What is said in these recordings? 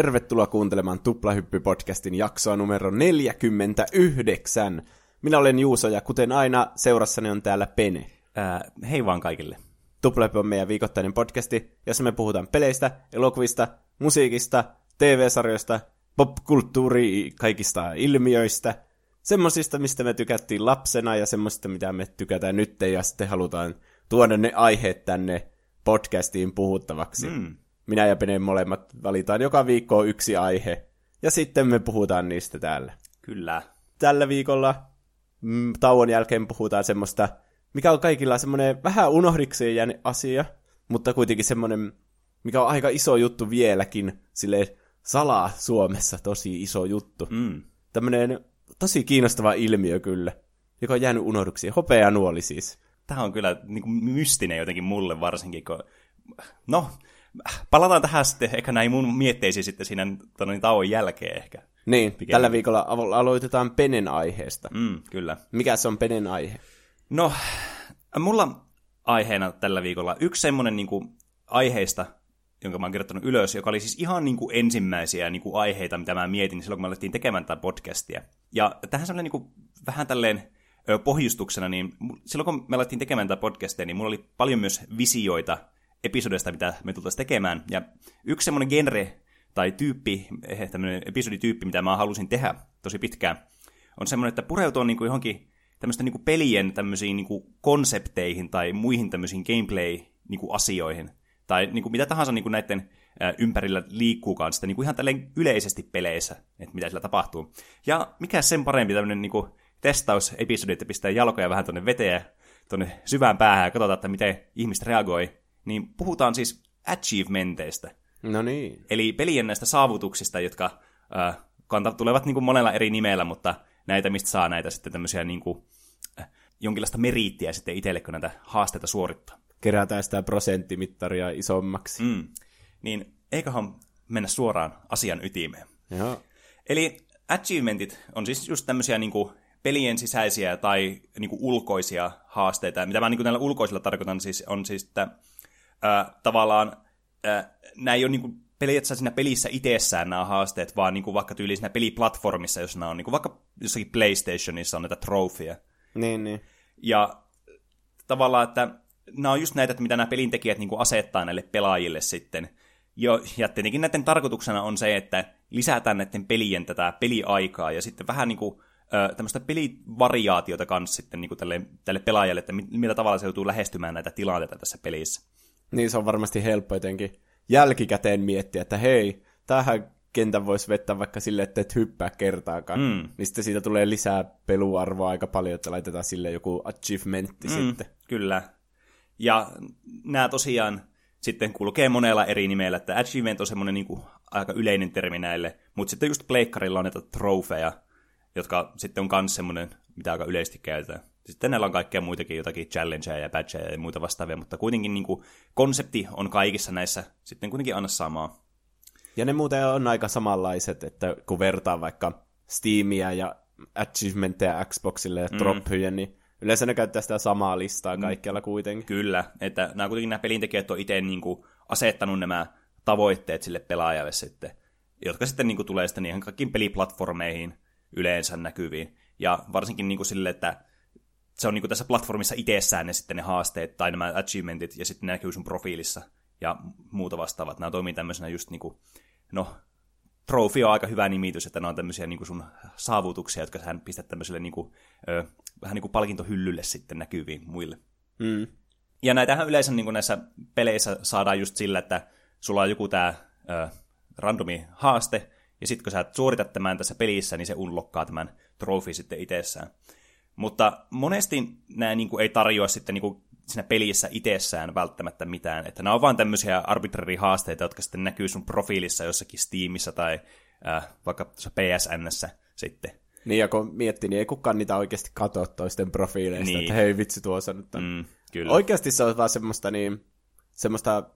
tervetuloa kuuntelemaan Tuplahyppy-podcastin jaksoa numero 49. Minä olen Juuso ja kuten aina seurassani on täällä Pene. Ää, hei vaan kaikille. Tuplahyppy on meidän viikoittainen podcasti, jossa me puhutaan peleistä, elokuvista, musiikista, TV-sarjoista, popkulttuuri, kaikista ilmiöistä, semmosista, mistä me tykättiin lapsena ja semmosista, mitä me tykätään nyt ja sitten halutaan tuoda ne aiheet tänne podcastiin puhuttavaksi. Mm. Minä ja Pene molemmat valitaan joka viikko yksi aihe, ja sitten me puhutaan niistä täällä. Kyllä. Tällä viikolla mm, tauon jälkeen puhutaan semmoista, mikä on kaikilla semmoinen vähän unohdikseen jäänyt asia, mutta kuitenkin semmoinen, mikä on aika iso juttu vieläkin, sille salaa Suomessa tosi iso juttu. Mm. Tämmöinen tosi kiinnostava ilmiö kyllä, joka on jäänyt unohduksiin. Hopea nuoli siis. Tämä on kyllä niin kuin mystinen jotenkin mulle varsinkin, kun... No, palataan tähän sitten ehkä näin mun mietteisiin sitten siinä niin tauon jälkeen ehkä. Niin, Pikemmin. tällä viikolla aloitetaan Penen aiheesta. Mm, kyllä. Mikä se on Penen aihe? No, mulla aiheena tällä viikolla yksi semmoinen niin kuin, aiheista, jonka mä oon kirjoittanut ylös, joka oli siis ihan niin kuin ensimmäisiä niin kuin aiheita, mitä mä mietin silloin, kun me alettiin tekemään tätä podcastia. Ja tähän semmoinen niin kuin, vähän tälleen pohjustuksena, niin silloin kun me alettiin tekemään tätä podcastia, niin mulla oli paljon myös visioita episodesta, mitä me tultaisiin tekemään. Ja yksi semmoinen genre tai tyyppi, eh, tämmöinen episodityyppi, mitä mä halusin tehdä tosi pitkään, on semmoinen, että pureutuu niin kuin johonkin tämmöisten niin kuin pelien tämmöisiin niin kuin konsepteihin tai muihin tämmöisiin gameplay-asioihin. Niin tai niin kuin mitä tahansa niin kuin näiden ympärillä liikkuukaan sitä niin kuin ihan tälleen yleisesti peleissä, että mitä sillä tapahtuu. Ja mikä sen parempi tämmöinen niin testausepisodi, että pistää jalkoja vähän tuonne veteen, tuonne syvään päähän ja katsotaan, että miten ihmiset reagoi, niin puhutaan siis achievementeista. No niin. Eli pelien näistä saavutuksista, jotka äh, kanta, tulevat niin kuin monella eri nimellä, mutta näitä, mistä saa näitä sitten tämmöisiä niin kuin, äh, jonkinlaista meriittiä sitten itselle, kun näitä haasteita suorittaa. Kerätään sitä prosenttimittaria isommaksi. Mm. Niin eiköhän mennä suoraan asian ytimeen. Joo. Eli achievementit on siis just tämmöisiä niin kuin pelien sisäisiä tai niin kuin ulkoisia haasteita. Mitä mä niin kuin näillä ulkoisilla tarkoitan siis, on siis, että ää, tavallaan ää, nämä ei ole niin kuin periaatteessa siinä pelissä itsessään nämä haasteet, vaan niin kuin vaikka tyyli siinä peliplatformissa, jos nämä on niin kuin vaikka jossakin PlayStationissa on näitä trofeja. Niin, niin. Ja tavallaan, että nämä on just näitä, että mitä nämä pelintekijät niin kuin asettaa näille pelaajille sitten. Jo, ja tietenkin näiden tarkoituksena on se, että lisätään näiden pelien tätä peliaikaa ja sitten vähän niin kuin tämmöistä pelivariaatiota kanssa sitten niin kuin tälle, tälle pelaajalle, että millä tavalla se joutuu lähestymään näitä tilanteita tässä pelissä. Niin se on varmasti helppo jotenkin jälkikäteen miettiä, että hei, tähän kentän voisi vetää vaikka sille, että et hyppää kertaakaan. Mm. Niin sitten siitä tulee lisää peluarvoa aika paljon, että laitetaan sille joku achievementti mm, sitten. Kyllä. Ja nämä tosiaan sitten kulkee monella eri nimellä, että achievement on semmoinen niin kuin aika yleinen termi näille, mutta sitten just pleikkarilla on näitä trofeja, jotka sitten on myös semmoinen, mitä aika yleisesti käytetään. Sitten näillä on kaikkea muitakin, jotakin challengeja ja badgeja ja muita vastaavia, mutta kuitenkin niin kuin, konsepti on kaikissa näissä sitten kuitenkin aina samaa. Ja ne muuten on aika samanlaiset, että kun vertaa vaikka Steamia ja achievementteja Xboxille ja mm. niin yleensä ne käyttää sitä samaa listaa mm. kaikkialla kuitenkin. Kyllä, että nämä kuitenkin nämä pelintekijät on itse niin kuin asettanut nämä tavoitteet sille pelaajalle sitten, jotka sitten niin kuin tulee sitten ihan kaikkiin peliplatformeihin yleensä näkyviin. Ja varsinkin niin kuin sille, että se on niin kuin tässä platformissa itsessään ne sitten ne haasteet tai nämä achievementit, ja sitten ne näkyy sun profiilissa ja muuta vastaavat. Nämä toimii tämmöisenä just niin kuin, no, trofi on aika hyvä nimitys, että nämä on tämmöisiä niin kuin sun saavutuksia, jotka sä pistät tämmöiselle niin kuin, ö, vähän niin kuin palkintohyllylle sitten näkyviin muille. Mm. Ja näitähän yleensä niin kuin näissä peleissä saadaan just sillä, että sulla on joku tämä randomi haaste, ja sitten kun sä suoritat tämän tässä pelissä, niin se unlockkaa tämän trofi sitten itsessään. Mutta monesti nämä niin kuin, ei tarjoa sitten niin kuin, siinä pelissä itsessään välttämättä mitään. Että nämä on vain tämmöisiä arbitrary-haasteita, jotka sitten näkyy sun profiilissa jossakin Steamissa tai äh, vaikka PSNssä sitten. Niin, ja kun miettii, niin ei kukaan niitä oikeasti katso toisten profiileista, niin. että hei vitsi tuossa nyt on. Mm, kyllä. Oikeasti se on vaan semmoista niin, semmoista,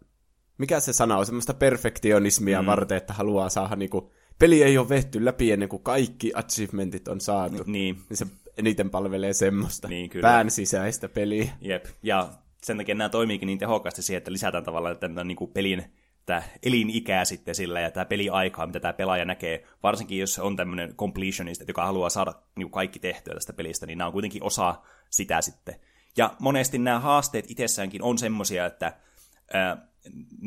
mikä se sana on, semmoista perfektionismia mm. varten, että haluaa saada niinku, peli ei ole vehty läpi ennen kuin kaikki achievementit on saatu. Niin. niin se eniten palvelee semmoista niin, kyllä. pään sisäistä peliä. Jep, ja sen takia nämä toimiikin niin tehokkaasti siihen, että lisätään tavallaan tämän niin kuin pelin tämä elinikää sitten sillä ja tämä peliaikaa, mitä tämä pelaaja näkee, varsinkin jos on tämmöinen completionist, joka haluaa saada niin kaikki tehtyä tästä pelistä, niin nämä on kuitenkin osa sitä sitten. Ja monesti nämä haasteet itsessäänkin on semmoisia, että ää,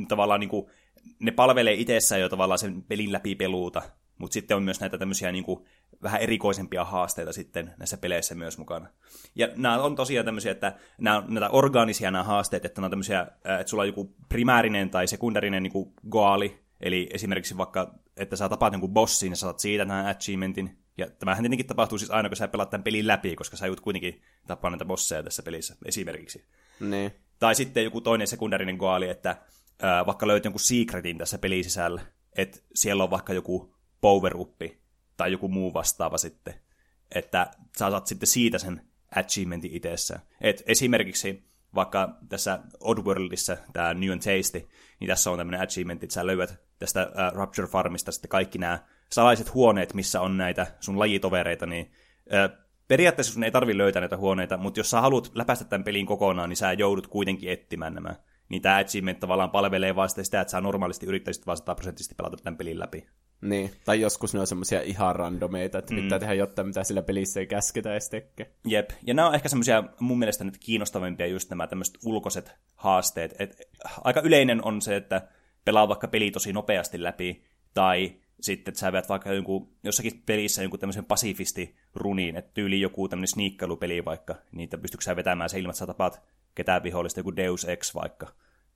tavallaan niin kuin, ne palvelee itsessään jo tavallaan sen pelin läpi peluuta, mutta sitten on myös näitä tämmöisiä niin kuin, vähän erikoisempia haasteita sitten näissä peleissä myös mukana. Ja nämä on tosiaan tämmöisiä, että nämä on näitä orgaanisia nämä haasteet, että nämä on tämmöisiä, että sulla on joku primäärinen tai sekundarinen niin goali, eli esimerkiksi vaikka, että sä tapaat jonkun bossin ja saat siitä tämän achievementin, ja tämähän tietenkin tapahtuu siis aina, kun sä pelaat tämän pelin läpi, koska sä joudut kuitenkin tapaa näitä bosseja tässä pelissä, esimerkiksi. Niin. Tai sitten joku toinen sekundarinen goali, että ää, vaikka löytyy jonkun secretin tässä pelin sisällä, että siellä on vaikka joku power tai joku muu vastaava sitten, että sä saat sitten siitä sen achievementin itsessään. Et esimerkiksi vaikka tässä Oddworldissa, tämä New and Tasty, niin tässä on tämmöinen achievement, että sä löydät tästä uh, Rapture Farmista sitten kaikki nämä salaiset huoneet, missä on näitä sun lajitovereita, niin uh, periaatteessa sun ei tarvi löytää näitä huoneita, mutta jos sä haluat läpäistä tämän pelin kokonaan, niin sä joudut kuitenkin etsimään nämä. Niin tämä achievement tavallaan palvelee vaan sitä, että sä normaalisti yrittäisit vaan 100 prosenttisesti pelata tämän pelin läpi. Niin, tai joskus ne on semmoisia ihan randomeita, että mm. pitää tehdä jotain, mitä sillä pelissä ei käsketä edes tekee. Jep, ja nämä on ehkä semmoisia mun mielestä nyt kiinnostavimpia just nämä tämmöiset ulkoiset haasteet. Et aika yleinen on se, että pelaa vaikka peli tosi nopeasti läpi, tai sitten, että sä vedät vaikka jonkun, jossakin pelissä jonkun tämmöisen pasifisti-runiin, että tyyli joku tämmöinen sniikkailupeli vaikka, niitä pystytkö sä vetämään se ilman, että sä tapaat ketään vihollista, joku Deus Ex vaikka,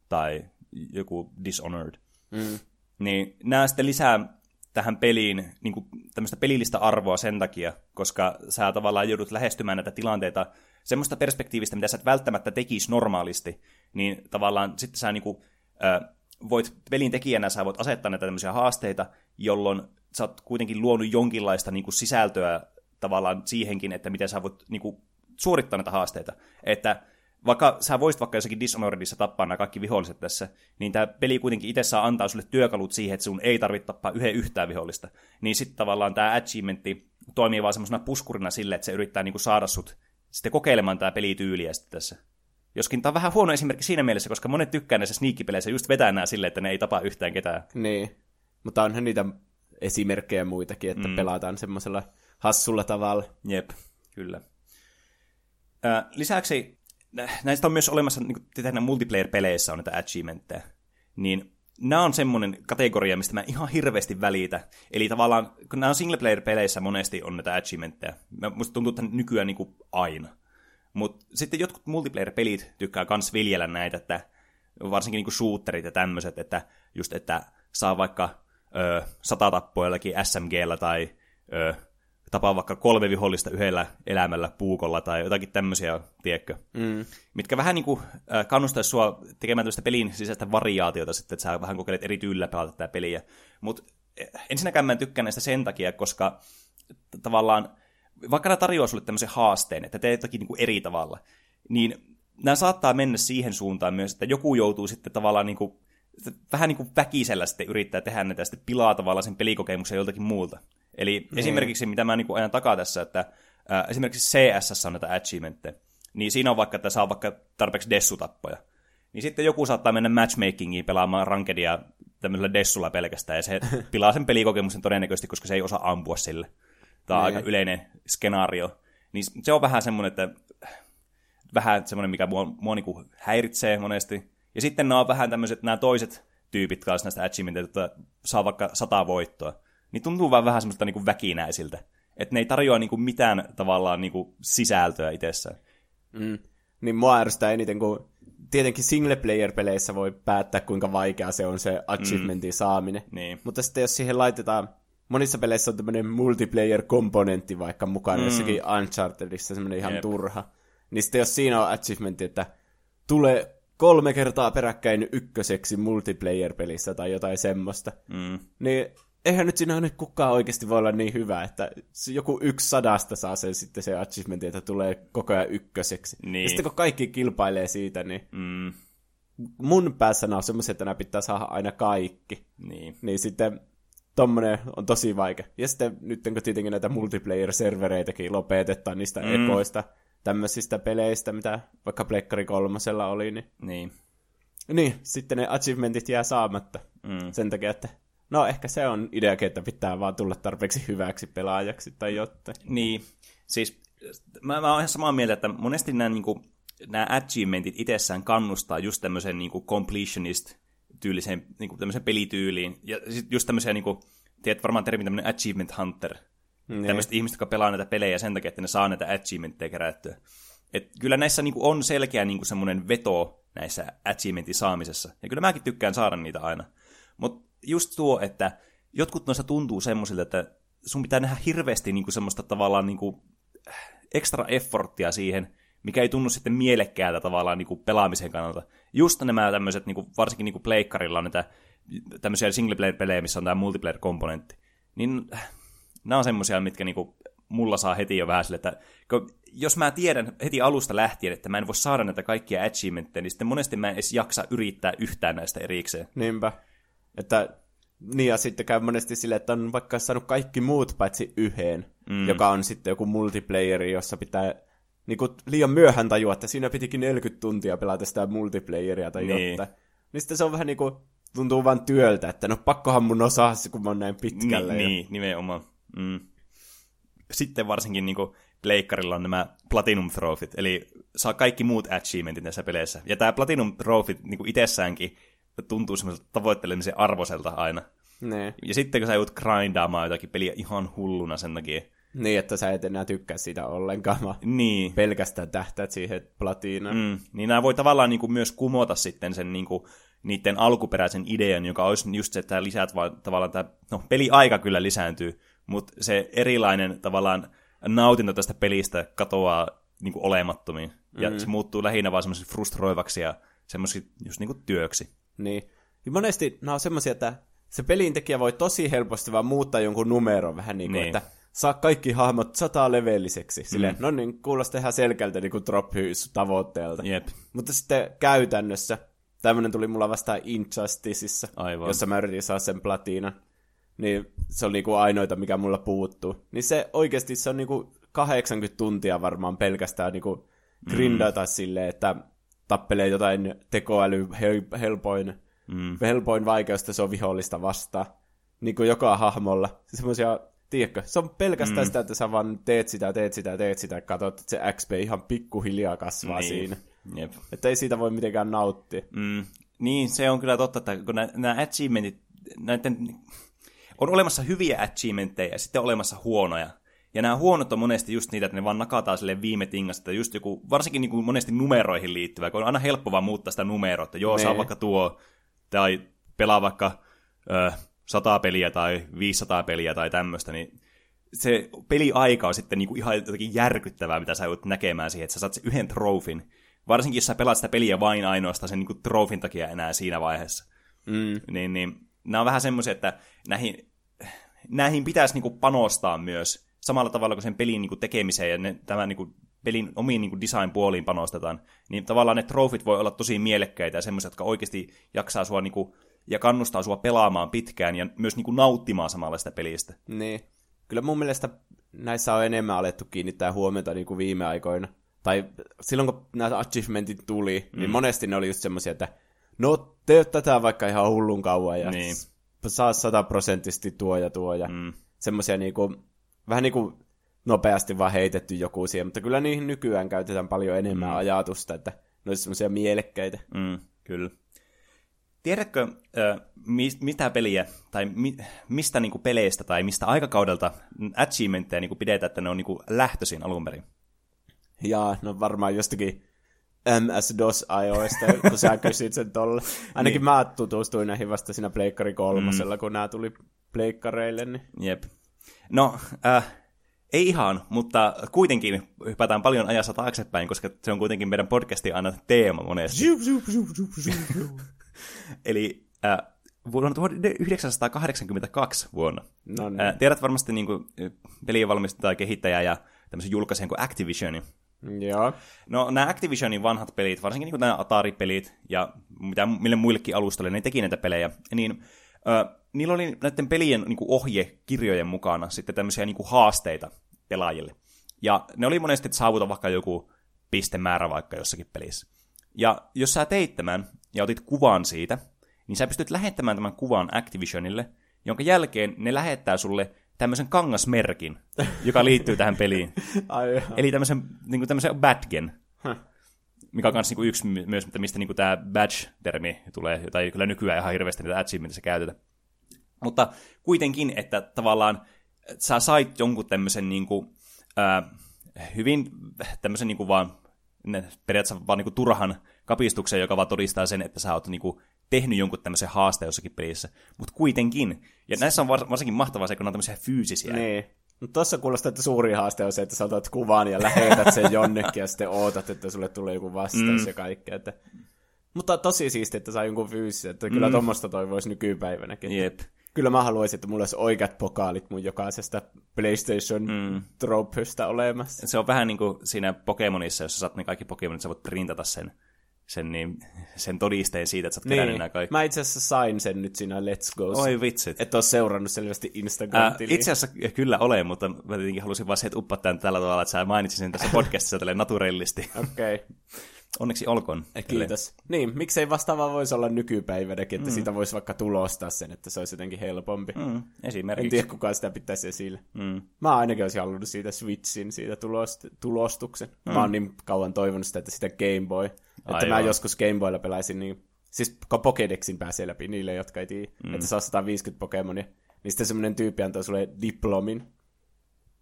tai joku Dishonored. Mm. Niin nämä sitten lisää tähän peliin niin kuin tämmöistä pelillistä arvoa sen takia, koska sä tavallaan joudut lähestymään näitä tilanteita semmoista perspektiivistä, mitä sä et välttämättä tekisi normaalisti, niin tavallaan sitten sä niin kuin, äh, voit pelin tekijänä, sä voit asettaa näitä tämmöisiä haasteita, jolloin sä oot kuitenkin luonut jonkinlaista niin kuin sisältöä tavallaan siihenkin, että miten sä voit niin kuin, suorittaa näitä haasteita. Että vaikka sä voisit vaikka jossakin Dishonoredissa tappaa nämä kaikki viholliset tässä, niin tämä peli kuitenkin itse saa antaa sulle työkalut siihen, että sun ei tarvitse tappaa yhden yhtään vihollista. Niin sitten tavallaan tämä achievementti toimii vaan semmoisena puskurina sille, että se yrittää niinku saada sut sitten kokeilemaan tämä pelityyliä sitten tässä. Joskin tämä on vähän huono esimerkki siinä mielessä, koska monet tykkää näissä sneakipeleissä just vetää nämä silleen, että ne ei tapa yhtään ketään. Niin, mutta onhan niitä esimerkkejä muitakin, että mm. pelataan semmoisella hassulla tavalla. Jep, kyllä. Lisäksi näistä on myös olemassa, niin kuin multiplayer-peleissä on näitä achievementteja, niin nämä on semmoinen kategoria, mistä mä ihan hirveästi välitä. Eli tavallaan, kun nämä on single-player-peleissä monesti on näitä achievementteja. Musta tuntuu, että nykyään niin kuin aina. Mutta sitten jotkut multiplayer-pelit tykkää myös viljellä näitä, että varsinkin niin kuin shooterit ja tämmöiset, että just, että saa vaikka ö, sata tappoa jollakin SMGllä tai ö, tapaa vaikka kolme vihollista yhdellä elämällä puukolla tai jotakin tämmöisiä, tiedätkö? Mm. Mitkä vähän niin kuin kannustaisi sua tekemään tällaista pelin sisäistä variaatiota sitten, että sä vähän kokeilet eri tyylillä pelata tätä peliä. Mutta ensinnäkään mä en tykkää näistä sen takia, koska tavallaan, vaikka nämä tarjoaa sulle tämmöisen haasteen, että teet jotakin niin kuin eri tavalla, niin nämä saattaa mennä siihen suuntaan myös, että joku joutuu sitten tavallaan niin kuin, vähän niin kuin väkisellä sitten yrittää tehdä näitä sitten pilaa tavallaan sen pelikokemuksen joltakin muulta. Eli mm. esimerkiksi, mitä mä niin kuin ajan takaa tässä, että äh, esimerkiksi CS on näitä achievementteja, niin siinä on vaikka, että saa vaikka tarpeeksi dessutappoja. Niin sitten joku saattaa mennä matchmakingiin pelaamaan rankedia tämmöisellä dessulla pelkästään, ja se pilaa sen pelikokemuksen todennäköisesti, koska se ei osaa ampua sille. Tämä on aika yleinen skenaario. Niin se on vähän semmoinen, että vähän semmoinen, mikä mua, mua niin häiritsee monesti. Ja sitten nämä on vähän tämmöiset, nämä toiset tyypit kanssa näistä achievementeista, että saa vaikka sata voittoa niin tuntuu vaan vähän semmoista niin väkinäisiltä. Että ne ei tarjoa niin kuin mitään tavallaan niin kuin sisältöä itsessään. Mm. Niin mua ärsyttää eniten, kun tietenkin single-player-peleissä voi päättää, kuinka vaikea se on se achievementin mm. saaminen. Niin. Mutta sitten jos siihen laitetaan, monissa peleissä on tämmöinen multiplayer-komponentti vaikka mukana, mm. jossakin Unchartedissa semmoinen ihan Jep. turha. Niin sitten jos siinä on achievementti, että tulee kolme kertaa peräkkäin ykköseksi multiplayer-pelissä tai jotain semmoista, mm. niin eihän nyt siinä nyt kukaan oikeasti voi olla niin hyvä, että joku yksi sadasta saa sen sitten se achievement, että tulee koko ajan ykköseksi. Niin. Ja sitten kun kaikki kilpailee siitä, niin mm. mun päässä on semmoisia, että nämä pitää saada aina kaikki. Niin. Niin sitten tommonen on tosi vaikea. Ja sitten nyt kun tietenkin näitä multiplayer-servereitäkin lopetetaan niistä mm. ekoista tämmöisistä peleistä, mitä vaikka Plekkari kolmosella oli, niin... Niin. Niin, sitten ne achievementit jää saamatta. Mm. Sen takia, että no ehkä se on ideakin, että pitää vaan tulla tarpeeksi hyväksi pelaajaksi tai jotain. Niin, siis mä, mä oon ihan samaa mieltä, että monesti nämä, niin kuin, nämä achievementit itsessään kannustaa just tämmöisen niin kuin completionist tyyliseen niin kuin tämmöiseen pelityyliin. Ja sit just tämmöisiä, niin kuin, tiedät varmaan termi tämmöinen achievement hunter. Niin. Tämmöiset ihmiset, jotka pelaa näitä pelejä sen takia, että ne saa näitä achievementteja kerättyä. Et kyllä näissä niin kuin, on selkeä niin kuin, semmoinen veto näissä achievementin saamisessa. Ja kyllä mäkin tykkään saada niitä aina. Mutta just tuo, että jotkut noista tuntuu semmoisilta, että sun pitää nähdä hirveästi niin kuin semmoista tavallaan niin kuin extra efforttia siihen, mikä ei tunnu sitten mielekkäältä tavallaan niin kuin pelaamisen kannalta. Just nämä tämmöiset, niin kuin, varsinkin niin kuin pleikkarilla on näitä tämmöisiä single player-pelejä, missä on tämä multiplayer-komponentti. Niin nämä on semmoisia, mitkä niin kuin, mulla saa heti jo vähän sille, että jos mä tiedän heti alusta lähtien, että mä en voi saada näitä kaikkia achievementteja, niin sitten monesti mä en edes jaksa yrittää yhtään näistä erikseen. Niinpä. Että niin ja sitten käy monesti sille, että on vaikka saanut kaikki muut paitsi yhden, mm. joka on sitten joku multiplayeri, jossa pitää niin kuin liian myöhään tajua, että siinä pitikin 40 tuntia pelata sitä multiplayeria tai niin. jotain. Niin sitten se on vähän niin kuin, tuntuu vaan työltä, että no pakkohan mun osaa se, kun mä oon näin pitkälle. Niin, niin nimenomaan. Mm. Sitten varsinkin niin kuin pleikkarilla on nämä Platinum Trophyt, eli saa kaikki muut achievementit näissä peleissä. Ja tämä Platinum Trophy niin itessäänkin tuntuu semmoiselta tavoittelemisen arvoiselta aina. Ne. Ja sitten kun sä joudut grindaamaan jotakin peliä ihan hulluna sen takia. Niin, että sä et enää tykkää sitä ollenkaan, vaan niin. pelkästään tähtäät siihen platinaan. Mm. Niin nämä voi tavallaan niin kuin myös kumota sitten sen niin kuin, niiden alkuperäisen idean, joka olisi just se, että lisäät vaan tavallaan tämä, no peliaika kyllä lisääntyy, mutta se erilainen tavallaan nautinto tästä pelistä katoaa niin kuin olemattomiin. Ja mm. se muuttuu lähinnä vaan semmoiseksi frustroivaksi ja semmoiseksi just niin kuin työksi. Niin. Ja monesti nämä on semmoisia, että se pelintekijä voi tosi helposti vaan muuttaa jonkun numeron vähän niin kuin, niin. että saa kaikki hahmot sata levelliseksi. Silleen, mm. no niin, kuulostaa ihan selkeältä niin kuin drop tavoitteelta. Jep. Mutta sitten käytännössä, tämmöinen tuli mulla vastaan Injusticeissa, Aivan. jossa mä yritin saa sen platinan. Niin se on niinku ainoita, mikä mulla puuttuu. Niin se oikeasti se on niinku 80 tuntia varmaan pelkästään niinku grindata mm. silleen, että tappelee jotain tekoäly helpoin, mm. helpoin vaikeusta se on vihollista vastaan. Niin kuin joka hahmolla. Semmoisia, tiedätkö, se on pelkästään mm. sitä, että sä vaan teet sitä, teet sitä, teet sitä, ja katsot, että se XP ihan pikkuhiljaa kasvaa niin. siinä. Jep. Että ei siitä voi mitenkään nauttia. Mm. Niin, se on kyllä totta, että kun nämä achievementit, näiden, on olemassa hyviä achievementteja ja sitten olemassa huonoja. Ja nämä huonot on monesti just niitä, että ne vaan nakataan sille viime tingasta, just joku, varsinkin niin kuin monesti numeroihin liittyvä, kun on aina helppo vaan muuttaa sitä numeroa, että joo, saa vaikka tuo, tai pelaa vaikka ö, 100 peliä tai 500 peliä tai tämmöistä, niin se peliaika on sitten niin kuin ihan jotenkin järkyttävää, mitä sä joudut näkemään siihen, että sä saat sen yhden trofin. Varsinkin, jos sä pelaat sitä peliä vain ainoastaan sen niin kuin trofin takia enää siinä vaiheessa. Mm. Niin, niin nämä on vähän semmoisia, että näihin, näihin pitäisi niin kuin panostaa myös samalla tavalla kuin sen pelin niin kuin tekemiseen ja ne, tämän niin kuin pelin omiin niin kuin design-puoliin panostetaan, niin tavallaan ne trofit voi olla tosi mielekkäitä ja semmoisia, jotka oikeasti jaksaa sua niin kuin, ja kannustaa sua pelaamaan pitkään ja myös niin kuin nauttimaan samalla sitä pelistä. Niin. Kyllä mun mielestä näissä on enemmän alettu kiinnittää huomiota niin kuin viime aikoina. Tai silloin kun nämä achievementit tuli, niin mm. niin monesti ne oli just semmoisia, että no tee tätä vaikka ihan hullun kauan ja niin. saa sataprosenttisesti tuo ja tuo ja mm. semmoisia niinku vähän niin kuin nopeasti vaan heitetty joku siihen, mutta kyllä niihin nykyään käytetään paljon enemmän mm. ajatusta, että ne olisi semmoisia mielekkäitä. Mm, kyllä. Tiedätkö, mitä peliä, tai mi, mistä niinku peleistä tai mistä aikakaudelta achievementteja niinku pidetään, että ne on niinku lähtöisin alun perin? Jaa, no varmaan jostakin MS-DOS-ajoista, kun sä kysyt sen tolle. Ainakin niin. mä tutustuin näihin vasta siinä Pleikkari kolmosella, mm. kun nämä tuli pleikkareille. Niin... Jep. No, äh, ei ihan, mutta kuitenkin hypätään paljon ajassa taaksepäin, koska se on kuitenkin meidän podcastin aina teema monesti. Eli äh, vuonna 1982 vuonna. No niin. äh, tiedät varmasti niin kuin, pelien valmistaja, kehittäjä ja tämmöisen julkaisijan kuin Activision. Joo. No nämä Activisionin vanhat pelit, varsinkin niin kuin nämä Atari-pelit ja mitä, mille muillekin alustalle, ne teki näitä pelejä, niin Ö, niillä oli näiden pelien niin kuin ohjekirjojen mukana sitten tämmöisiä niin kuin haasteita pelaajille. Ja ne oli monesti, että saavuta vaikka joku pistemäärä vaikka jossakin pelissä. Ja jos sä teit tämän ja otit kuvan siitä, niin sä pystyt lähettämään tämän kuvan Activisionille, jonka jälkeen ne lähettää sulle tämmöisen kangasmerkin, joka liittyy tähän peliin. Ai, Eli tämmöisen, niin tämmöisen badgen, Huh. mikä on myös niin yksi my- myös, mistä niin tämä badge-termi tulee, jota ei kyllä nykyään ihan hirveästi niitä achievementissä käytetä. Mutta kuitenkin, että tavallaan sä sait jonkun tämmöisen niin kuin, ää, hyvin tämmöisen niin kuin vaan, ne, periaatteessa vaan niin kuin turhan kapistuksen, joka vaan todistaa sen, että sä oot niin kuin, tehnyt jonkun tämmöisen haasteen jossakin pelissä. Mutta kuitenkin. Ja näissä on vars- varsinkin mahtavaa se, kun on tämmöisiä fyysisiä. Niin. Mutta tuossa kuulostaa, että suuri haaste on se, että sä otat kuvan ja lähetät sen jonnekin ja sitten ootat, että sulle tulee joku vastaus mm. ja kaikkea. Että... Mutta tosi siistiä, että saa jonkun fyysisen, että kyllä mm. tuommoista toivoisi nykypäivänäkin. Jep. Kyllä mä haluaisin, että mulla olisi oikeat pokaalit mun jokaisesta PlayStation mm. trophysta olemassa. Se on vähän niin kuin siinä Pokemonissa, jos sä saat ne kaikki Pokemonit, sä voit printata sen, sen, niin, sen todisteen siitä, että sä oot kerännyt Niin. nämä kaikki. Mä itse asiassa sain sen nyt siinä Let's Go. Oi vitsit. Et ole seurannut selvästi Ää, Instagram-tiliä. itse asiassa kyllä olen, mutta mä tietenkin halusin vaan se, että uppaa tämän tällä tavalla, että sä mainitsin sen tässä podcastissa tälleen naturellisti. Okei, okay. Onneksi olkoon. kiitos. Niin, miksei vastaava voisi olla nykypäivänäkin, että mm. siitä voisi vaikka tulostaa sen, että se olisi jotenkin helpompi. Mm, En esimerkiksi. tiedä, kuka sitä pitäisi esillä. Mm. Mä ainakin olisin halunnut siitä Switchin, siitä tulost, tulostuksen. Mm. Mä oon niin kauan toivonut sitä, että sitä Game Boy. Että Aivan. mä joskus Game Boylla pelaisin niin... Siis kun Pokédexin pääsee läpi niille, jotka ei tiedä, mm. että saa 150 Pokemonia. Niin sitten semmoinen tyyppi antaa sulle diplomin,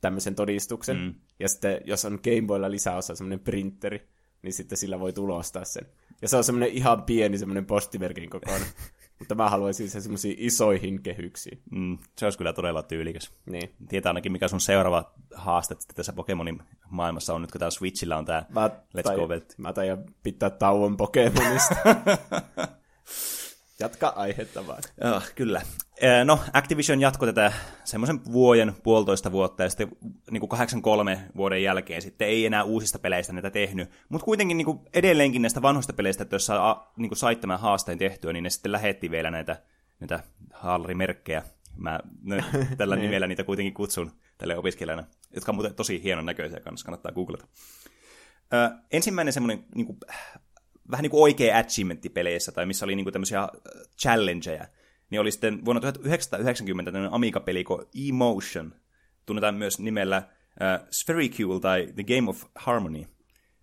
tämmöisen todistuksen. Mm. Ja sitten jos on Game Boylla lisäosa, semmoinen printeri, niin sitten sillä voi tulostaa sen. Ja se on semmoinen ihan pieni semmoinen postimerkin kokoinen. Mutta mä haluaisin sen semmoisiin isoihin kehyksiin. Mm, se olisi kyllä todella tyylikäs. Niin. Tietää ainakin, mikä sun seuraava haaste tässä Pokemonin maailmassa on nyt, kun täällä Switchillä on tämä Mä, Let's tai, Go Belt. Mä taidan pitää tauon Pokemonista. Jatka aihetta vaan. Oh, kyllä. No, Activision jatkoi tätä semmoisen vuoden, puolitoista vuotta, ja sitten niin kuin 83 vuoden jälkeen sitten ei enää uusista peleistä näitä tehnyt. Mutta kuitenkin niin kuin edelleenkin näistä vanhoista peleistä, että jos sä a- niin kuin sait tämän haasteen tehtyä, niin ne sitten lähetti vielä näitä, näitä haalarimerkkejä. Mä ne, tällä nimellä niitä kuitenkin kutsun tälle opiskelijana, jotka on muuten tosi hienon näköisiä kanssa, kannattaa googlata. Ö, ensimmäinen semmoinen niin kuin, vähän niin kuin oikea achievementti peleissä, tai missä oli niin kuin tämmöisiä äh, challengeja, niin oli sitten vuonna 1990 tämmöinen Amiga-peli kuin Emotion, tunnetaan myös nimellä äh, Spherical tai The Game of Harmony.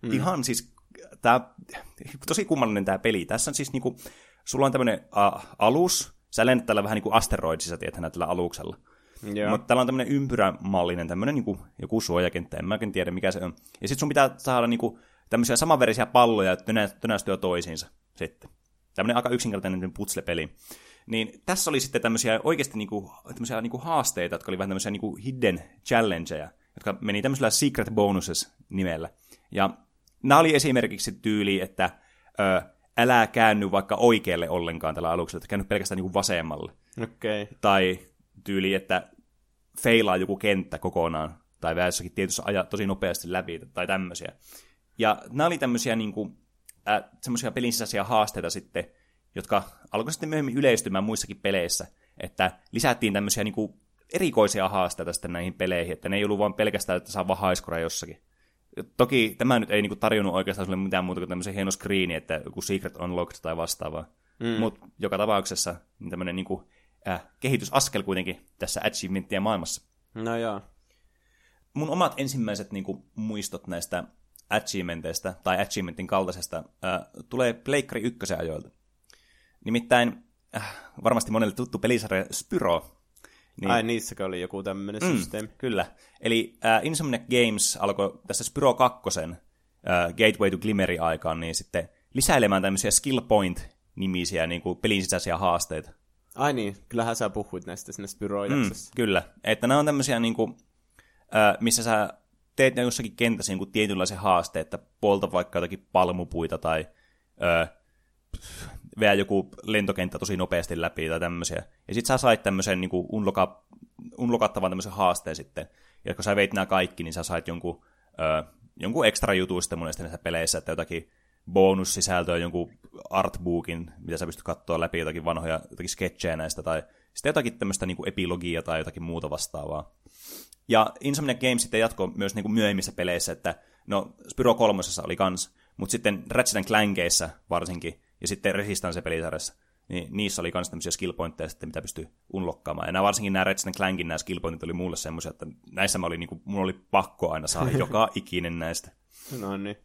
Mm. Ihan siis, tää, tosi kummallinen tämä peli. Tässä on siis niinku, sulla on tämmöinen uh, alus, sä lennät tällä vähän niin kuin asteroidissa, tiedätkö, tällä aluksella. Joo. Mutta täällä on tämmöinen ympyrämallinen, tämmöinen niinku, joku suojakenttä, en mä oikein tiedä mikä se on. Ja sitten sun pitää saada niinku, tämmöisiä samanverisiä palloja tönä, tönästyä toisiinsa sitten. Tämmöinen aika yksinkertainen putsle-peli. Niin tässä oli sitten tämmöisiä oikeasti niinku, tämmöisiä niinku haasteita, jotka oli vähän tämmöisiä niinku hidden challengeja, jotka meni tämmöisellä secret bonuses nimellä. Ja nämä oli esimerkiksi tyyli, että ö, älä käänny vaikka oikealle ollenkaan tällä aluksella, että käänny pelkästään niinku vasemmalle. Okay. tai tyyli, että feilaa joku kenttä kokonaan, tai vähän jossakin tietyssä aja tosi nopeasti läpi, tai tämmöisiä. Ja nämä oli tämmöisiä niin kuin, äh, semmoisia pelin sisäisiä haasteita sitten, jotka alkoi sitten myöhemmin yleistymään muissakin peleissä, että lisättiin tämmöisiä niin kuin erikoisia haasteita sitten näihin peleihin, että ne ei ollut vain pelkästään, että saa vahaiskora jossakin. Toki tämä nyt ei niin kuin, tarjonnut oikeastaan sulle mitään muuta kuin tämmöisen hieno screeni, että joku secret unlocked tai vastaavaa. Mm. Mutta joka tapauksessa niin tämmöinen niin kuin, äh, kehitysaskel kuitenkin tässä achievementtien maailmassa. No joo. Mun omat ensimmäiset niin kuin, muistot näistä achievementeista tai achievementin kaltaisesta äh, tulee Pleikkari ykkösen ajoilta. Nimittäin äh, varmasti monelle tuttu pelisarja Spyro. Niin. Ai niissäkö oli joku tämmöinen mm. systeemi? Kyllä. Eli äh, Insomniac Games alkoi tässä Spyro 2 äh, Gateway to Glimmeri aikaan niin sitten lisäilemään tämmöisiä skill point-nimisiä niin kuin pelin sisäisiä haasteita. Ai niin, kyllähän sä puhuit näistä sinne Spyro-jaksossa. Mm, kyllä. Että nämä on tämmöisiä, niin kuin, äh, missä sä teet ne jossakin kentässä niin tietynlaisen haasteen, että polta vaikka jotakin palmupuita tai äh, veä joku lentokenttä tosi nopeasti läpi tai tämmöisiä. Ja sit sä sait tämmöisen niin unloka, unlokattavan tämmöisen haasteen sitten. Ja kun sä veit nämä kaikki, niin sä sait jonkun, äh, jonkun ekstra jutun sitten monesti näissä peleissä, että jotakin bonussisältöä, jonkun artbookin, mitä sä pystyt katsoa läpi, jotakin vanhoja jotakin sketchejä näistä, tai sitten jotakin tämmöistä niin epilogia tai jotakin muuta vastaavaa. Ja Insomniac Games sitten jatkoi myös niin kuin myöhemmissä peleissä, että no Spyro 3 oli kans, mutta sitten Ratchet Clankeissa varsinkin, ja sitten Resistance-pelisarjassa, niin niissä oli myös tämmöisiä skill pointteja sitten, mitä pystyy unlokkaamaan. Ja nämä, varsinkin nämä Ratchet Clankin nämä skill pointit oli mulle semmoisia, että näissä mä olin, niin kuin, mulla oli pakko aina saada joka ikinen näistä. No niin.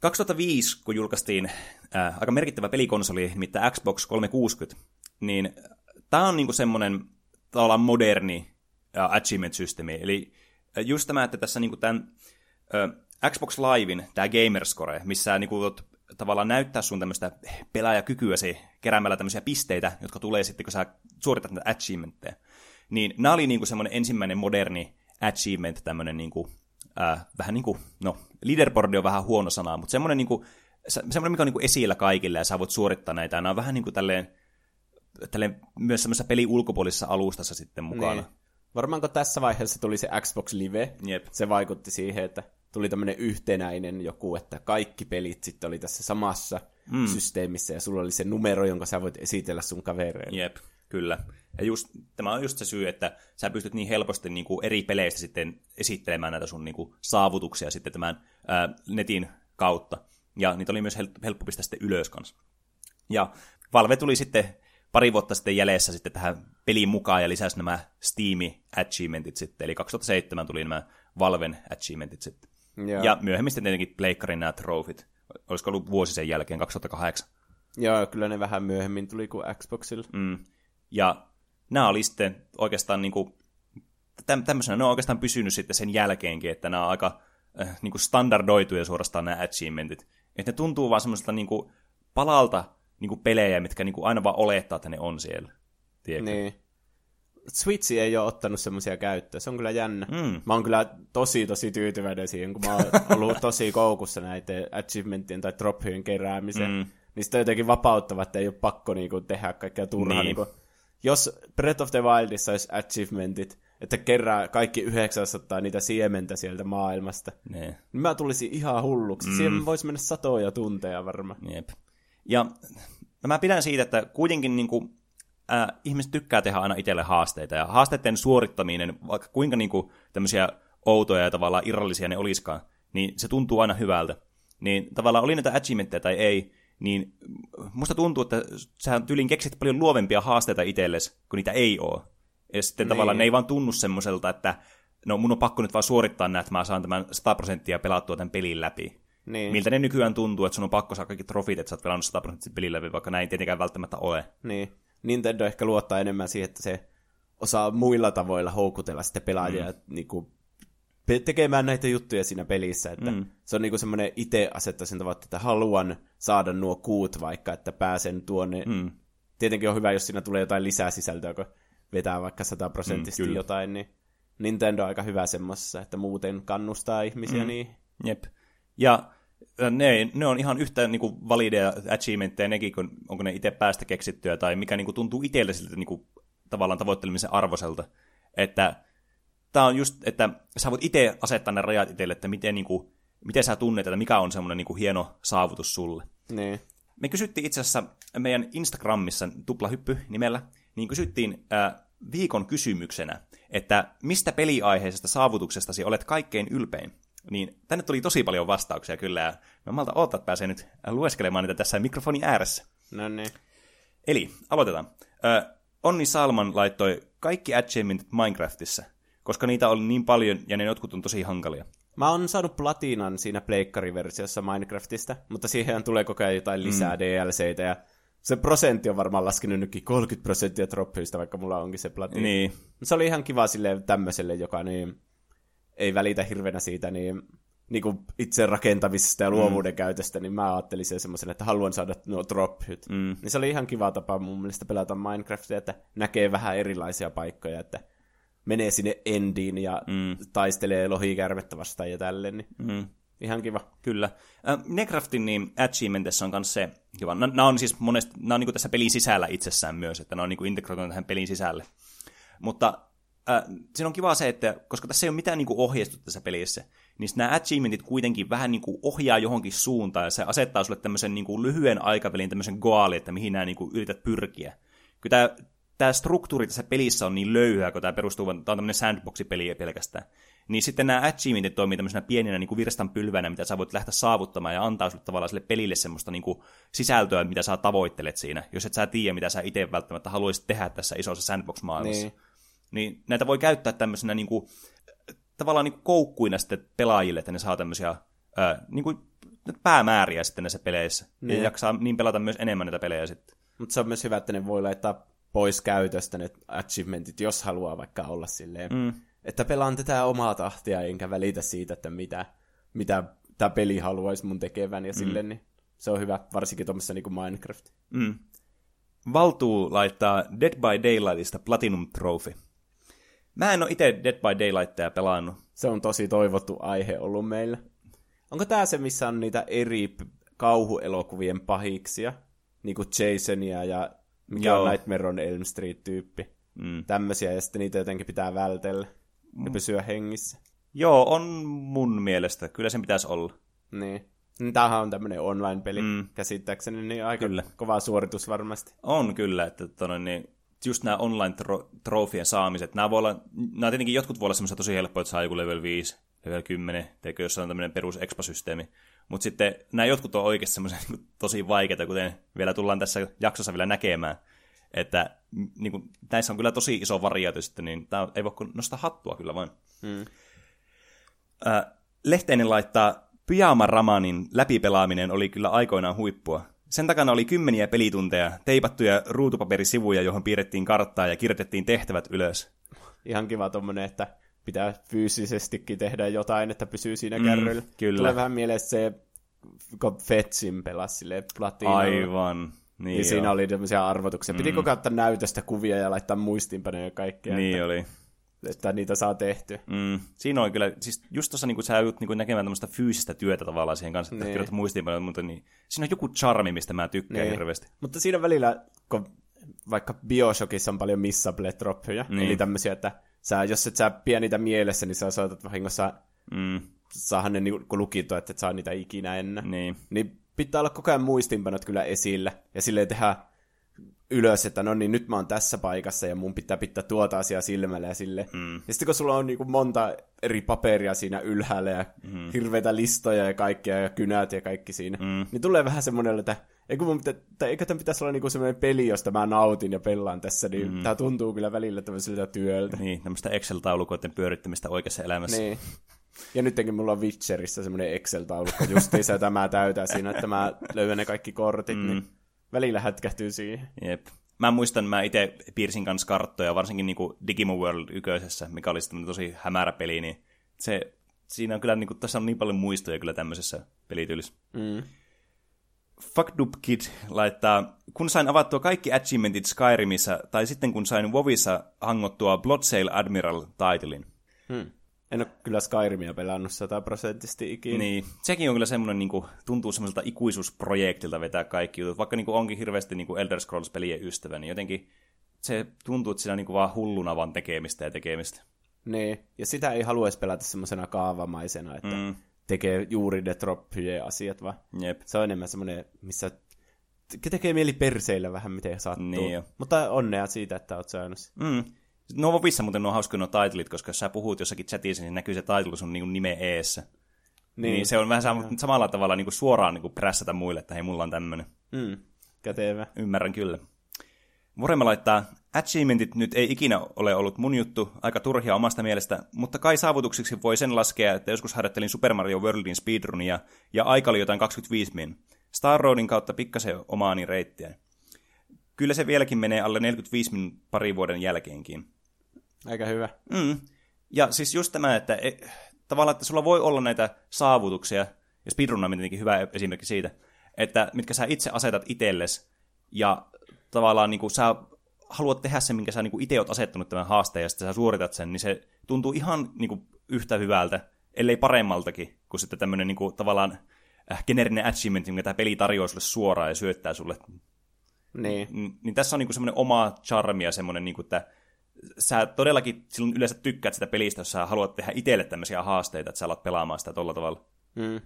2005, kun julkaistiin äh, aika merkittävä pelikonsoli, nimittäin Xbox 360, niin tämä on niinku semmoinen tavallaan moderni achievement-systeemi. Eli just tämä, että tässä niinku tämän äh, Xbox Livein, tämä Gamerscore, missä niinku tavallaan näyttää sun tämmöistä pelaajakykyäsi keräämällä tämmöisiä pisteitä, jotka tulee sitten, kun sä suoritat näitä achievementteja. Niin nämä oli niinku semmoinen ensimmäinen moderni achievement, tämmöinen niinku, äh, vähän niin kuin, no, leaderboard on vähän huono sana, mutta semmoinen, niinku, semmoinen mikä on niinku esillä kaikille ja sä voit suorittaa näitä. Nämä on vähän niin kuin tälleen, tälleen myös semmoisessa peli ulkopuolisessa alustassa sitten mukana. Niin. Varmaanko tässä vaiheessa tuli se Xbox Live, Jep. se vaikutti siihen, että tuli tämmöinen yhtenäinen joku, että kaikki pelit sitten oli tässä samassa mm. systeemissä ja sulla oli se numero, jonka sä voit esitellä sun kavereille. Jep, kyllä. Ja just, tämä on just se syy, että sä pystyt niin helposti niin kuin eri peleistä sitten esittelemään näitä sun niin kuin, saavutuksia sitten tämän ää, netin kautta. Ja niitä oli myös helppo pistää sitten ylös kanssa. Ja Valve tuli sitten pari vuotta sitten jäljessä sitten tähän peliin mukaan ja lisäsi nämä Steam achievementit sitten. Eli 2007 tuli nämä Valven achievementit sitten. Ja, ja myöhemmin sitten tietenkin Pleikkarin nämä trofit. Olisiko ollut vuosi sen jälkeen, 2008. Joo, kyllä ne vähän myöhemmin tuli kuin Xboxilla. Mm. Ja nämä oli sitten oikeastaan niin kuin, tämmöisenä, ne on oikeastaan pysynyt sitten sen jälkeenkin, että nämä on aika äh, niin kuin standardoituja suorastaan nämä achievementit. Että ne tuntuu vaan semmoiselta niin kuin palalta niin kuin pelejä, mitkä niin kuin aina vaan olettaa, että ne on siellä. Tiedätkö? Niin. Switch ei ole ottanut semmoisia käyttöön. Se on kyllä jännä. Mm. Mä oon kyllä tosi, tosi tyytyväinen siihen, kun mä oon ollut tosi koukussa näiden achievementtien tai drophien keräämiseen. Mm. Niin sitä jotenkin vapauttava, että ei ole pakko niinku tehdä kaikkea turhaa. Niin. Niinku, jos Breath of the Wildissa olisi achievementit, että kerää kaikki 900 niitä siementä sieltä maailmasta, ne. niin mä tulisin ihan hulluksi. Mm. Siihen voisi mennä satoja tunteja varmaan. Jep. Ja mä pidän siitä, että kuitenkin niin kuin, äh, ihmiset tykkää tehdä aina itselle haasteita, ja haasteiden suorittaminen, vaikka kuinka niin kuin, tämmöisiä outoja ja tavallaan irrallisia ne olisikaan, niin se tuntuu aina hyvältä. Niin tavallaan oli näitä achievementteja tai ei, niin musta tuntuu, että sä tyylin keksit paljon luovempia haasteita itsellesi, kun niitä ei ole. Ja sitten niin. tavallaan ne ei vaan tunnu semmoiselta, että no mun on pakko nyt vaan suorittaa näitä, että mä saan tämän 100 prosenttia pelattua tämän pelin läpi. Niin. Miltä ne nykyään tuntuu, että sun on pakko saada kaikki trofit, että sä oot pelannut 100 prosenttia pelin läpi, vaikka näin tietenkään välttämättä ole. Niin. Nintendo ehkä luottaa enemmän siihen, että se osaa muilla tavoilla houkutella sitten pelaajia mm. niin kuin, tekemään näitä juttuja siinä pelissä. Että mm. Se on niin semmoinen itse asettaisin tavoitteet, että haluan saada nuo kuut vaikka, että pääsen tuonne. Mm. Tietenkin on hyvä, jos siinä tulee jotain lisää sisältöä, kun vetää vaikka sataprosenttisesti mm, jotain, niin Nintendo on aika hyvä semmoisessa, että muuten kannustaa ihmisiä mm. niin. Jep. Ja ne, ne on ihan yhtä niin kuin valideja achievementteja nekin, kun onko ne itse päästä keksittyä tai mikä niin kuin, tuntuu itselle siltä niin kuin, tavallaan tavoittelemisen arvoiselta. Että tämä on just, että sä voit itse asettaa ne rajat itselle, että miten, niin kuin, miten sä tunnet, että mikä on semmoinen niin kuin, hieno saavutus sulle. Niin. Me kysyttiin itse asiassa meidän Instagramissa, tuplahyppy nimellä, niin kysyttiin äh, viikon kysymyksenä, että mistä peliaiheisesta saavutuksestasi olet kaikkein ylpein? Niin tänne tuli tosi paljon vastauksia kyllä, ja mä malta odottaa, että pääsee nyt lueskelemaan niitä tässä mikrofonin ääressä. No niin. Eli, aloitetaan. Ö, Onni Salman laittoi kaikki achievementit Minecraftissa, koska niitä oli niin paljon, ja ne jotkut on tosi hankalia. Mä oon saanut platinan siinä pleikkariversiossa Minecraftista, mutta siihen tulee koko ajan jotain lisää mm. DLCitä, ja se prosentti on varmaan laskenut nytkin 30 prosenttia droppeista, vaikka mulla onkin se platina. Niin. Se oli ihan kiva sille tämmöiselle, joka niin ei välitä hirveänä siitä niin, niin kuin itse rakentamisesta ja luovuuden mm. käytöstä, niin mä ajattelin sen semmoisen, että haluan saada nuo drophyt. Mm. Niin se oli ihan kiva tapa mun mielestä pelata Minecraftia, että näkee vähän erilaisia paikkoja, että menee sinne endiin ja mm. taistelee lohikärvettä vastaan ja tälleen. Niin mm. Ihan kiva. Kyllä. Äh, Necraftin niin achievementissa on myös se kiva. Nämä on siis monesti, nämä on niin tässä pelin sisällä itsessään myös, että ne on niin integroitunut tähän pelin sisälle. Mutta äh, siinä on kiva se, että koska tässä ei ole mitään niin kuin ohjeistusta tässä pelissä, niin nämä achievementit kuitenkin vähän niin kuin ohjaa johonkin suuntaan, ja se asettaa sulle tämmöisen niin kuin lyhyen aikavälin tämmöisen goali, että mihin nämä niin kuin yrität pyrkiä. Kyllä tämä, tämä struktuuri tässä pelissä on niin löyhä, kun tämä perustuu, tämä on tämmöinen sandbox-peli pelkästään, niin sitten nämä achievementit toimii tämmöisenä pieninä niin kuin virstanpylvänä, mitä sä voit lähteä saavuttamaan ja antaa sulle tavallaan sille pelille semmoista niin kuin sisältöä, mitä sä tavoittelet siinä, jos et sä tiedä, mitä sä itse välttämättä haluaisit tehdä tässä isossa sandbox-maailmassa. Niin. Niin näitä voi käyttää tämmöisenä niin kuin, tavallaan niin kuin koukkuina sitten pelaajille, että ne saa tämmöisiä ää, niin kuin päämääriä sitten näissä peleissä. Niin. Ja jaksaa niin pelata myös enemmän näitä pelejä sitten. Mutta se on myös hyvä, että ne voi laittaa pois käytöstä ne achievementit, jos haluaa vaikka olla silleen, mm. että pelaan tätä omaa tahtia, enkä välitä siitä, että mitä, mitä tämä peli haluaisi mun tekevän ja mm. silleen, niin se on hyvä, varsinkin tuommoissa niin kuin Minecraft. Mm. Valtuu laittaa Dead by Daylightista Platinum Trophy. Mä en ole itse Dead by Daylightia pelannut. Se on tosi toivottu aihe ollut meillä. Onko tämä se, missä on niitä eri kauhuelokuvien pahiksia? Niin kuin Jasonia ja mikä Joo. on Nightmare on Elm Street-tyyppi. Mm. Tämmöisiä, ja sitten niitä jotenkin pitää vältellä mm. ja pysyä hengissä. Joo, on mun mielestä. Kyllä sen pitäisi olla. Niin. niin tämähän on tämmöinen online-peli mm. käsittääkseni, niin aika kyllä. kova suoritus varmasti. On kyllä, että tonne, niin just nämä online-trofien saamiset, nämä, voi olla, nämä tietenkin jotkut voi olla semmoisia tosi helppoja, että saa joku level 5, level 10, teikö jos on tämmöinen perus expa-systeemi. Mutta sitten nämä jotkut on oikeasti semmoisia niin tosi vaikeita, kuten vielä tullaan tässä jaksossa vielä näkemään. Että niin kuin, näissä on kyllä tosi iso variaatio sitten, niin tämä ei voi nostaa hattua kyllä vain. Hmm. Äh, Lehteinen laittaa Pyjama Ramanin läpipelaaminen oli kyllä aikoinaan huippua. Sen takana oli kymmeniä pelitunteja, teipattuja ruutupaperisivuja, johon piirrettiin karttaa ja kirjoitettiin tehtävät ylös. Ihan kiva tommonen, että pitää fyysisestikin tehdä jotain, että pysyy siinä mm, kärryllä. Kyllä. Tulee vähän mieleen se, kun Fetsin pelasi silleen platinalla. Aivan. Niin, niin siinä oli tämmöisiä arvotuksia. Mm. Piti koko ajan näytöstä kuvia ja laittaa muistiinpanoja ja kaikkea. Niin että, oli. Että niitä saa tehty. Mm. Siinä on kyllä, siis just tuossa niin sä joudut niin näkemään tämmöistä fyysistä työtä tavallaan siihen kanssa, että niin. kirjoitat muistiinpanoja, mutta niin, siinä on joku charmi, mistä mä tykkään niin. hirveästi. Mutta siinä välillä, kun vaikka Bioshockissa on paljon missable droppeja, niin. eli tämmöisiä, että sä, jos et sä pidä niitä mielessä, niin sä saatat vahingossa mm. saada ne niin lukittua, että et saa niitä ikinä ennen. Niin. niin pitää olla koko ajan muistinpanot kyllä esillä, ja silleen tehdä ylös, että no niin, nyt mä oon tässä paikassa ja mun pitää pitää tuota asiaa silmällä ja sille. Mm. Ja sitten kun sulla on niin kuin monta eri paperia siinä ylhäällä ja mm. hirveitä listoja ja kaikkia ja kynät ja kaikki siinä, mm. niin tulee vähän semmoinen, että eikö, mun pitä, tai eikö tämän pitäisi olla niinku semmoinen peli, josta mä nautin ja pelaan tässä, niin mm. tämä tuntuu kyllä välillä tämmöiseltä työltä. Niin, tämmöistä Excel-taulukoiden pyörittämistä oikeassa elämässä. Niin. Ja nytkin mulla on Witcherissa semmoinen Excel-taulukko justiinsa, jota mä täytän siinä, että mä löydän ne kaikki kortit, mm. niin välillä hätkähtyy siihen. Jep. Mä muistan, mä itse piirsin kanssa karttoja, varsinkin niin Digimon World yköisessä, mikä oli sitten tosi hämärä peli, niin se, siinä on kyllä, niin kuin, tässä on niin paljon muistoja kyllä tämmöisessä pelityylissä. Mm. Fucked Up Kid laittaa, kun sain avattua kaikki achievementit Skyrimissa, tai sitten kun sain WoWissa hangottua Bloodsail Admiral-taitelin. Hmm. En ole kyllä Skyrimia pelannut sataprosenttisesti ikinä. Niin, sekin on kyllä semmoinen, niin kuin, tuntuu semmoiselta ikuisuusprojektilta vetää kaikki jutut. Vaikka niin kuin, onkin hirveästi niin kuin Elder Scrolls-pelien ystävä, niin jotenkin se tuntuu, että siinä on niin kuin, vaan hulluna vaan tekemistä ja tekemistä. Niin, ja sitä ei haluaisi pelata semmoisena kaavamaisena, että mm. tekee juuri ne troppujen asiat, vaan Jep. se on enemmän semmoinen, missä tekee mieli perseillä vähän miten sattuu. Niin jo. Mutta onnea siitä, että oot saanut mm. No Vovissa muuten on hauskoja nuo titlit, koska jos sä puhut jossakin chatissa, niin näkyy se title sun niin nimen eessä. Niin. niin. se on vähän sam- samalla tavalla niin kuin suoraan niin kuin prässätä muille, että hei, mulla on tämmöinen. Mm. Kätevä. Ymmärrän kyllä. Voremme laittaa, achievementit nyt ei ikinä ole ollut mun juttu, aika turhia omasta mielestä, mutta kai saavutuksiksi voi sen laskea, että joskus harjoittelin Super Mario Worldin speedrunia ja aika oli jotain 25 min. Star Roadin kautta pikkasen omaani reittiä. Kyllä se vieläkin menee alle 45 min pari vuoden jälkeenkin. Aika hyvä. Mm. Ja siis just tämä, että e, tavallaan, että sulla voi olla näitä saavutuksia, ja speedrun on tietenkin hyvä esimerkki siitä, että mitkä sä itse asetat itsellesi, ja tavallaan niin kuin sä haluat tehdä sen, minkä sä niin kuin itse oot asettanut tämän haasteen, ja sitten sä suoritat sen, niin se tuntuu ihan niin kuin yhtä hyvältä, ellei paremmaltakin, kuin sitten tämmöinen niin kuin, tavallaan äh, generinen achievement, minkä tämä peli tarjoaa sulle suoraan ja syöttää sulle. Niin. Niin, niin tässä on niin kuin semmoinen oma charmi ja semmoinen, niin kuin, että sä todellakin silloin yleensä tykkäät sitä pelistä, jos sä haluat tehdä itselle tämmöisiä haasteita, että sä alat pelaamaan sitä tolla tavalla. Mm.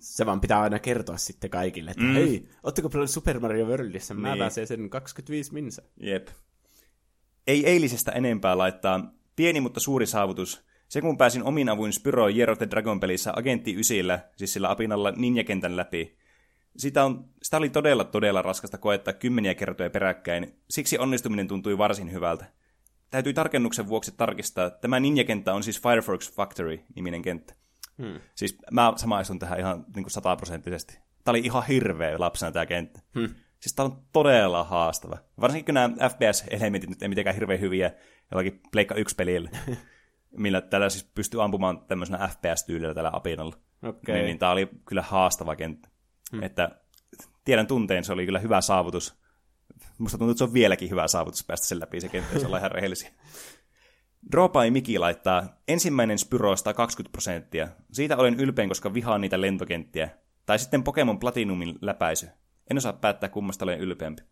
Se vaan pitää aina kertoa sitten kaikille, että mm. hei, ootteko pelannut Super Mario Worldissa? Mä niin. pääsen sen 25 minsa. Jep. Ei eilisestä enempää laittaa pieni, mutta suuri saavutus. Se kun pääsin omin avuin Spyro Year of the Dragon pelissä Agentti Ysillä, siis sillä apinalla ninjakentän läpi, sitä, on, sitä oli todella todella raskasta koettaa kymmeniä kertoja peräkkäin, siksi onnistuminen tuntui varsin hyvältä. Täytyy tarkennuksen vuoksi tarkistaa, että tämä ninjakenttä on siis Firefox Factory-niminen kenttä. Hmm. Siis mä samaistun tähän ihan niin kuin sataprosenttisesti. Tämä oli ihan hirveä lapsena tämä kenttä. Hmm. Siis tämä on todella haastava. Varsinkin kun nämä FPS-elementit nyt ei mitenkään hirveän hyviä jollakin Pleikka 1-pelillä, millä tällä siis pystyy ampumaan tämmöisenä FPS-tyylillä tällä apinalla. Okay. Niin, niin tämä oli kyllä haastava kenttä. Hmm. Että tiedän tunteen, se oli kyllä hyvä saavutus. Musta tuntuu, että se on vieläkin hyvä saavutus päästä sen läpi se kenttä, jos ollaan ihan rehellisiä. Dropai Miki laittaa ensimmäinen Spyro 120 prosenttia. Siitä olen ylpein, koska vihaan niitä lentokenttiä. Tai sitten Pokemon Platinumin läpäisy. En osaa päättää, kummasta olen ylpeämpi.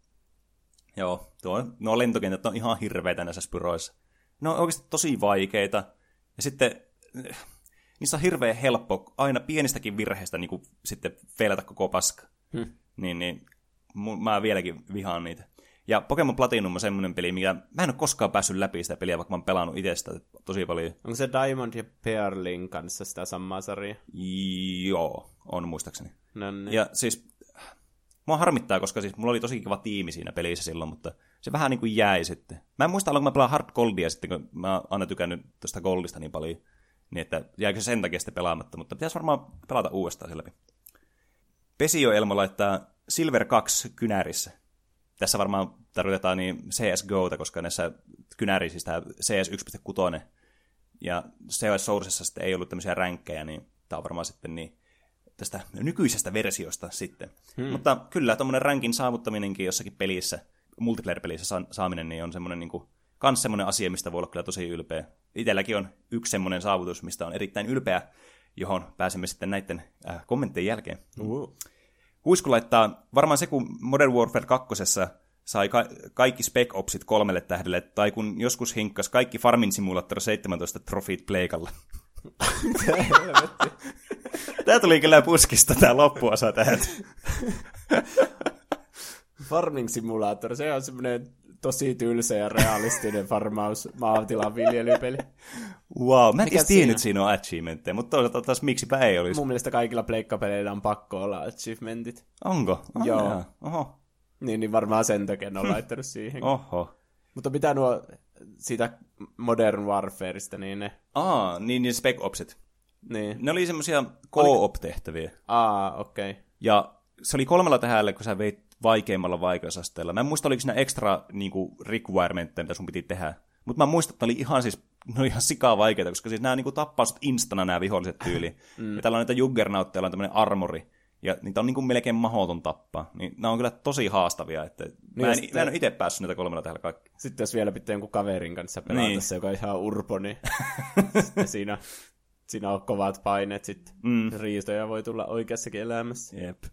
Joo, tuo, nuo lentokentät on ihan hirveitä näissä Spyroissa. Ne on oikeasti tosi vaikeita. Ja sitten niissä on hirveän helppo aina pienistäkin virheistä niin kuin, sitten feilata koko paska. Hmm. Niin, niin mä vieläkin vihaan niitä. Ja Pokemon Platinum on semmoinen peli, mikä mä en ole koskaan päässyt läpi sitä peliä, vaikka mä oon pelannut itse sitä tosi paljon. Onko se Diamond ja Pearlin kanssa sitä samaa sarjaa? Joo, on muistaakseni. No niin. Ja siis, mua harmittaa, koska siis mulla oli tosi kiva tiimi siinä pelissä silloin, mutta se vähän niin kuin jäi sitten. Mä en muista, aloinko mä pelaan Hard Goldia sitten, kun mä oon aina tykännyt tuosta Goldista niin paljon, niin että jäikö se sen takia sitten pelaamatta, mutta pitäisi varmaan pelata uudestaan sen läpi. Pesio Elmo laittaa Silver 2 kynärissä. Tässä varmaan tarkoitetaan niin CSGOta, koska näissä kynärisissä CS 1.6 ja CS Sourcessa sitten ei ollut tämmöisiä ränkkejä, niin tämä on varmaan sitten niin tästä nykyisestä versiosta sitten. Hmm. Mutta kyllä, tuommoinen rankin saavuttaminenkin jossakin pelissä, multiplayer-pelissä saaminen, niin on semmoinen niin kuin, kans semmoinen asia, mistä voi olla kyllä tosi ylpeä. Itelläkin on yksi semmoinen saavutus, mistä on erittäin ylpeä, johon pääsemme sitten näiden äh, kommenttien jälkeen. Uh. Huisku laittaa, varmaan se kun Modern Warfare 2 sai ka- kaikki Spec Opsit kolmelle tähdelle, tai kun joskus hinkkas kaikki Farmin Simulator 17 trofit pleikalla. Tää tuli kyllä puskista, tää loppuosa tähän. Farming Simulator, se on semmoinen tosi tylsä ja realistinen farmaus maatilan viljelypeli. Wow, mä en tiedä, siinä? siinä on achievementteja, mutta toisaalta taas miksipä ei olisi. Mun mielestä kaikilla pleikkapeleillä on pakko olla achievementit. Onko? Oh, Joo. Oho. Niin, niin varmaan sen takia ne on laittanut siihen. Oho. Mutta mitä nuo siitä Modern Warfareista, niin ne... Aa, niin, niin Spec Opsit. Niin. Ne oli semmoisia co-op-tehtäviä. Aa, okei. Okay. Ja se oli kolmella tähdellä, kun sä veit vaikeimmalla vaikeusasteella. Mä en muista, oliko siinä extra niin kuin, requirementteja, mitä sun piti tehdä. Mutta mä muistan, että oli ihan siis ne oli ihan sikaa vaikeita, koska siis nämä niin tappaa sut instana nämä viholliset tyyli. mm. Ja tällä on niitä juggernautteilla on tämmöinen armori, ja niitä on niin kuin melkein mahdoton tappaa. Niin nämä on kyllä tosi haastavia, että niin mä, en, sitten, mä en ole itse päässyt niitä kolmella tähdellä kaikki. Sitten jos vielä pitää jonkun kaverin kanssa pelata niin. se, joka on ihan urpo, niin sitten siinä, siinä on kovat paineet sitten. Mm. Riistoja voi tulla oikeassakin elämässä. Jep.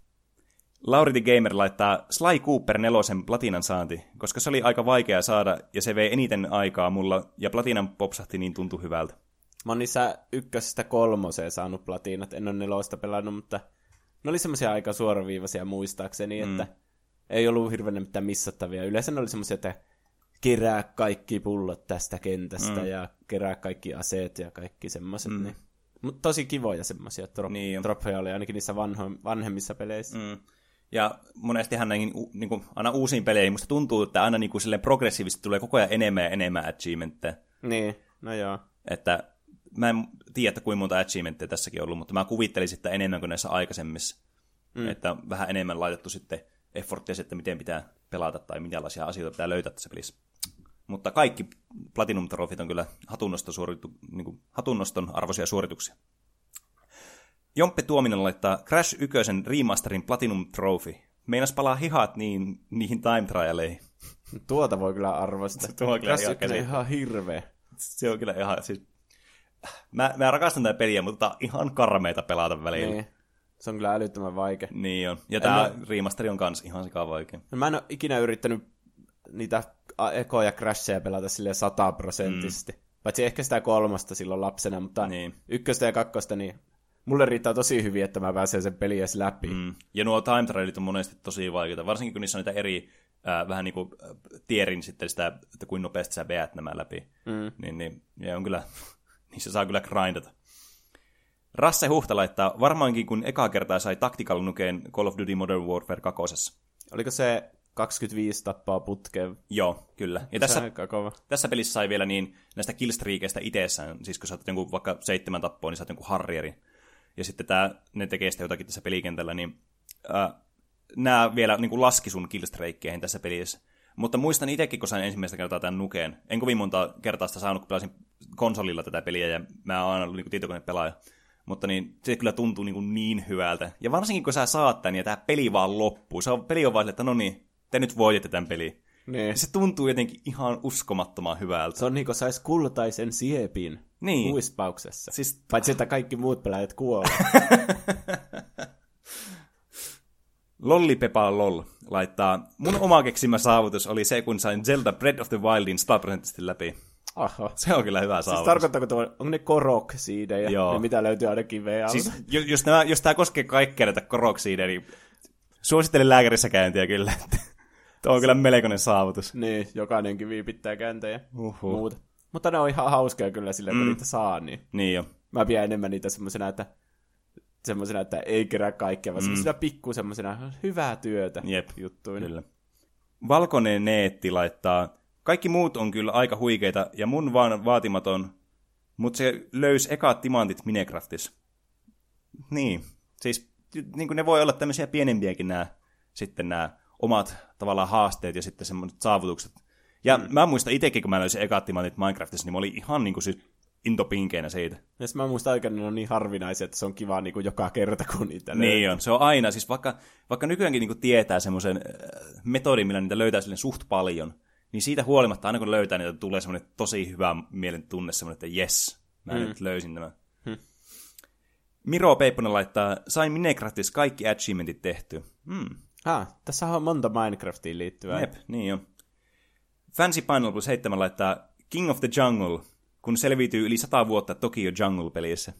Lauri the Gamer laittaa Sly Cooper nelosen platinan saanti, koska se oli aika vaikea saada ja se vei eniten aikaa mulla ja platinan popsahti niin tuntui hyvältä. Mä oon niissä ykkösestä kolmoseen saanut platinat, en ole nelosta pelannut, mutta ne oli semmoisia aika suoraviivaisia muistaakseni, mm. että ei ollut hirveän mitään missattavia. Yleensä ne oli semmoisia, että kerää kaikki pullot tästä kentästä mm. ja kerää kaikki aseet ja kaikki semmoiset. Mm. Niin. Mutta tosi kivoja semmoisia trop- niin troppeja oli ainakin niissä vanho- vanhemmissa peleissä. Mm. Ja monestihan näihin niin kuin, aina uusiin peleihin musta tuntuu, että aina niin kuin, progressiivisesti tulee koko ajan enemmän ja enemmän achievementteja. Niin, no joo. Että mä en tiedä, että kuinka monta achievementteja tässäkin on ollut, mutta mä kuvittelisin, että enemmän kuin näissä aikaisemmissa. Mm. Että on vähän enemmän laitettu sitten efforttia että miten pitää pelata tai minkälaisia asioita pitää löytää tässä pelissä. Mutta kaikki Platinum-trofit on kyllä hatunnoston, suoritu, niin kuin hatunnoston arvoisia suorituksia. Jomppe Tuominen laittaa Crash 1 remasterin Platinum Trophy. Meinas palaa hihat niin, niihin time trialeihin. Tuota voi kyllä arvostaa. Tuo on kyllä Crash ihan, ihan hirveä. Se on kyllä ihan, siis... Mä, mä rakastan tätä peliä, mutta ihan karmeita pelata välillä. Niin. Se on kyllä älyttömän vaikea. Niin on. Ja tämä mä... remasteri on kans ihan sikaa vaikea. No mä en ole ikinä yrittänyt niitä ekoja crasheja pelata sille sataprosenttisesti. Mm. Paitsi ehkä sitä kolmasta silloin lapsena, mutta niin. ykköstä ja kakkosta, niin mulle riittää tosi hyvin, että mä pääsen sen peliä edes läpi. Mm. Ja nuo time trialit on monesti tosi vaikeita, varsinkin kun niissä on niitä eri, äh, vähän niin kuin tierin sitten sitä, että kuinka nopeasti sä veät nämä läpi. Mm. Niin, niin ja on kyllä Niissä saa kyllä grindata. Rasse Huhta laittaa, varmaankin kun eka kertaa sai tactical nukeen Call of Duty Modern Warfare 2. Oliko se 25 tappaa putkeen? Joo, kyllä. Ja tässä, tässä pelissä sai vielä niin näistä killstreakeistä itsessään, siis kun sä otat jonkun vaikka seitsemän tappoa, niin sä oot jonkun harrieri. Ja sitten tää, ne tekee sitä jotakin tässä pelikentällä, niin äh, nämä vielä niin kuin laski sun killstreakeihin tässä pelissä. Mutta muistan itsekin, kun sain ensimmäistä kertaa tämän nukeen. En kovin monta kertaa sitä saanut, kun pelasin konsolilla tätä peliä, ja mä oon aina ollut niin tietokonepelaaja. Mutta niin, se kyllä tuntuu niin, kuin niin hyvältä. Ja varsinkin, kun sä saat tän, ja tämä peli vaan loppuu. Se on, peli on vaan että no niin, te nyt voititte tämän peliin. Niin. Se tuntuu jotenkin ihan uskomattoman hyvältä. Se on niinku sais kultaisen siepin Niin. huispauksessa. Siis Paitsi että kaikki muut pelaajat kuolee. Lollipepa lol laittaa, mun oma keksimä saavutus oli se, kun sain Zelda Breath of the Wildin sataprosenttisesti läpi. Oho. Se on kyllä hyvä Siis saavutus. tarkoittaako tuo, onko ne korok-siidejä, Joo. ne mitä löytyy aina kiveen siis, jos, jos, nämä, jos tämä koskee kaikkea näitä koroksiideja, niin suosittelen lääkärissä käyntiä kyllä. Tuo on kyllä melkoinen saavutus. Niin, jokainen kivi pitää kääntää ja Uhuh. muuta. Mutta ne on ihan hauskoja kyllä silleen, kun Mm. niitä saa, niin Niin jo. mä pidän enemmän niitä semmosena, että semmosena, että ei kerää kaikkea, vaan mm. semmosena pikku semmosena hyvää työtä Jep, juttuina. Kyllä. Valkoinen neetti laittaa, kaikki muut on kyllä aika huikeita ja mun vaan vaatimaton, mutta se löysi ekat timantit Minecraftissa. Niin, siis niin kuin ne voi olla tämmöisiä pienempiäkin nämä, sitten nämä omat tavallaan haasteet ja sitten semmoiset saavutukset. Ja mm. mä muistan itsekin, kun mä löysin ekat timantit Minecraftissa, niin mä olin ihan niin kuin siis intopinkeinä siitä. Ja mä muistan aikana, ne on niin harvinaisia, että se on kiva niin kuin joka kerta, kun niitä Niin on, se on aina, siis vaikka, vaikka nykyäänkin niin tietää semmoisen äh, metodin, millä niitä löytää silleen suht paljon, niin siitä huolimatta, aina kun löytää niitä, tulee semmoinen tosi hyvä mielen tunne, semmoinen, että jes, mä mm. nyt löysin tämän. Hmm. Miro Peipponen laittaa, sain Minecraftissa kaikki achievementit tehty. Hmm. Ah, tässä on monta Minecraftiin liittyvää. Jep, niin jo. Fancy Final Plus 7 laittaa King of the Jungle, kun selviytyy yli sata vuotta Tokyo Jungle-pelissä.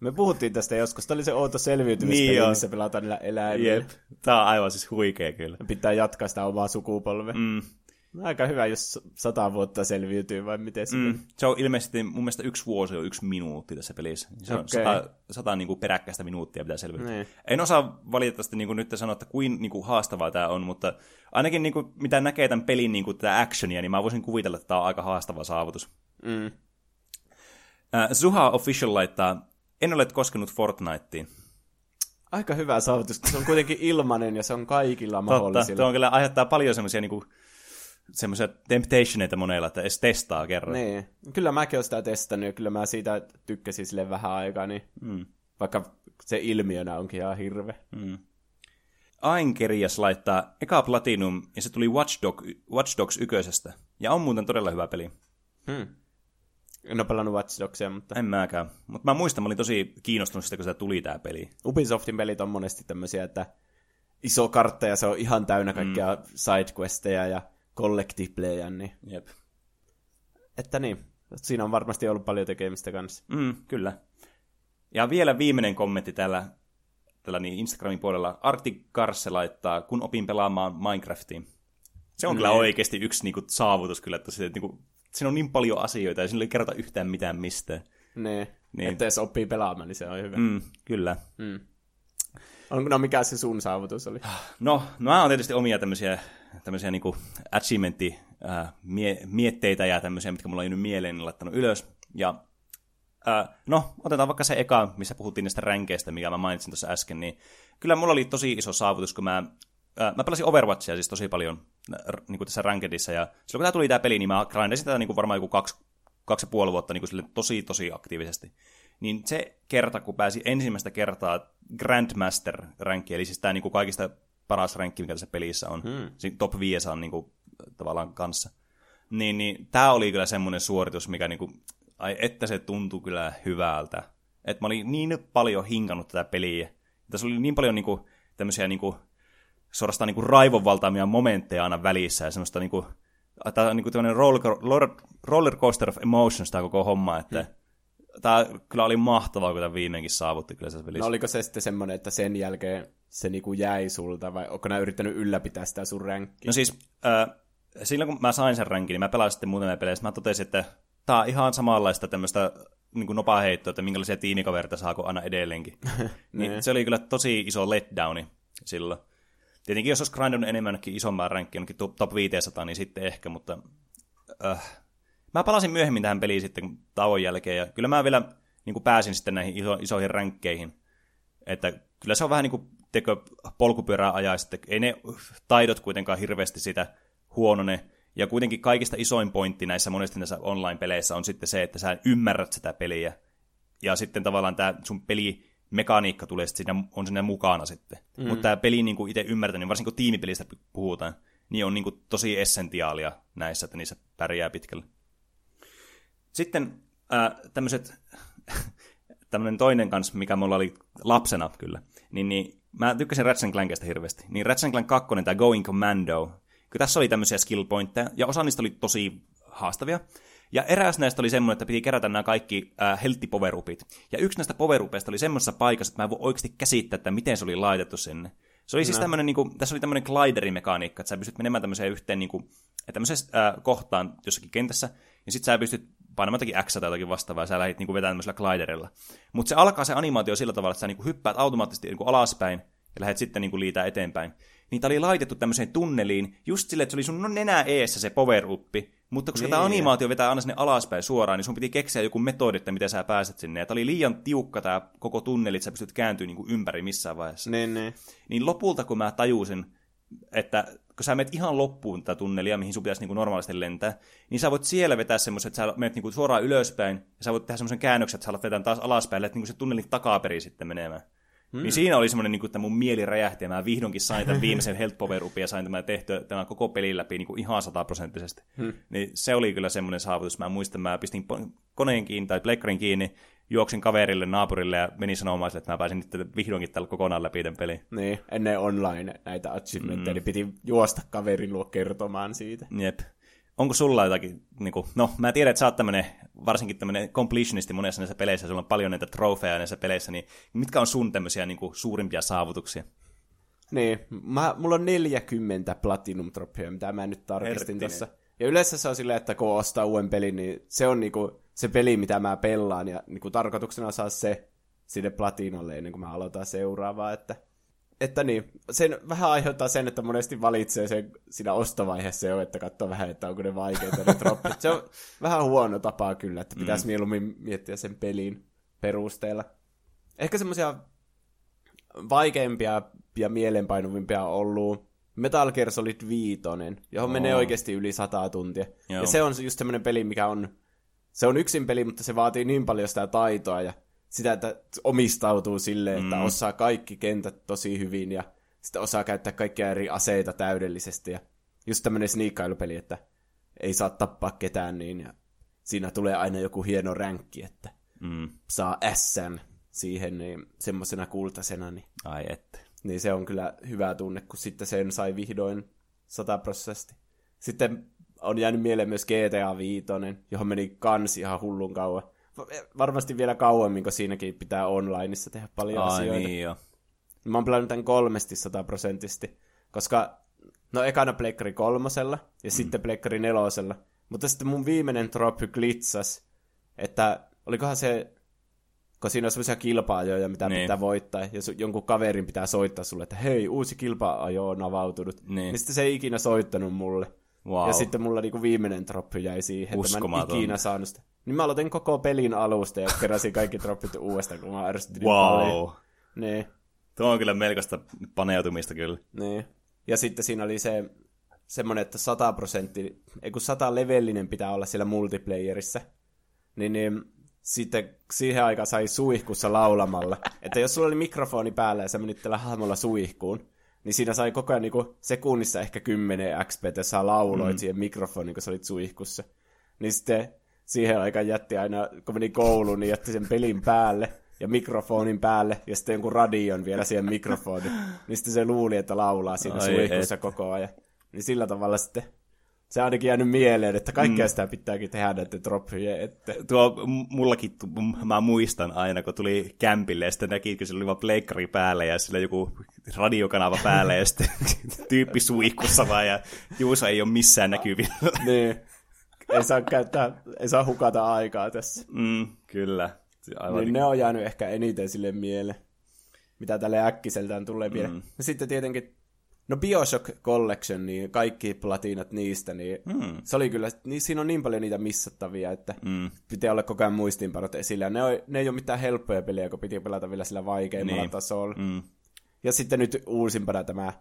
Me puhuttiin tästä joskus. Tämä oli se outo selviytymispeli, Niin on. missä pelataan niillä eläimillä. Jep, tää on aivan siis huikea kyllä. Pitää jatkaa sitä omaa sukupolvea. Mm. Aika hyvä, jos sata vuotta selviytyy, vai miten se Mm. Se on ilmeisesti, mun mielestä yksi vuosi on yksi minuutti tässä pelissä. Se on sata, sata niin kuin peräkkäistä minuuttia pitää selvitä. Niin. En osaa valitettavasti niin kuin nyt sanoa, että kuin, niin kuin haastavaa tämä on, mutta ainakin niin kuin, mitä näkee tämän pelin niin kuin, tätä actionia, niin mä voisin kuvitella, että tämä on aika haastava saavutus. Mm. Äh, Zuha Official laittaa, en ole koskenut Fortniteen. Aika hyvä saavutus, kun se on kuitenkin ilmanen ja se on kaikilla Totta, mahdollisilla. tuo on kyllä aiheuttaa paljon semmoisia niin semmoisia temptationeita monella, että edes testaa kerran. Niin. Kyllä mäkin olen sitä testannut ja kyllä mä siitä tykkäsin sille vähän aikaa, niin Mm. vaikka se ilmiönä onkin ihan hirve. Mm. Ainkerias laittaa eka Platinum, ja se tuli Watch, Dog, Watch Dogs ykkösestä. Ja on muuten todella hyvä peli. Hmm. En ole pelannut Watch Dogsia, mutta En mäkään. Mutta mä muistan, mä olin tosi kiinnostunut sitä, kun se tuli tää peli. Ubisoftin pelit on monesti tämmöisiä, että iso kartta ja se on ihan täynnä kaikkia mm. sidequesteja ja collectibleja, niin Jep. että niin, siinä on varmasti ollut paljon tekemistä kanssa. Mm, kyllä. Ja vielä viimeinen kommentti täällä, täällä niin Instagramin puolella. Arctic Karse laittaa, kun opin pelaamaan Minecraftiin. Se on Mm. kyllä oikeasti yksi niinku, saavutus kyllä, että se, niinku, siinä on niin paljon asioita ja siinä ei kerrota yhtään mitään mistään. Niin, Niin. niin. että jos oppii pelaamaan, niin se on hyvä. Mm. Kyllä. Mm. On, no mikä se sun saavutus oli? No, nämä on tietysti omia tämmöisiä, tämmöisiä niinku achievementti ää, mie- mietteitä ja tämmöisiä, mitkä mulla on jäänyt mieleen, niin laittanut ylös. Ja no, otetaan vaikka se eka, missä puhuttiin niistä ränkeistä, mikä mä mainitsin tuossa äsken, niin kyllä mulla oli tosi iso saavutus, kun mä, ää, mä pelasin Overwatchia siis tosi paljon r- niinku tässä rankedissa, ja silloin kun tää tuli tää peli, niin mä grindasin tätä niinku varmaan joku kaksi, kaksi ja puoli vuotta niinku sille tosi tosi aktiivisesti. Niin se kerta, kun pääsi ensimmäistä kertaa Grandmaster-ränkkiin, eli siis tämä niinku kaikista paras ränkki, mikä tässä pelissä on, Hmm. siinä top 5 on niinku, tavallaan kanssa, niin, niin tämä oli kyllä semmoinen suoritus, mikä niinku, ai että se tuntui kyllä hyvältä. Että mä olin niin paljon hinkannut tätä peliä. Tässä oli niin paljon niinku, tämmöisiä niinku, suorastaan niinku raivonvaltaamia momentteja aina välissä ja semmoista niinku, tämä on niinku tämmöinen roller, roller, coaster of emotions tämä koko homma, että tämä kyllä oli mahtavaa, kun tämä viimeinkin saavutti kyllä tässä pelissä. No oliko se sitten semmoinen, että sen jälkeen se niinku jäi sulta, vai onko nää yrittänyt ylläpitää sitä sun ränkkiä? No siis, äh, silloin kun mä sain sen rankin, niin mä pelasin sitten muutamia pelejä, mä totesin, että tää on ihan samanlaista tämmöistä niin heitto, että minkälaisia tiimikaverita saako aina edelleenkin. niin se oli kyllä tosi iso letdowni silloin. Tietenkin jos olisi grindannut enemmänkin isomman rankkiin, top 500, niin sitten ehkä, mutta äh, mä palasin myöhemmin tähän peliin sitten tauon jälkeen, ja kyllä mä vielä niin kuin pääsin sitten näihin iso, isoihin ränkkeihin. Että kyllä se on vähän niin kuin tekö polkupyörää ajaa, sitten ei ne taidot kuitenkaan hirveästi sitä huonone, ja kuitenkin kaikista isoin pointti näissä monesti näissä online-peleissä on sitten se, että sä ymmärrät sitä peliä, ja sitten tavallaan tämä sun peli mekaniikka tulee sitten siinä, on siinä mukana sitten. Mm. Mutta tämä peli niin itse ymmärtänyt, niin varsinkin kun tiimipelistä puhutaan, niin on niin kuin tosi essentiaalia näissä, että niissä pärjää pitkälle. Sitten äh, tämmöiset, tämmöinen toinen kanssa, mikä mulla oli lapsena kyllä, niin, niin mä tykkäsin Ratchet Clankista hirveästi. Niin Ratchet Clank 2, tämä Going Commando, kun tässä oli tämmöisiä skill pointteja, ja osa niistä oli tosi haastavia. Ja eräs näistä oli semmoinen, että piti kerätä nämä kaikki äh, helttipoverupit. Ja yksi näistä poverupeista oli semmoisessa paikassa, että mä en voi oikeasti käsittää, että miten se oli laitettu sinne. Se oli siis no. tämmöinen, niin kuin, tässä oli tämmöinen gliderimekaniikka, että sä pystyt menemään tämmöiseen yhteen niin kuin, tämmöiseen äh, kohtaan jossakin kentässä, ja sitten sä pystyt painamaan jotakin X tai jotakin vastaavaa, ja sä lähdit niin kuin, vetämään tämmöisellä gliderilla. Mutta se alkaa se animaatio sillä tavalla, että sä niin kuin, hyppäät automaattisesti niin kuin, alaspäin, ja lähdet sitten niin kuin, liitää eteenpäin. Niitä oli laitettu tämmöiseen tunneliin, just silleen, että se oli sun nenä eessä se power uppi, mutta koska niin. tämä animaatio vetää aina sinne alaspäin suoraan, niin sun piti keksiä joku metodi, että miten sä pääset sinne. Ja tämä oli liian tiukka tämä koko tunneli, että sä pystyt kääntyä niin kuin ympäri missään vaiheessa. Niin, niin. niin lopulta, kun mä tajusin, että kun sä menet ihan loppuun tätä tunnelia, mihin sun pitäisi niin kuin normaalisti lentää, niin sä voit siellä vetää semmoisen, että sä menet niin kuin suoraan ylöspäin, ja sä voit tehdä semmoisen käännöksen, että sä alat vetää taas alaspäin, että niin kuin se tunnelin takaperin sitten menemään. Hmm. Niin siinä oli semmoinen, niin kuin, että mun mieli räjähti, ja mä vihdoinkin sain tämän viimeisen health power ja sain tämän tehtyä tämän koko pelin läpi niin kuin ihan sataprosenttisesti. Hmm. Niin se oli kyllä semmoinen saavutus. Mä muistan, mä pistin koneen kiinni tai pleikkarin kiinni, juoksin kaverille, naapurille ja menin sanomaan että mä pääsin nyt vihdoinkin tällä kokonaan läpi tämän pelin. Niin, ennen online näitä achievementteja, mm. niin piti juosta kaverin luo kertomaan siitä. Jep onko sulla jotakin, niin kuin, no mä tiedän, että sä oot tämmönen, varsinkin tämmöinen completionisti monessa näissä peleissä, sulla on paljon näitä trofeja näissä peleissä, niin mitkä on sun tämmöisiä niin kuin, suurimpia saavutuksia? Niin, mä, mulla on 40 platinum tropea, mitä mä nyt tarkistin tuossa. Ja yleensä se on silleen, että kun ostaa uuden pelin, niin se on niinku se peli, mitä mä pelaan, ja niinku tarkoituksena saa se sinne platinalle ennen kuin mä aloitan seuraavaa, että että niin, sen vähän aiheuttaa sen, että monesti valitsee sen siinä ostovaiheessa jo, että katsoo vähän, että onko ne vaikeita ne droppit. Se on vähän huono tapa kyllä, että pitäisi mm. mieluummin miettiä sen pelin perusteella. Ehkä semmoisia vaikeimpia ja mielenpainuvimpia on ollut Metal Gear Solid 5, johon oh. menee oikeasti yli 100 tuntia. Joo. Ja se on just semmoinen peli, mikä on, se on yksin peli, mutta se vaatii niin paljon sitä taitoa ja sitä, että omistautuu silleen, että mm. osaa kaikki kentät tosi hyvin ja sitten osaa käyttää kaikkia eri aseita täydellisesti. Ja just tämmöinen sniikkailupeli, että ei saa tappaa ketään niin ja siinä tulee aina joku hieno ränkki, että mm. saa SN siihen niin semmoisena kultasena. Niin, Ai että. Niin se on kyllä hyvä tunne, kun sitten sen sai vihdoin sataprosenttisesti. Sitten on jäänyt mieleen myös GTA 5, johon meni kans ihan hullun kauan varmasti vielä kauemmin, kun siinäkin pitää onlineissa tehdä paljon Ai, asioita. Niin jo. Mä oon pelannut tämän kolmesti sataprosenttisesti, koska no ekana Pleikkari kolmosella ja mm. sitten Pleikkari nelosella. Mutta sitten mun viimeinen droppi glitsas, että olikohan se, kun siinä on semmoisia kilpa-ajoja, mitä niin. pitää voittaa, ja jonkun kaverin pitää soittaa sulle, että hei, uusi kilpa-ajo on avautunut. Niin. niin sitten se ei ikinä soittanut mulle. Wow. Ja sitten mulla niinku viimeinen droppi jäi siihen, että mä en ikinä saanut sitä. Niin mä aloitin koko pelin alusta ja keräsin kaikki droppit uudestaan, kun mä ärsytin wow. paljon. Niin. Tuo on kyllä melkoista paneutumista kyllä. Niin. Ja sitten siinä oli se semmoinen, että 100 prosentti, ei kun 100 levellinen pitää olla siellä multiplayerissa. Niin, niin sitten siihen aikaan sai suihkussa laulamalla. että jos sulla oli mikrofoni päällä ja sä menit tällä hahmolla suihkuun, niin siinä sai koko ajan niin sekunnissa ehkä 10 XP, että sä lauloit mm. siihen mikrofoniin, kun sä olit suihkussa. Niin sitten siihen aikaan jätti aina, kun meni kouluun, niin jätti sen pelin päälle ja mikrofonin päälle ja sitten jonkun radion vielä siihen mikrofoniin. Niin sitten se luuli, että laulaa siinä Ai suihkussa et. koko ajan. Niin sillä tavalla sitten se on ainakin jäänyt mieleen, että kaikkea mm. sitä pitääkin tehdä näiden droppien että... Tuo mullakin, mä muistan aina, kun tuli kämpille ja sitten näki, kun sillä oli vaan pleikkari päällä ja sillä joku radiokanava päällä ja sitten tyyppi suihkussa vaan ja Juuso ei ole missään näkyvillä. niin. ei saa käyttää, ei saa hukata aikaa tässä. Mm, kyllä. Aivan niin ne on jäänyt ehkä eniten sille mieleen, mitä tälle äkkiseltään tulee mieleen. Mm. Ja sitten tietenkin, no Bioshock Collection, niin kaikki platinat niistä, niin mm. se oli kyllä, niin siinä on niin paljon niitä missattavia, että mm. pitää olla koko ajan muistiinpanot esillä. Ja ne, on, ne ei ole mitään helppoja pelejä, kun piti pelata vielä sillä vaikeimmalla niin. tasolla. Mm. Ja sitten nyt uusimpana tämä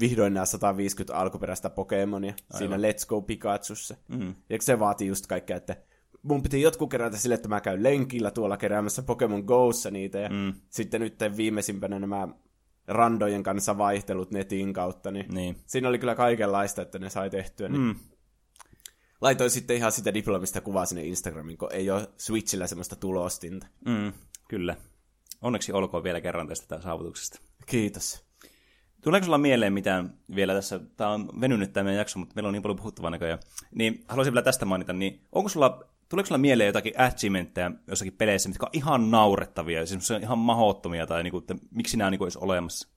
vihdoin nämä 150 alkuperäistä Pokemonia Aivan. siinä Let's Go Pikachussa. Mm. Ja se vaatii just kaikkea, että mun piti jotkut kerätä sille, että mä käyn lenkillä tuolla keräämässä Pokemon Go'ssa niitä, ja mm. sitten nyt viimeisimpänä nämä randojen kanssa vaihtelut netin kautta, niin, niin. siinä oli kyllä kaikenlaista, että ne sai tehtyä. Niin mm. Laitoin sitten ihan sitä diplomista kuvaa sinne Instagramiin, kun ei ole Switchillä semmoista tulostinta. Mm, kyllä. Onneksi olkoon vielä kerran tästä saavutuksesta. Kiitos. Tuleeko sulla mieleen mitään vielä tässä, tämä on venynyt tämä meidän jakso, mutta meillä on niin paljon puhuttavaa näköjään, niin haluaisin vielä tästä mainita, niin onko sulla, tuleeko sulla mieleen jotakin achievementteja jossakin peleissä, mitkä on ihan naurettavia, siis on ihan mahottomia, tai niinku, että miksi nämä niinku olisi olemassa?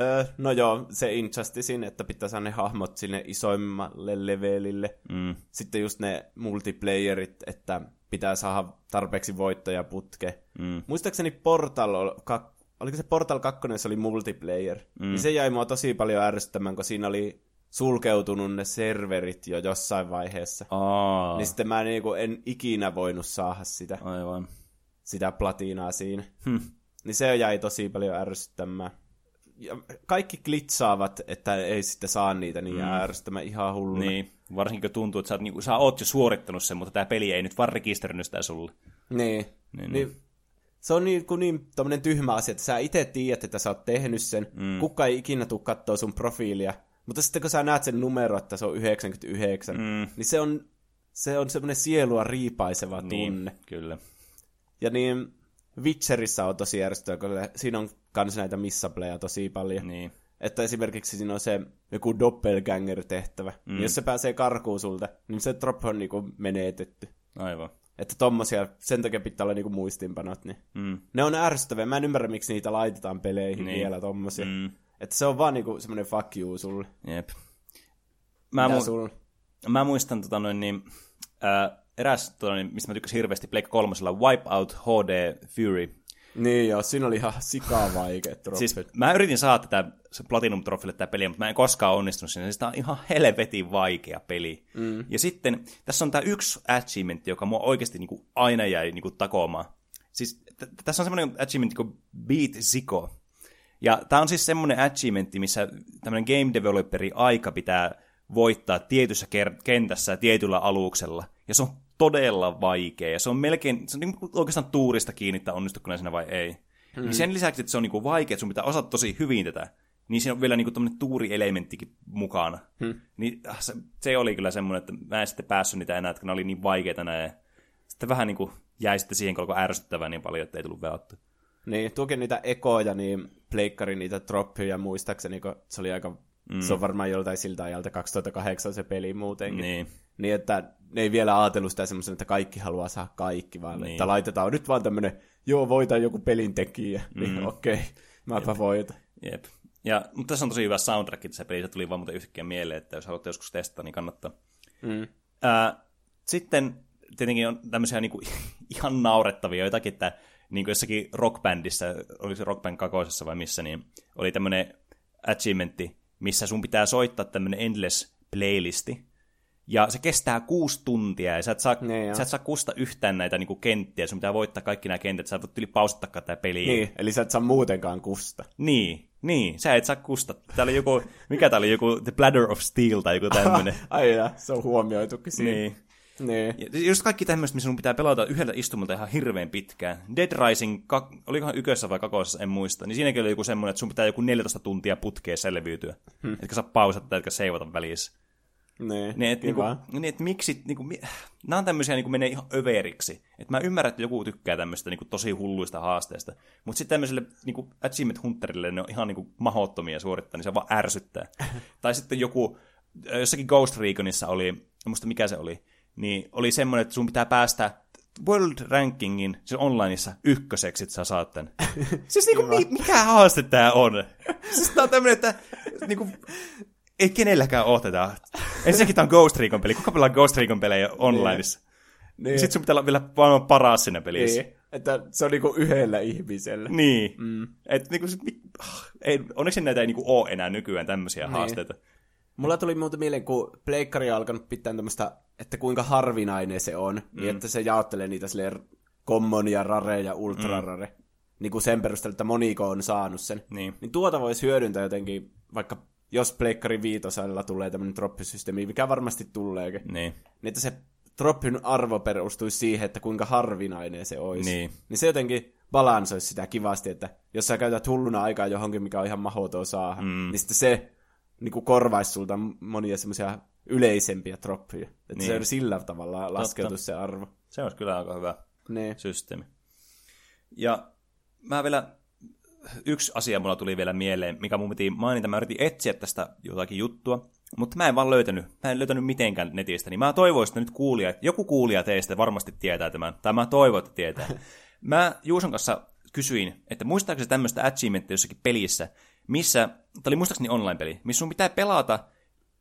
Öö, no joo, se Injusticein, että pitää saada ne hahmot sinne isoimmalle levelille. Mm. Sitten just ne multiplayerit, että pitää saada tarpeeksi voittoja putke. Mm. Muistaakseni Portal oliko se Portal 2, se oli multiplayer, mm. niin se jäi mua tosi paljon ärsyttämään, kun siinä oli sulkeutunut ne serverit jo jossain vaiheessa. Aa. Niin sitten mä niinku en ikinä voinut saada sitä, Aivan. sitä platinaa siinä. Hm. Niin se jäi tosi paljon ärsyttämään. Ja kaikki klitsaavat, että ei sitten saa niitä, niin mm. ärsyttämään ihan hulluna. Niin, varsinkin kun tuntuu, että sä oot, niin, sä oot jo suorittanut sen, mutta tämä peli ei nyt vaan rekisteröinyt sitä sulle. Niin. niin, niin. niin se on niin, kuin niin tommonen tyhmä asia, että sä itse tiedät, että sä oot tehnyt sen, mm. kuka ei ikinä tuu kattoo sun profiilia, mutta sitten kun sä näet sen numero, että se on 99, mm. niin se on, se on semmoinen sielua riipaiseva niin, tunne. Kyllä. Ja niin Witcherissa on tosi järjestöä, kun siinä on kans näitä missapleja tosi paljon. Niin. Että esimerkiksi siinä on se joku doppelganger-tehtävä. Mm. Niin jos se pääsee karkuun sulta, niin se drop on niinku menetetty. Aivan. Että tommosia, sen takia pitää olla niinku muistinpanot, niin mm. ne on ärsyttäviä. Mä en ymmärrä, miksi niitä laitetaan peleihin niin. vielä tommosia. Mm. Että se on vaan niinku semmoinen fuck you sulle. Jep. Mä, mu- sul? mä muistan tota noin niin, äh, eräs, tota noin, mistä mä tykkäsin hirveästi Blake kolmosella, Wipeout HD Fury. Niin joo, siinä oli ihan sikaa vaikea Siis mä yritin saada tätä Platinum Trophylle tätä peliä, mutta mä en koskaan onnistunut siinä. Siis tää on ihan helvetin vaikea peli. Mm. Ja sitten tässä on tämä yksi achievement, joka mua oikeasti niinku aina jäi niinku takomaan. Siis t- tässä on semmoinen achievement kuin Beat Zico. Ja tämä on siis semmoinen achievement, missä tämmöinen game developeri aika pitää voittaa tietyssä kentässä ja tietyllä aluksella. Ja se on todella vaikea. Ja se on melkein, se on niin oikeastaan tuurista kiinni, että onnistuko siinä vai ei. Hmm. Niin sen lisäksi, että se on niin vaikea, että sun pitää osata tosi hyvin tätä, niin siinä on vielä niin tämmöinen tuurielementtikin mukana. Hmm. Niin ah, se, se, oli kyllä semmoinen, että mä en sitten päässyt niitä enää, että ne oli niin vaikeita näin. Sitten vähän niin kuin jäi sitten siihen, kun alkoi ärsyttävää niin paljon, että ei tullut veattu. Niin, tuokin niitä ekoja, niin pleikkari niitä droppia muistaakseni, kun se oli aika, mm. se on varmaan joltain siltä ajalta 2008 se peli muutenkin. Niin. Niin, että ne ei vielä ajatellut sitä semmoisen, että kaikki haluaa saada kaikki, vaan niin. että laitetaan nyt vaan tämmöinen, joo, voitan joku pelin tekijä, niin mm. okei, okay, mäpä Jep. voitan. Jep. Ja, mutta tässä on tosi hyvä soundtrack, että se peli se tuli vaan muuten yhtäkkiä mieleen, että jos haluatte joskus testata, niin kannattaa. Mm. Ää, sitten tietenkin on tämmöisiä niin kuin, ihan naurettavia joitakin, että niin kuin jossakin rockbändissä, oli se rockband kakoisessa vai missä, niin oli tämmöinen achievementti, missä sun pitää soittaa tämmöinen endless playlisti, ja se kestää kuusi tuntia, ja sä et saa, niin sä et saa kusta yhtään näitä niinku kenttiä, sun pitää voittaa kaikki nämä kentät, sä et voi yli pausittakaan tätä peliä. Niin, eli sä et saa muutenkaan kusta. Niin, niin, sä et saa kusta. Tää oli joku, mikä tää oli, joku The Bladder of Steel tai joku tämmönen. Ai ja, se on huomioitukin siinä. Niin. Niin. Ja just kaikki tämmöistä, missä sun pitää pelata yhdellä istumalta ihan hirveän pitkään. Dead Rising, kak- olikohan ykössä vai kakoissa, en muista. Niin siinäkin oli joku semmoinen, että sun pitää joku 14 tuntia putkeen selviytyä. Hmm. Etkä saa pausata tai etkä seivata välissä. Nee, niin, että, niinku, niin, että miksi, niinku, nämä on tämmöisiä, niinku menee ihan överiksi. Että mä ymmärrän, että joku tykkää tämmöistä niinku, tosi hulluista haasteista, mutta sitten tämmöiselle niinku, Achievement Hunterille ne on ihan niinku, mahottomia suorittaa, niin se vaan ärsyttää. tai sitten joku, jossakin Ghost Reconissa oli, muista mikä se oli, niin oli semmoinen, että sun pitää päästä World Rankingin se onlineissa ykköseksi, että sä saat tämän. siis niinku, mi- mikä haaste tää on? siis tää on tämmönen, että niinku, ei kenelläkään ole tätä. Ensinnäkin tämä on Ghost Recon peli. Kuka pelaa Ghost Recon pelejä onlineissa? Niin. Sitten sun pitää olla vielä maailman paras siinä pelissä. Niin, että se on niinku yhdellä ihmisellä. Niin. Mm. Et, niinku, ah, ei, onneksi näitä ei niinku ole enää nykyään tämmöisiä niin. haasteita. Mulla tuli muuten mieleen, kun Pleikkari on alkanut pitää tämmöistä, että kuinka harvinainen se on, mm. niin että se jaottelee niitä silleen common ja rare ja ultra rare. Mm. Niin kuin sen perusteella, että moniko on saanut sen. Niin. Niin tuota voisi hyödyntää jotenkin, vaikka jos Pleikkari viitosella tulee tämmöinen droppisysteemi, mikä varmasti tuleekin. Niin. Niin että se droppin arvo perustuisi siihen, että kuinka harvinainen se olisi. Niin. niin se jotenkin balansoisi sitä kivasti, että jos sä käytät hulluna aikaa johonkin, mikä on ihan mahdoton saada, mm. niin sitten se niin kuin korvaisi sulta monia semmoisia yleisempiä droppeja. Että Niin. se on sillä tavalla laskeutus se arvo. Se olisi kyllä aika hyvä Niin. systeemi. Ja mä vielä, yksi asia mulla tuli vielä mieleen, mikä mun piti mainita. Mä yritin etsiä tästä jotakin juttua, mutta mä en vaan löytänyt. Mä en löytänyt mitenkään netistä. Niin mä toivoisin, että nyt kuulija, joku kuulija teistä varmasti tietää tämän. Tai mä toivon, että tietää. Mä Juuson kanssa kysyin, että muistaako se tämmöistä achievementtia jossakin pelissä, missä, tämä oli muistaakseni online-peli, missä sun pitää pelata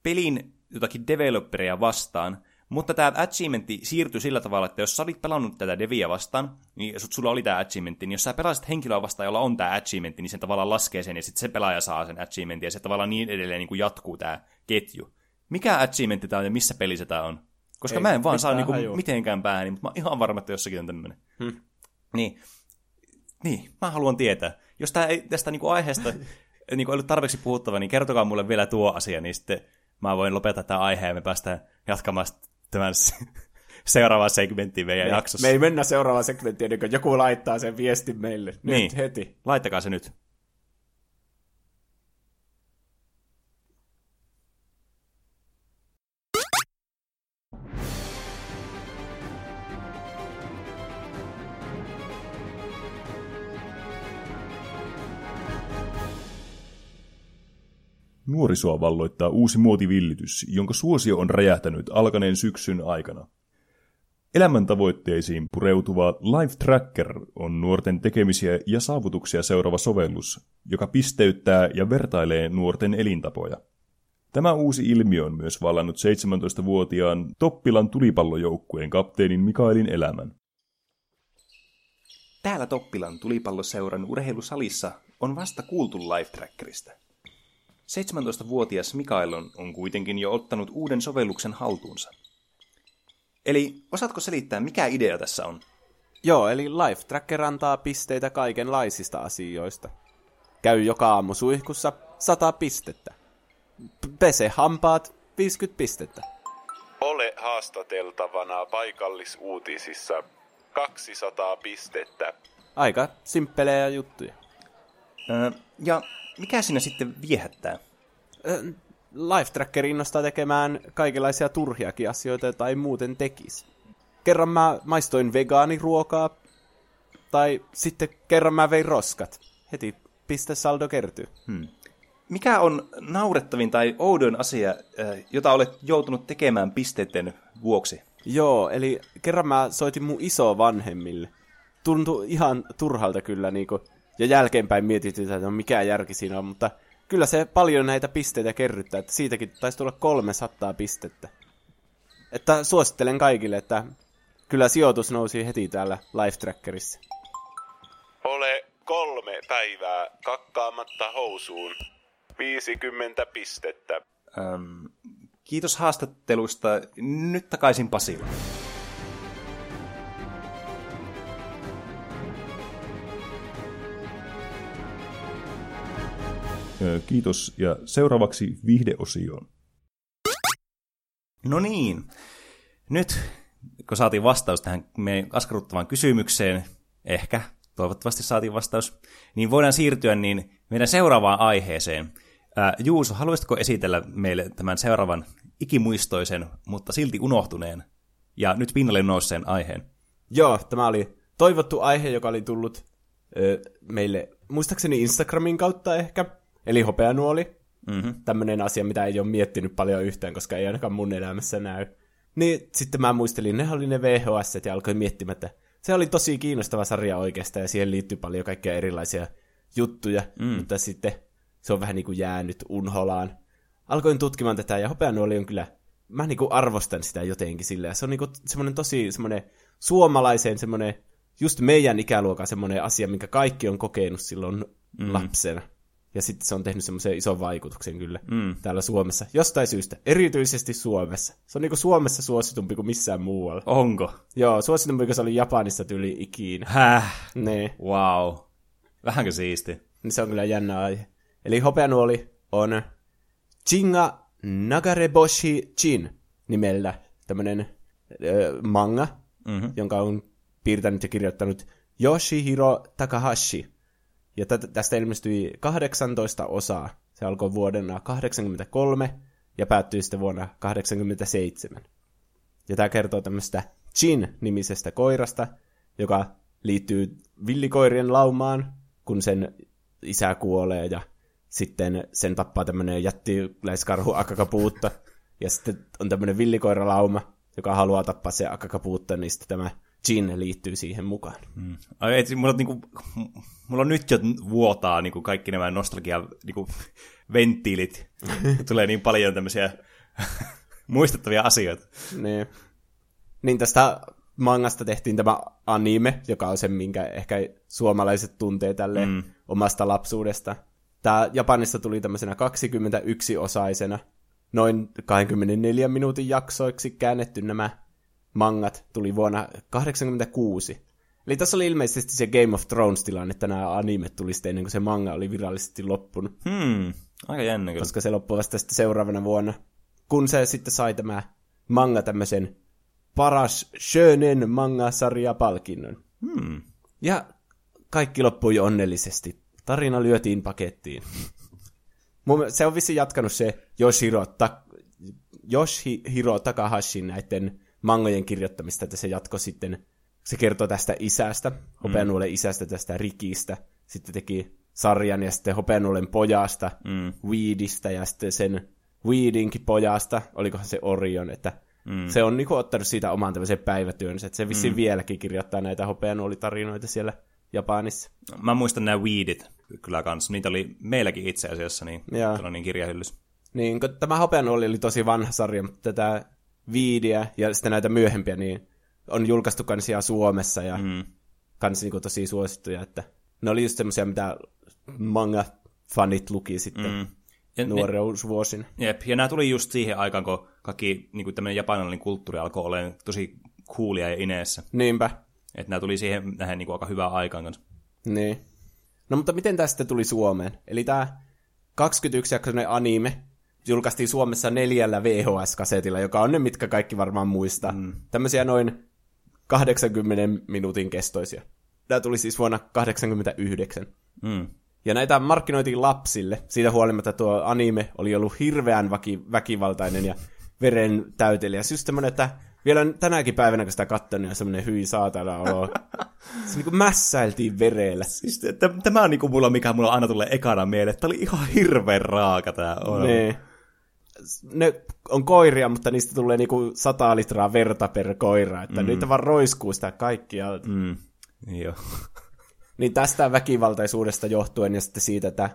pelin jotakin developeria vastaan, mutta tämä achievementti siirtyi sillä tavalla, että jos sä olit pelannut tätä deviä vastaan, niin sulla oli tämä achievementti, niin jos sä pelasit henkilöä vastaan, jolla on tämä achievementti, niin sen tavallaan laskee sen, ja sitten se pelaaja saa sen achievementin, ja se tavallaan niin edelleen niin kuin jatkuu tämä ketju. Mikä achievementti tämä on, ja missä pelissä tämä on? Koska Ei mä en vaan saa niinku hajua. mitenkään päähän, mutta mä oon ihan varma, että jossakin on tämmöinen. Hmm. Niin. Niin, mä haluan tietää. Jos tää ei, tästä niinku aiheesta niinku ollut tarpeeksi puhuttava, niin kertokaa mulle vielä tuo asia, niin sitten mä voin lopettaa tämän aiheen ja me päästään jatkamaan tämän se- seuraavaan segmenttiin meidän Me, jaksossa. me ei mennä seuraavaan segmenttiin, ennen kuin joku laittaa sen viestin meille. Nyt Niin. heti. Laittakaa se nyt. Nuorisoa valloittaa uusi muotivillitys, jonka suosio on räjähtänyt alkaneen syksyn aikana. Elämäntavoitteisiin pureutuva Life Tracker on nuorten tekemisiä ja saavutuksia seuraava sovellus, joka pisteyttää ja vertailee nuorten elintapoja. Tämä uusi ilmiö on myös vallannut 17-vuotiaan Toppilan tulipallojoukkueen kapteenin Mikaelin elämän. Täällä Toppilan tulipalloseuran urheilusalissa on vasta kuultu Life Trackerista. 17-vuotias Mikael on, on kuitenkin jo ottanut uuden sovelluksen haltuunsa. Eli osaatko selittää, mikä idea tässä on? Joo, eli Life Tracker antaa pisteitä kaikenlaisista asioista. Käy joka aamu suihkussa 100 pistettä. P- pese hampaat 50 pistettä. Ole haastateltavana paikallisuutisissa 200 pistettä. Aika simppelejä juttuja. Öö, ja mikä siinä sitten viehättää? Ö, Life Tracker innostaa tekemään kaikenlaisia turhiakin asioita, tai muuten tekis. Kerran mä maistoin vegaaniruokaa, tai sitten kerran mä vein roskat. Heti pistesaldo kertyy. Mikä on naurettavin tai oudoin asia, jota olet joutunut tekemään pisteiden vuoksi? Joo, eli kerran mä soitin mun iso vanhemmille. Tuntui ihan turhalta kyllä, niinku, ja jälkeenpäin mietittiin, että no mikä järki siinä on, mutta kyllä se paljon näitä pisteitä kerryttää, että siitäkin taisi tulla 300 pistettä. Että suosittelen kaikille, että kyllä sijoitus nousi heti täällä Life Trackerissa. Ole kolme päivää kakkaamatta housuun. 50 pistettä. Öm, kiitos haastatteluista. Nyt takaisin Pasilaan. Kiitos ja seuraavaksi viihdeosioon. No niin, nyt kun saatiin vastaus tähän meidän askarruttavaan kysymykseen, ehkä, toivottavasti saatiin vastaus, niin voidaan siirtyä niin meidän seuraavaan aiheeseen. Ää, Juuso, haluaisitko esitellä meille tämän seuraavan ikimuistoisen, mutta silti unohtuneen ja nyt pinnalle nousseen aiheen? Joo, tämä oli toivottu aihe, joka oli tullut ö, meille, muistaakseni Instagramin kautta ehkä, eli hopeanuoli. Mm-hmm. Tämmöinen asia, mitä ei ole miettinyt paljon yhtään, koska ei ainakaan mun elämässä näy. Niin sitten mä muistelin, ne oli ne VHS ja alkoin miettimään, että se oli tosi kiinnostava sarja oikeastaan ja siihen liittyy paljon kaikkea erilaisia juttuja, mm. mutta sitten se on vähän niin kuin jäänyt unholaan. Alkoin tutkimaan tätä ja hopeanuoli on kyllä mä niinku arvostan sitä jotenkin silleen. Se on niinku semmoinen tosi semmoinen suomalaisen semmoinen, just meidän ikäluokan semmoinen asia, minkä kaikki on kokenut silloin mm. lapsena. Ja sitten se on tehnyt semmoisen ison vaikutuksen kyllä mm. täällä Suomessa. Jostain syystä. Erityisesti Suomessa. Se on niinku Suomessa suositumpi kuin missään muualla. Onko? Joo, suositumpi kuin se oli Japanissa tyyli ikinä. Häh? Ne. Wow. Vähänkö siisti? Niin se on kyllä jännä aihe. Eli hopeanuoli on Chinga Nagareboshi Chin nimellä tämmönen ö, manga, mm-hmm. jonka on piirtänyt ja kirjoittanut Yoshihiro Takahashi. Ja tä- tästä ilmestyi 18 osaa. Se alkoi vuodena 83 ja päättyi sitten vuonna 87. Ja tämä kertoo tämmöistä Chin-nimisestä koirasta, joka liittyy villikoirien laumaan, kun sen isä kuolee ja sitten sen tappaa tämmöinen jättiläiskarhu akakapuutta. Ja sitten on tämmöinen villikoiralauma, joka haluaa tappaa se akakapuutta, niin sitten tämä Jin liittyy siihen mukaan. Mm. Ai, et, mulla, on, niinku, mulla on nyt jo vuotaa niinku, kaikki nämä nostalgia niinku, venttiilit. Tulee niin paljon tämmöisiä muistettavia asioita. Niin. niin tästä mangasta tehtiin tämä anime, joka on se, minkä ehkä suomalaiset tuntee tälle mm. omasta lapsuudesta. Tämä Japanissa tuli tämmöisenä 21-osaisena, noin 24 minuutin jaksoiksi käännetty nämä mangat tuli vuonna 1986. Eli tässä oli ilmeisesti se Game of Thrones-tilanne, että nämä animet tuli sitten ennen kuin se manga oli virallisesti loppunut. Hmm, aika jännä kyllä. Koska se loppui vasta sitten seuraavana vuonna, kun se sitten sai tämä manga tämmöisen paras Schönen manga-sarja-palkinnon. Hmm. Ja kaikki loppui onnellisesti. Tarina lyötiin pakettiin. se on vissi jatkanut se Yoshiro, ta- Yoshihiro Takahashin näiden mangojen kirjoittamista, että se jatko sitten, se kertoo tästä isästä, Hopeanuolen isästä, tästä Rikistä, sitten teki sarjan ja sitten Hopeanuolen pojasta, mm. Weedistä ja sitten sen Weedinkin pojasta, olikohan se Orion, että mm. se on niinku ottanut siitä oman tämmöisen päivätyönsä, että se vissiin mm. vieläkin kirjoittaa näitä Hopeanuolitarinoita siellä Japanissa. Mä muistan nämä Weedit kyllä kanssa, niitä oli meilläkin itse asiassa, niin, niin kirjahyllys. Niin, tämä Hopeanuoli oli tosi vanha sarja, mutta tätä viidiä ja sitten näitä myöhempiä, niin on julkaistu kansia Suomessa ja mm. kans niin tosi suosittuja, että ne oli just semmoisia, mitä manga-fanit luki sitten mm. ja nuoreusvuosin. Jep, ja nämä tuli just siihen aikaan, kun kaikki niin tämmöinen japanilainen kulttuuri alkoi olemaan tosi coolia ja ineessä. Niinpä. Että nämä tuli siihen nähdä niin aika hyvää aikaan kanssa. Niin. No mutta miten tästä tuli Suomeen? Eli tämä 21-jaksoinen anime, julkaistiin Suomessa neljällä VHS-kasetilla, joka on ne, mitkä kaikki varmaan muistaa. Mm. Tämmöisiä noin 80 minuutin kestoisia. Tämä tuli siis vuonna 1989. Mm. Ja näitä markkinoitiin lapsille. Siitä huolimatta tuo anime oli ollut hirveän väki- väkivaltainen ja veren täyteliä. Siis tämmöinen, että vielä tänäkin päivänä, kun sitä katsoin, niin on semmoinen hyi saatana olo. Se niin mässäiltiin verellä. Siis, tämä on niin kuin mulla, mikä mulla aina tulee ekana mieleen. Tämä oli ihan hirveän raaka tämä on. Niin ne on koiria, mutta niistä tulee niinku sata litraa verta per koira, että mm. niitä vaan roiskuu sitä kaikkia. Mm. Joo. niin tästä väkivaltaisuudesta johtuen ja sitten siitä, että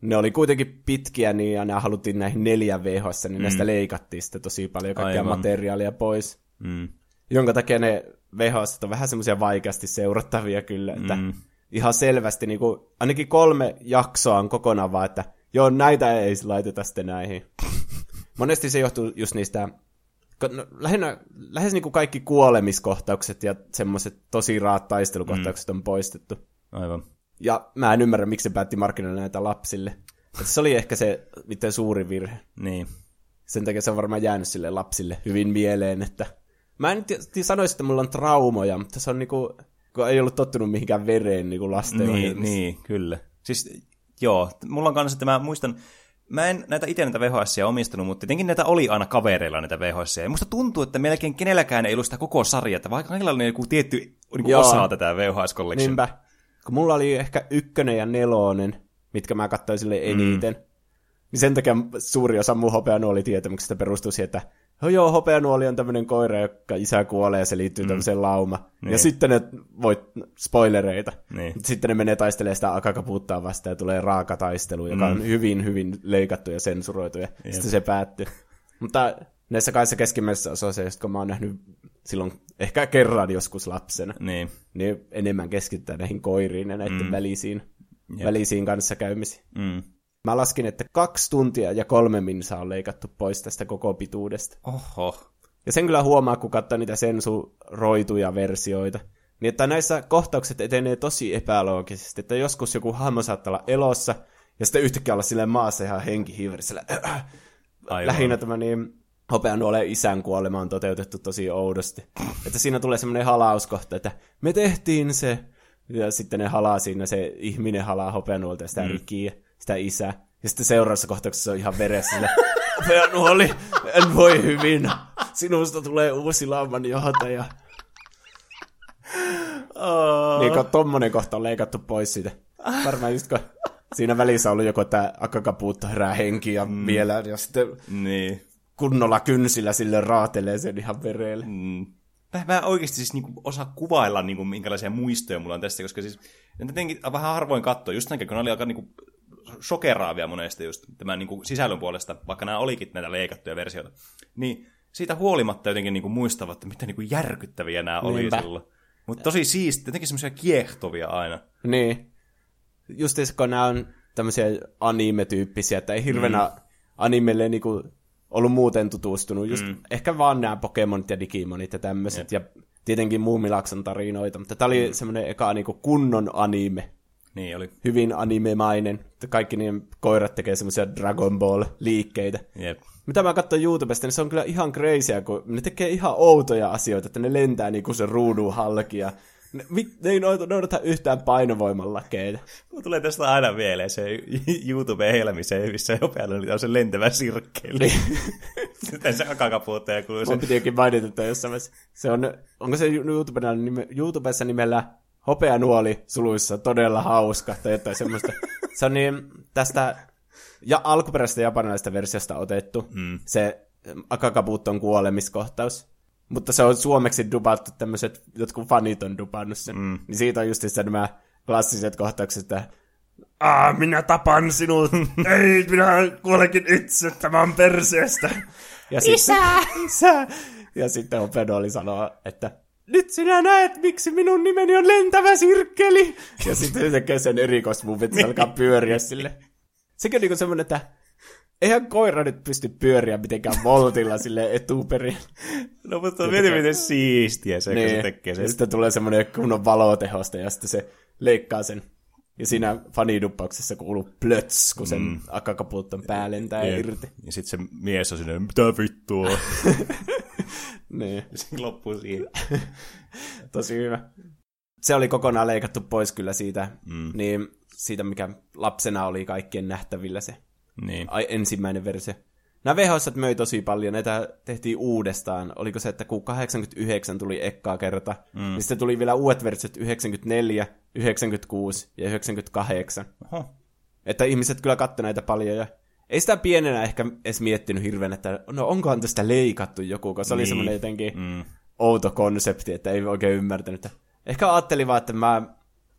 ne oli kuitenkin pitkiä niin, ja ne haluttiin näihin neljän VHS, niin mm. näistä leikattiin sitten tosi paljon kaikkea Aivan. materiaalia pois. Mm. Jonka takia ne VHS on vähän semmoisia vaikeasti seurattavia kyllä, että mm. ihan selvästi niin kuin, ainakin kolme jaksoa on kokonaan vaan, että joo, näitä ei laiteta sitten näihin. Monesti se johtuu just niistä, no, lähinnä, lähes niin kuin kaikki kuolemiskohtaukset ja semmoiset tosi raat taistelukohtaukset mm. on poistettu. Aivan. Ja mä en ymmärrä, miksi se päätti markkinoida näitä lapsille. Että se oli ehkä se miten suuri virhe. Niin. Sen takia se on varmaan jäänyt sille lapsille hyvin mieleen, että... Mä en t- sanoisi, että mulla on traumoja, mutta se on niinku... Kun ei ollut tottunut mihinkään vereen niinku lasten Niin, niin, kyllä. Siis joo, mulla on kanssa, että mä muistan, Mä en näitä itse näitä VHS omistanut, mutta tietenkin näitä oli aina kavereilla näitä VHS. Ja musta tuntuu, että melkein kenelläkään ei ollut sitä koko sarjaa, että vaikka kaikilla oli joku tietty niin osa tätä VHS Collection. Niinpä. Kun mulla oli ehkä ykkönen ja nelonen, mitkä mä katsoin sille eniten. Mm. Niin sen takia suuri osa mun hopeanuoli tietämyksestä perustuu siihen, että oh joo, hopeanuoli on tämmöinen koira, joka isä kuolee ja se liittyy mm. tämmöiseen lauma. Niin. Ja sitten ne voit spoilereita. Niin. Sitten ne menee taistelemaan sitä akakapuuttaa vastaan ja tulee raaka taistelu, joka mm. on hyvin, hyvin leikattu ja sensuroitu ja Jep. sitten se päättyy. Mutta näissä kaikissa keskimmäisissä osassa, jotka mä oon nähnyt silloin ehkä kerran joskus lapsena, Niin. niin enemmän keskitytään näihin koiriin ja näiden mm. välisiin, Jep. välisiin kanssakäymisiin. Mm. Mä laskin, että kaksi tuntia ja kolme minsaa on leikattu pois tästä koko pituudesta. Oho. Ja sen kyllä huomaa, kun katsoo niitä sensuroituja versioita. Niin että näissä kohtaukset etenee tosi epäloogisesti, että joskus joku hahmo saattaa olla elossa, ja sitten yhtäkkiä olla silleen maassa ihan henkihiiverisellä. Aivan. Lähinnä tämä niin hopean nuoleen isän kuolema on toteutettu tosi oudosti. Että siinä tulee semmoinen halauskohta, että me tehtiin se, ja sitten ne halaa siinä, se ihminen halaa hopean nuolta ja sitä mm. rikiä, sitä isää. Ja sitten seuraavassa kohtauksessa se on ihan veressä sille, hopean nuoli, en voi hyvin. Sinusta tulee uusi lamman johtaja. Oh. Niin kun tommonen kohta on leikattu pois siitä. Varmaan just kun siinä välissä on ollut joku tämä Akakapuutto herää henki ja mm. vielä, ja sitten Niin. kunnolla kynsillä sille raatelee sen ihan verelle. Mm. Mä, mä oikeasti siis niinku osaa kuvailla, niinku, minkälaisia muistoja mulla on tästä, koska siis jotenkin vähän harvoin katsoa, just näin, kun ne oli aika niinku, shokeraavia monesti just tämän niinku, sisällön puolesta, vaikka nämä olikin näitä leikattuja versioita. Niin siitä huolimatta jotenkin niinku, muistavat, että miten niinku, järkyttäviä nämä oli Niinpä. silloin. Mutta tosi siisti, jotenkin semmoisia kiehtovia aina. Niin. Just kun nämä on tämmöisiä anime-tyyppisiä, että ei hirveänä mm. animelle niinku ollut muuten tutustunut. Just mm. ehkä vaan nämä Pokemonit ja Digimonit ja tämmöiset. Ja tietenkin Muumilakson tarinoita. Mutta tämä oli mm. semmoinen eka niinku kunnon anime. Niin oli. Hyvin animemainen. Että Kaikki niiden koirat tekee semmoisia Dragon Ball-liikkeitä. Jep. Mitä mä katson YouTubesta, niin se on kyllä ihan crazyä, kun ne tekee ihan outoja asioita, että ne lentää niinku se ruudun halki ja ne, ne ei noudata, yhtään painovoiman lakeita. Mulla tulee tästä aina mieleen se YouTube-helmi, se missä nopealla on se lentävä sirkkeli. Sitten se akakapuutta ja kuuluu se. Mun piti jokin mainita että jossain vaiheessa. Se on, onko se YouTubessa, nime, YouTubessa nimellä Hopea nuoli suluissa todella hauska tai jotain semmoista. Se on niin tästä ja alkuperäisestä japanilaisesta versiosta otettu mm. se Akakabuton kuolemiskohtaus. Mutta se on suomeksi dubattu tämmöiset, jotkut fanit on dupannut sen. Mm. Niin siitä on just nämä klassiset kohtaukset, että Aa, minä tapan sinut. Ei, minä kuolenkin itse tämän perseestä. Ja Isä! Sitten, isä! Ja sitten Opedoli sanoo, että nyt sinä näet, miksi minun nimeni on lentävä sirkkeli. Ja sitten se tekee että se alkaa pyöriä sille. Sekin on niinku semmoinen, että eihän koira nyt pysty pyöriä mitenkään voltilla sille etuperin. No mutta mietin miten siistiä se, niin. kun se tekee Ja sen. sitten tulee semmoinen kunnon valotehosta ja sitten se leikkaa sen. Ja siinä faniduppauksessa kuuluu plöts, kun sen mm. akakapuuton pää lentää irti. Ja sitten se mies on sinne, mitä vittua? Niin, Ja se loppuu siihen. tosi hyvä. Se oli kokonaan leikattu pois kyllä siitä, mm. niin siitä mikä lapsena oli kaikkien nähtävillä se Niin. ai, ensimmäinen versio. Nämä VHS möi tosi paljon, näitä tehtiin uudestaan. Oliko se, että kun 89 tuli ekkaa kerta, mm. niin sitten tuli vielä uudet versiot 94, 96 ja 98. Oho. Että ihmiset kyllä katsoi näitä paljon ja ei sitä pienenä ehkä edes miettinyt hirveän, että no onkohan tästä leikattu joku, koska se oli Niin. semmoinen jotenkin Mm. outo konsepti, että ei oikein ymmärtänyt. Ehkä ajattelin vaan, että mä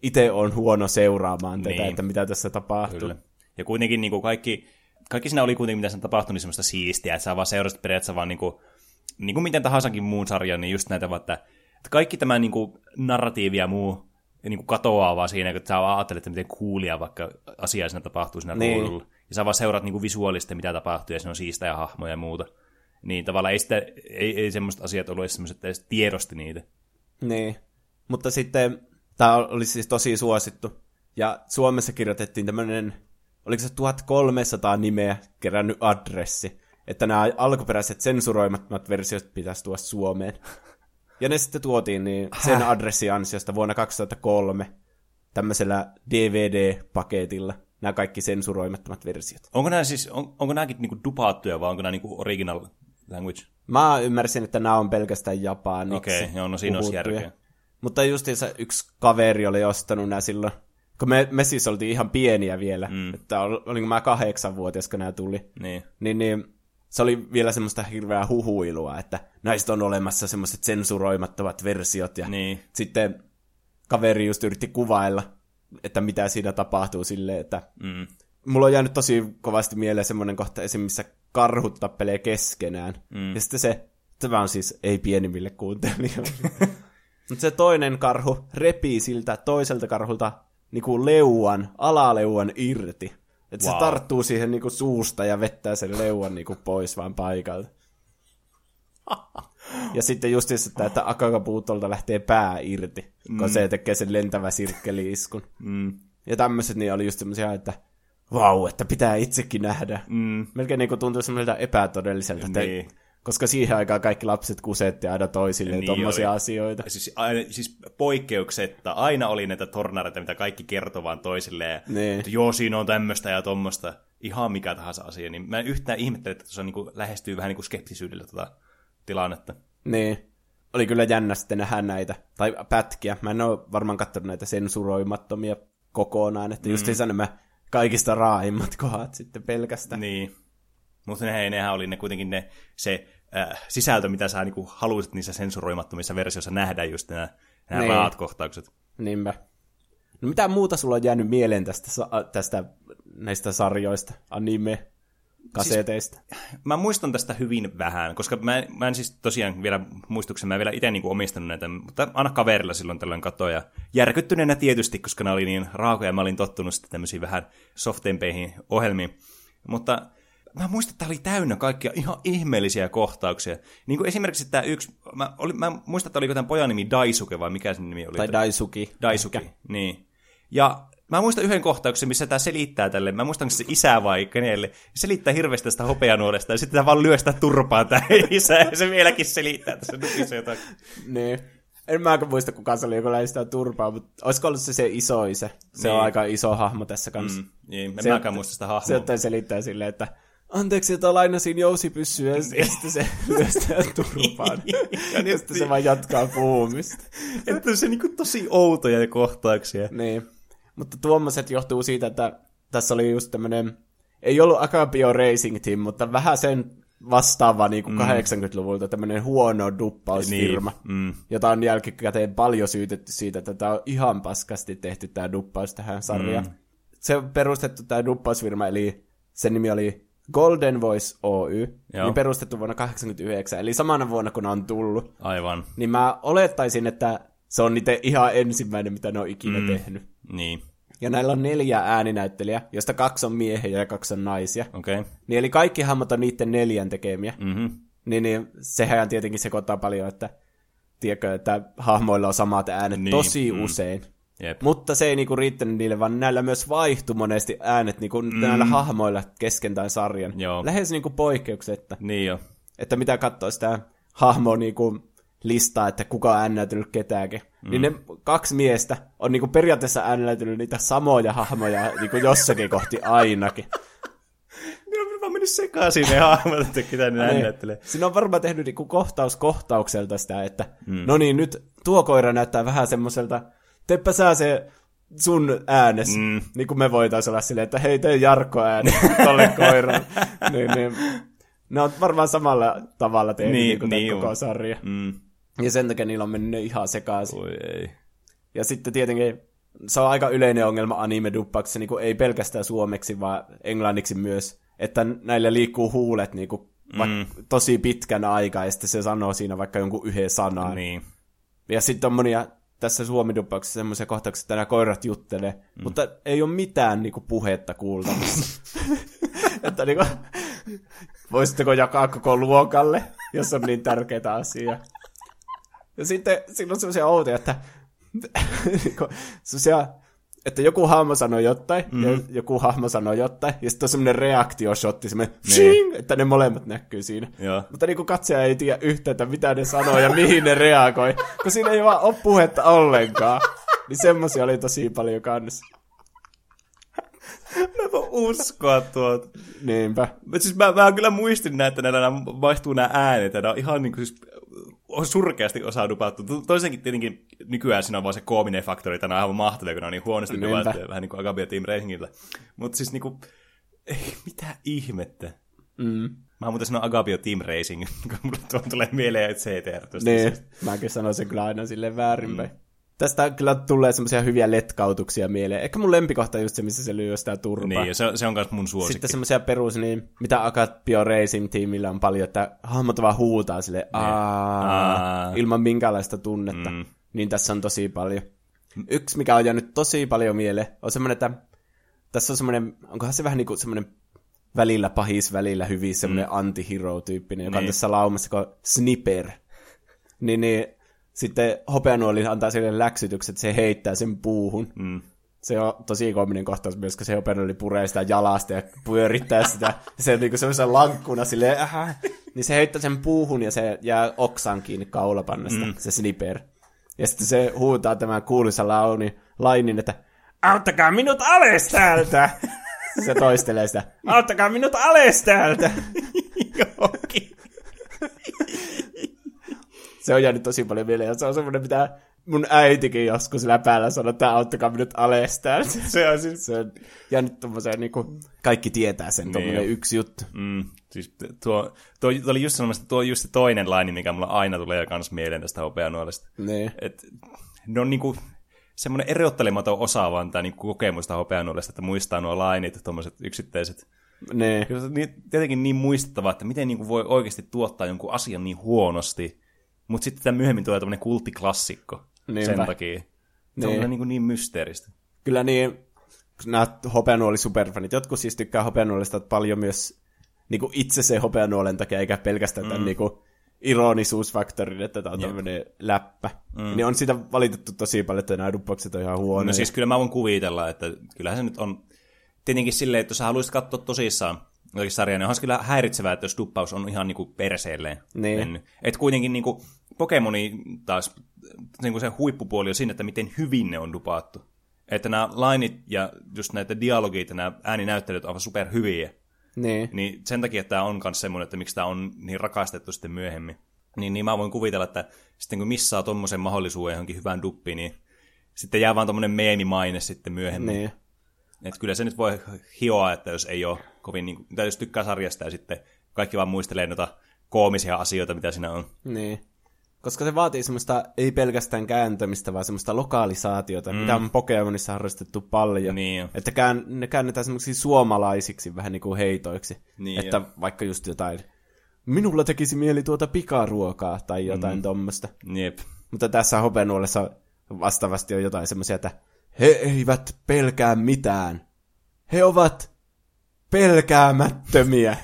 itse on huono seuraamaan tätä, Niin. että mitä tässä tapahtuu. Kyllä. Ja kuitenkin niin kuin kaikki, kaikki siinä oli kuitenkin, mitä siinä tapahtui, niin semmoista siistiä, että sä vaan seurasit periaatteessa vaan niin kuin, niin kuin miten tahansakin muun sarjan, niin just näitä vaan, että, että kaikki tämä niin kuin narratiivi ja muu niin kuin katoaa vaan siinä, kun sä vaan ajattelet, että miten kuulia vaikka asia siinä tapahtuu siinä Niin. ruudulla. Ja sä vaan seuraat niin kuin visuaalisesti, mitä tapahtuu, ja siinä on siistejä hahmoja ja muuta. Niin tavallaan ei, sitä, ei, ei semmoista asiat ollut edes semmoiset, että edes tiedosti niitä. Niin. Mutta sitten tämä oli siis tosi suosittu. Ja Suomessa kirjoitettiin tämmöinen, oliko se 1300 nimeä kerännyt adressi, että nämä alkuperäiset sensuroimattomat versiot pitäisi tuoda Suomeen. Ja ne sitten tuotiin niin sen adressin ansiosta vuonna 2003 tämmöisellä DVD-paketilla, nämä kaikki sensuroimattomat versiot. Onko nämä siis, on, onko nämäkin niin kuin dupaattuja vai onko nämä niin kuin original language? Mä ymmärsin, että nämä on pelkästään japaniksi. Okei, joo, no siinä olisi järkeä. Mutta justiinsa yksi kaveri oli ostanut nämä silloin, kun me, me siis oltiin ihan pieniä vielä, mm. että ol, olinko mä kahdeksanvuotias, kun nämä tuli, Niin. niin, niin se oli vielä semmoista hirveää huhuilua, että näistä on olemassa semmoiset sensuroimattomat versiot, ja Niin. sitten kaveri just yritti kuvailla, että mitä siinä tapahtuu silleen, että Mm. mulla on jäänyt tosi kovasti mieleen semmoinen kohta esim. missä karhut tappelee keskenään. Mm. Ja sitten se, tämä on siis ei pienimmille kuuntelijoille. Mutta se toinen karhu repii siltä toiselta karhulta niinku leuan, alaleuan irti. Että wow. se tarttuu siihen niinku suusta ja vettää sen leuan niinku pois vaan paikalta. Ja sitten just että, että akakapuutolta lähtee pää irti, mm. kun se tekee sen lentävä sirkkeli-iskun. Mm. Ja tämmöiset niin oli just semmoisia, että vau, että pitää itsekin nähdä. Mm. Melkein niin tuntuu semmoiselta epätodelliselta. Niin. Koska siihen aikaan kaikki lapset kusetti aina toisilleen niin tommosia oli. asioita. Siis, aina, siis poikkeuksetta aina oli näitä tornareita, mitä kaikki kertoo vaan toisilleen. Niin. Että joo, siinä on tämmöistä ja tommosta. Ihan mikä tahansa asia. Niin mä yhtään ihmettelen, että tuossa niin lähestyy vähän niin kuin skeptisyydellä tota tilannetta. Niin. Oli kyllä jännä sitten nähdä näitä, tai pätkiä. Mä en ole varmaan katsonut näitä sensuroimattomia kokonaan, että mm. just nämä kaikista raaimmat kohdat sitten pelkästään. Niin. Mutta ne, nehän oli ne kuitenkin ne, se äh, sisältö, mitä sä niinku haluaisit niissä sensuroimattomissa versioissa nähdä, just nämä, nämä niin. raat kohtaukset. Niinpä. No mitä muuta sulla on jäänyt mieleen tästä, tästä näistä sarjoista, anime, kaseteista? Siis, mä muistan tästä hyvin vähän, koska mä, mä en siis tosiaan vielä muistuksen, mä en vielä itse niinku omistanut näitä, mutta aina kaverilla silloin tällöin katoa ja järkyttyneenä tietysti, koska ne oli niin raakoja, mä olin tottunut sitten tämmöisiin vähän softempeihin ohjelmiin. Mutta mä muistan, että tämä oli täynnä kaikkia ihan ihmeellisiä kohtauksia. Niin kuin esimerkiksi tämä yksi, mä, oli, mä muistan, että oliko tämän pojan nimi Daisuke vai mikä sen nimi oli? Tai Daisuki. Daisuki, Ehkä. niin. Ja mä muistan yhden kohtauksen, missä tämä selittää tälle, mä muistan se isä vai kenelle, selittää hirveästi tästä hopeanuolesta, ja sitten tämä vaan lyö sitä turpaa tämä isä, ja se vieläkin selittää tässä nukissa jotain. niin. En mä muista, kuka se oli, joka sitä turpaa, mutta olisiko ollut se se iso isä? Se niin. on aika iso hahmo tässä kanssa. Mm, niin, en se, mäkään muista sitä hahmoa. Se ottaa selittää silleen, että anteeksi, että lainasin jousipyssyä, ja sitten se lyö sitä turpaan. ja sitten se vaan jatkaa puhumista. että se on niin tosi outoja kohtauksia. Niin. Mutta tuommoiset johtuu siitä, että tässä oli just tämmöinen, ei ollut Akabio Racing Team, mutta vähän sen vastaava niin kuin mm. 80-luvulta tämmöinen huono duppausfirma, niin. mm. jota on jälkikäteen paljon syytetty siitä, että tämä on ihan paskasti tehty tämä duppaus tähän sarjaan. Mm. Se on perustettu tämä duppausfirma, eli sen nimi oli Golden Voice Oy, niin perustettu vuonna 1989, eli samana vuonna kun on tullut. Aivan. Niin mä olettaisin, että se on niitä ihan ensimmäinen, mitä ne on ikinä mm. tehnyt. Niin. Ja näillä on neljä ääninäyttelijää, joista kaksi on miehiä ja kaksi on naisia. Okay. Niin eli kaikki hahmot on niiden neljän tekemiä. Mm-hmm. Niin, niin sehän tietenkin sekoittaa paljon, että tiedätkö, että hahmoilla on samat äänet niin. tosi mm. usein. Jep. Mutta se ei niinku riittänyt niille, vaan näillä myös vaihtui monesti äänet niinku mm. näillä hahmoilla kesken tämän sarjan. Joo. Lähes niinku poikkeuksetta. Niin jo. Että mitä katsoo sitä hahmoa niinku listaa, että kuka on äännäytynyt ketääkin. Mm. Niin ne kaksi miestä on niinku periaatteessa äännäytynyt niitä samoja hahmoja niinku jossakin kohti ainakin. Ne on varmaan mennyt sekaisin ne hahmot, että ketä ne niin. äännäyttelee. Siinä on varmaan tehnyt niinku kohtaus kohtaukselta sitä, että mm. no niin, nyt tuo koira näyttää vähän semmoiselta, teppä sä se sun äänes, mm. niin kuin me voitaisiin olla silleen, että hei, tee Jarkko ääni tolle koiralle. niin, niin. Ne on varmaan samalla tavalla tehnyt niin, niin, niin koko sarja. Mm. Ja sen takia niillä on mennyt ihan sekaisin. Oi ei. Ja sitten tietenkin se on aika yleinen ongelma anime-duppauksessa, niin ei pelkästään suomeksi, vaan englanniksi myös, että näille liikkuu huulet niin kuin mm. tosi pitkän aikaa, ja sitten se sanoo siinä vaikka jonkun yhden sanan. Niin. Ja sitten on monia tässä suomi-duppauksessa semmoisia kohtauksia, että nämä koirat juttelee, mm. mutta ei ole mitään niin kuin, puhetta kuultavissa. että niin kuin, voisitteko jakaa koko luokalle, jos on niin tärkeitä asiaa. Ja sitten siinä on semmoisia outoja, että niinku, semmoisia, että joku hahmo sanoo jotain, mm. ja joku hahmo sanoo jotain, ja sitten on semmoinen reaktioshotti, semmoinen niin. että ne molemmat näkyy siinä. Joo. Mutta niin kuin katsoja ei tiedä yhtään, että mitä ne sanoo ja mihin ne reagoi, kun siinä ei vaan ole puhetta ollenkaan. Niin semmoisia oli tosi paljon kanssa. Mä voin uskoa tuota. Niinpä. Mä, siis mä, mä kyllä muistin näitä, että nämä vaihtuu nämä äänet, nämä on ihan niin kuin siis on surkeasti osaa dupattu. Toisenkin tietenkin nykyään siinä on vaan se koominen faktori, että on aivan mahtavia, kun ne on niin huonosti dupattu, vähän niin kuin Agabia Team Racingilla. Mutta siis niinku, ei mitä ihmettä. Mm. Mä muuten sanon Agabio Team Racing, kun mulle tulee mieleen CTR. Niin, mäkin sanoin sen kyllä aina silleen väärinpäin. Mm. Tästä kyllä tulee semmoisia hyviä letkautuksia mieleen. Ehkä mun lempikohta on just se, missä se lyö sitä turpaa. Niin, ja se, se on myös mun suosikki. Sitten semmoisia perus, niin mitä Akatpio Racing tiimillä on paljon, että hahmot vaan huutaa sille aa, ilman minkäänlaista tunnetta. Mm. Niin tässä on tosi paljon. Yksi, mikä on jäänyt tosi paljon mieleen, on semmoinen, että tässä on semmoinen, onkohan se vähän niin kuin semmoinen välillä pahis, välillä hyvin semmoinen mm. anti-hero-tyyppinen, joka niin. on tässä laumassa kuin Snipper. Niin, niin sitten hopeanuoli antaa sille läksytykset, että se heittää sen puuhun. Mm. Se on tosi koominen kohtaus myös, kun se hopeanuoli puree sitä jalasta ja pyörittää sitä. se on niinku semmoisen lankkuna silleen, äh, niin se heittää sen puuhun ja se jää oksan kiinni kaulapannasta, mm. se Snipper. Ja sitten se huutaa tämän kuuluisa launi, lainin, että auttakaa minut alas täältä! se toistelee sitä, auttakaa minut alas täältä! se on jäänyt tosi paljon mieleen, ja se on semmoinen, mitä mun äitikin joskus läpäällä sanoi, että auttakaa minut täältä. Se on, siis, se on jäänyt tommoseen, niin kuin, kaikki tietää sen, niin yksi juttu. Mm, siis tuo, tuo, tuo, oli just sanomassa, tuo just se toinen laini, mikä mulla aina tulee kans mieleen tästä hopeanuolesta. Niin. Et, ne on niinku semmoinen erottelematon osa vaan tämä niinku kokemusta hopeanuolesta, että muistaa nuo lainit, tuommoiset yksittäiset. Ne. Niin, tietenkin niin muistettava, että miten niinku voi oikeasti tuottaa jonkun asian niin huonosti, mutta sitten tämä myöhemmin tulee tämmöinen kulttiklassikko Niinpä. sen takia. Se niin. on niin, niin mysteeristä. Kyllä niin, nämä hopeanuoli superfanit, jotkut siis tykkää hopeanuolista paljon myös niin kuin itse se hopeanuolen takia, eikä pelkästään mm. tämän niin kuin, ironisuusfaktorin, että tämä on Jep. tämmöinen läppä. Mm. Niin on sitä valitettu tosi paljon, että nämä dubbokset on ihan huonoja. No siis kyllä mä voin kuvitella, että kyllähän se nyt on tietenkin silleen, että jos sä haluaisit katsoa tosissaan sarja, niin onhan kyllä häiritsevää, että jos duppaus on ihan niinku perseelleen niin. mennyt. Et kuitenkin niinku Pokemoni taas, niinku se huippupuoli on siinä, että miten hyvin ne on dupaattu. Että nämä lainit ja just näitä dialogit ja nämä ääninäyttelyt ovat super hyviä. Niin. niin sen takia tämä on myös semmoinen, että miksi tämä on niin rakastettu sitten myöhemmin. Niin, niin mä voin kuvitella, että sitten kun missaa tuommoisen mahdollisuuden johonkin hyvään duppiin, niin sitten jää vaan tuommoinen meemimaine sitten myöhemmin. Niin. Että kyllä se nyt voi hioa, että jos ei ole kovin, niin, tai jos tykkää sarjasta ja sitten kaikki vaan muistelee noita koomisia asioita, mitä siinä on. Niin. Koska se vaatii semmoista, ei pelkästään kääntämistä, vaan semmoista lokalisaatiota, mm. mitä on Pokemonissa harrastettu paljon. Niin että kään, ne käännetään semmoisiksi suomalaisiksi vähän niin kuin heitoiksi. Niin että jo. vaikka just jotain, minulla tekisi mieli tuota pikaruokaa tai jotain mm. tuommoista. Jep. Mutta tässä hopenuolessa vastaavasti on jotain semmoisia, että he eivät pelkää mitään. He ovat pelkäämättömiä.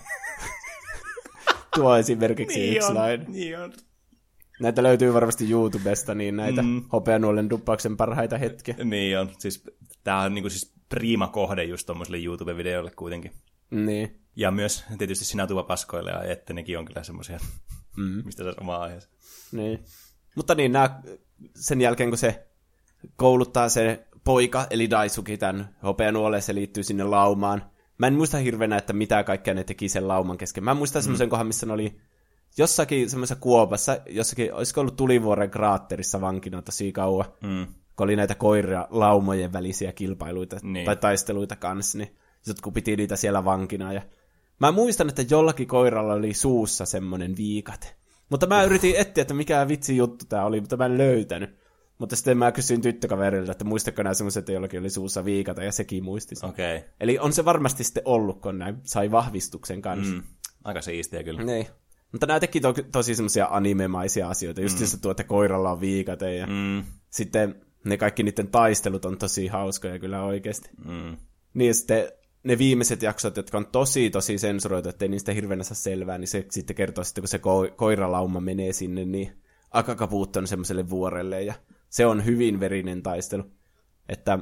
Tuo esimerkiksi niin yksi on, lain. Niin on. Näitä löytyy varmasti YouTubesta, niin näitä mm. hopeanuolen duppauksen parhaita hetkiä. Niin on. Siis, tää on niinku siis prima kohde just tommoselle YouTube-videolle kuitenkin. Niin. Ja myös tietysti sinä tuva paskoille ja että nekin on kyllä semmoisia, mm. mistä se oma aiheessa. Niin. Mutta niin, nää, sen jälkeen kun se kouluttaa se poika, eli Daisuki, tämän hopeanuoleen, se liittyy sinne laumaan. Mä en muista hirveänä, että mitä kaikkea ne teki sen lauman kesken. Mä muistan mm. semmoisen kohan, missä ne oli jossakin semmoisessa kuopassa, jossakin, olisiko ollut tulivuoren kraatterissa vankina tosi kauan, mm. kun oli näitä koiria laumojen välisiä kilpailuita niin. tai taisteluita kanssa, niin jotkut piti niitä siellä vankina. Ja... Mä muistan, että jollakin koiralla oli suussa semmoinen viikate. Mutta mä yritin etsiä, että mikä vitsi juttu tää oli, mutta mä en löytänyt. Mutta sitten mä kysyin tyttökaverilta, että muistatko nämä semmoiset, että jollakin oli suussa viikata, ja sekin muisti Okei. Okay. Eli on se varmasti sitten ollut, kun näin sai vahvistuksen kanssa. Mm. Aika siistiä kyllä. Niin. Mutta nämä teki to- tosi semmoisia animemaisia asioita, just mm. se tuo, että koiralla on viikate, ja mm. sitten ne kaikki niiden taistelut on tosi hauskoja kyllä oikeasti. Mm. Niin ja sitten ne viimeiset jaksot, jotka on tosi tosi sensuroitu, ettei niistä hirveänä saa selvää, niin se sitten kertoo sitten, kun se ko- koiralauma menee sinne, niin Akakapuut on semmoiselle vuorelle, ja se on hyvin verinen taistelu. Että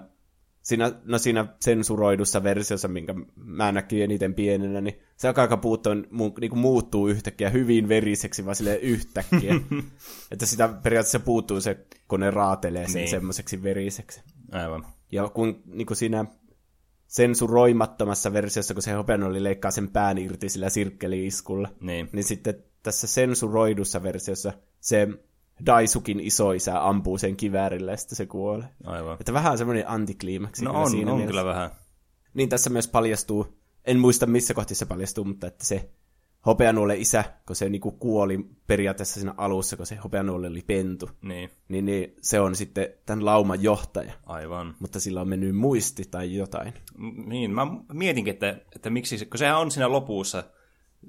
siinä, no siinä sensuroidussa versiossa, minkä mä näkin eniten pienenä, niin se akakapuut on, mu, niin kuin muuttuu yhtäkkiä hyvin veriseksi, vaan sille yhtäkkiä. että sitä periaatteessa puuttuu se, kun ne raatelee sen niin. semmoiseksi veriseksi. Aivan. Ja kun niin kuin siinä sensuroimattomassa versiossa, kun se oli leikkaa sen pään irti sillä sirkkeli-iskulla, niin. niin sitten tässä sensuroidussa versiossa se Daisukin isoisä ampuu sen kiväärillä ja sitten se kuolee. Aivan. Että vähän semmoinen antikliimaksi. No on, siinä on mielessä. kyllä vähän. Niin tässä myös paljastuu, en muista missä kohti se paljastuu, mutta että se hopeanuolen isä, kun se niinku kuoli periaatteessa siinä alussa, kun se hopeanuoli oli pentu, Niin, niin, niin se on sitten tämän lauman johtaja. aivan. Mutta sillä on mennyt muisti tai jotain. M- Niin, mä mietinkin, että, että miksi, se- kun sehän on siinä lopussa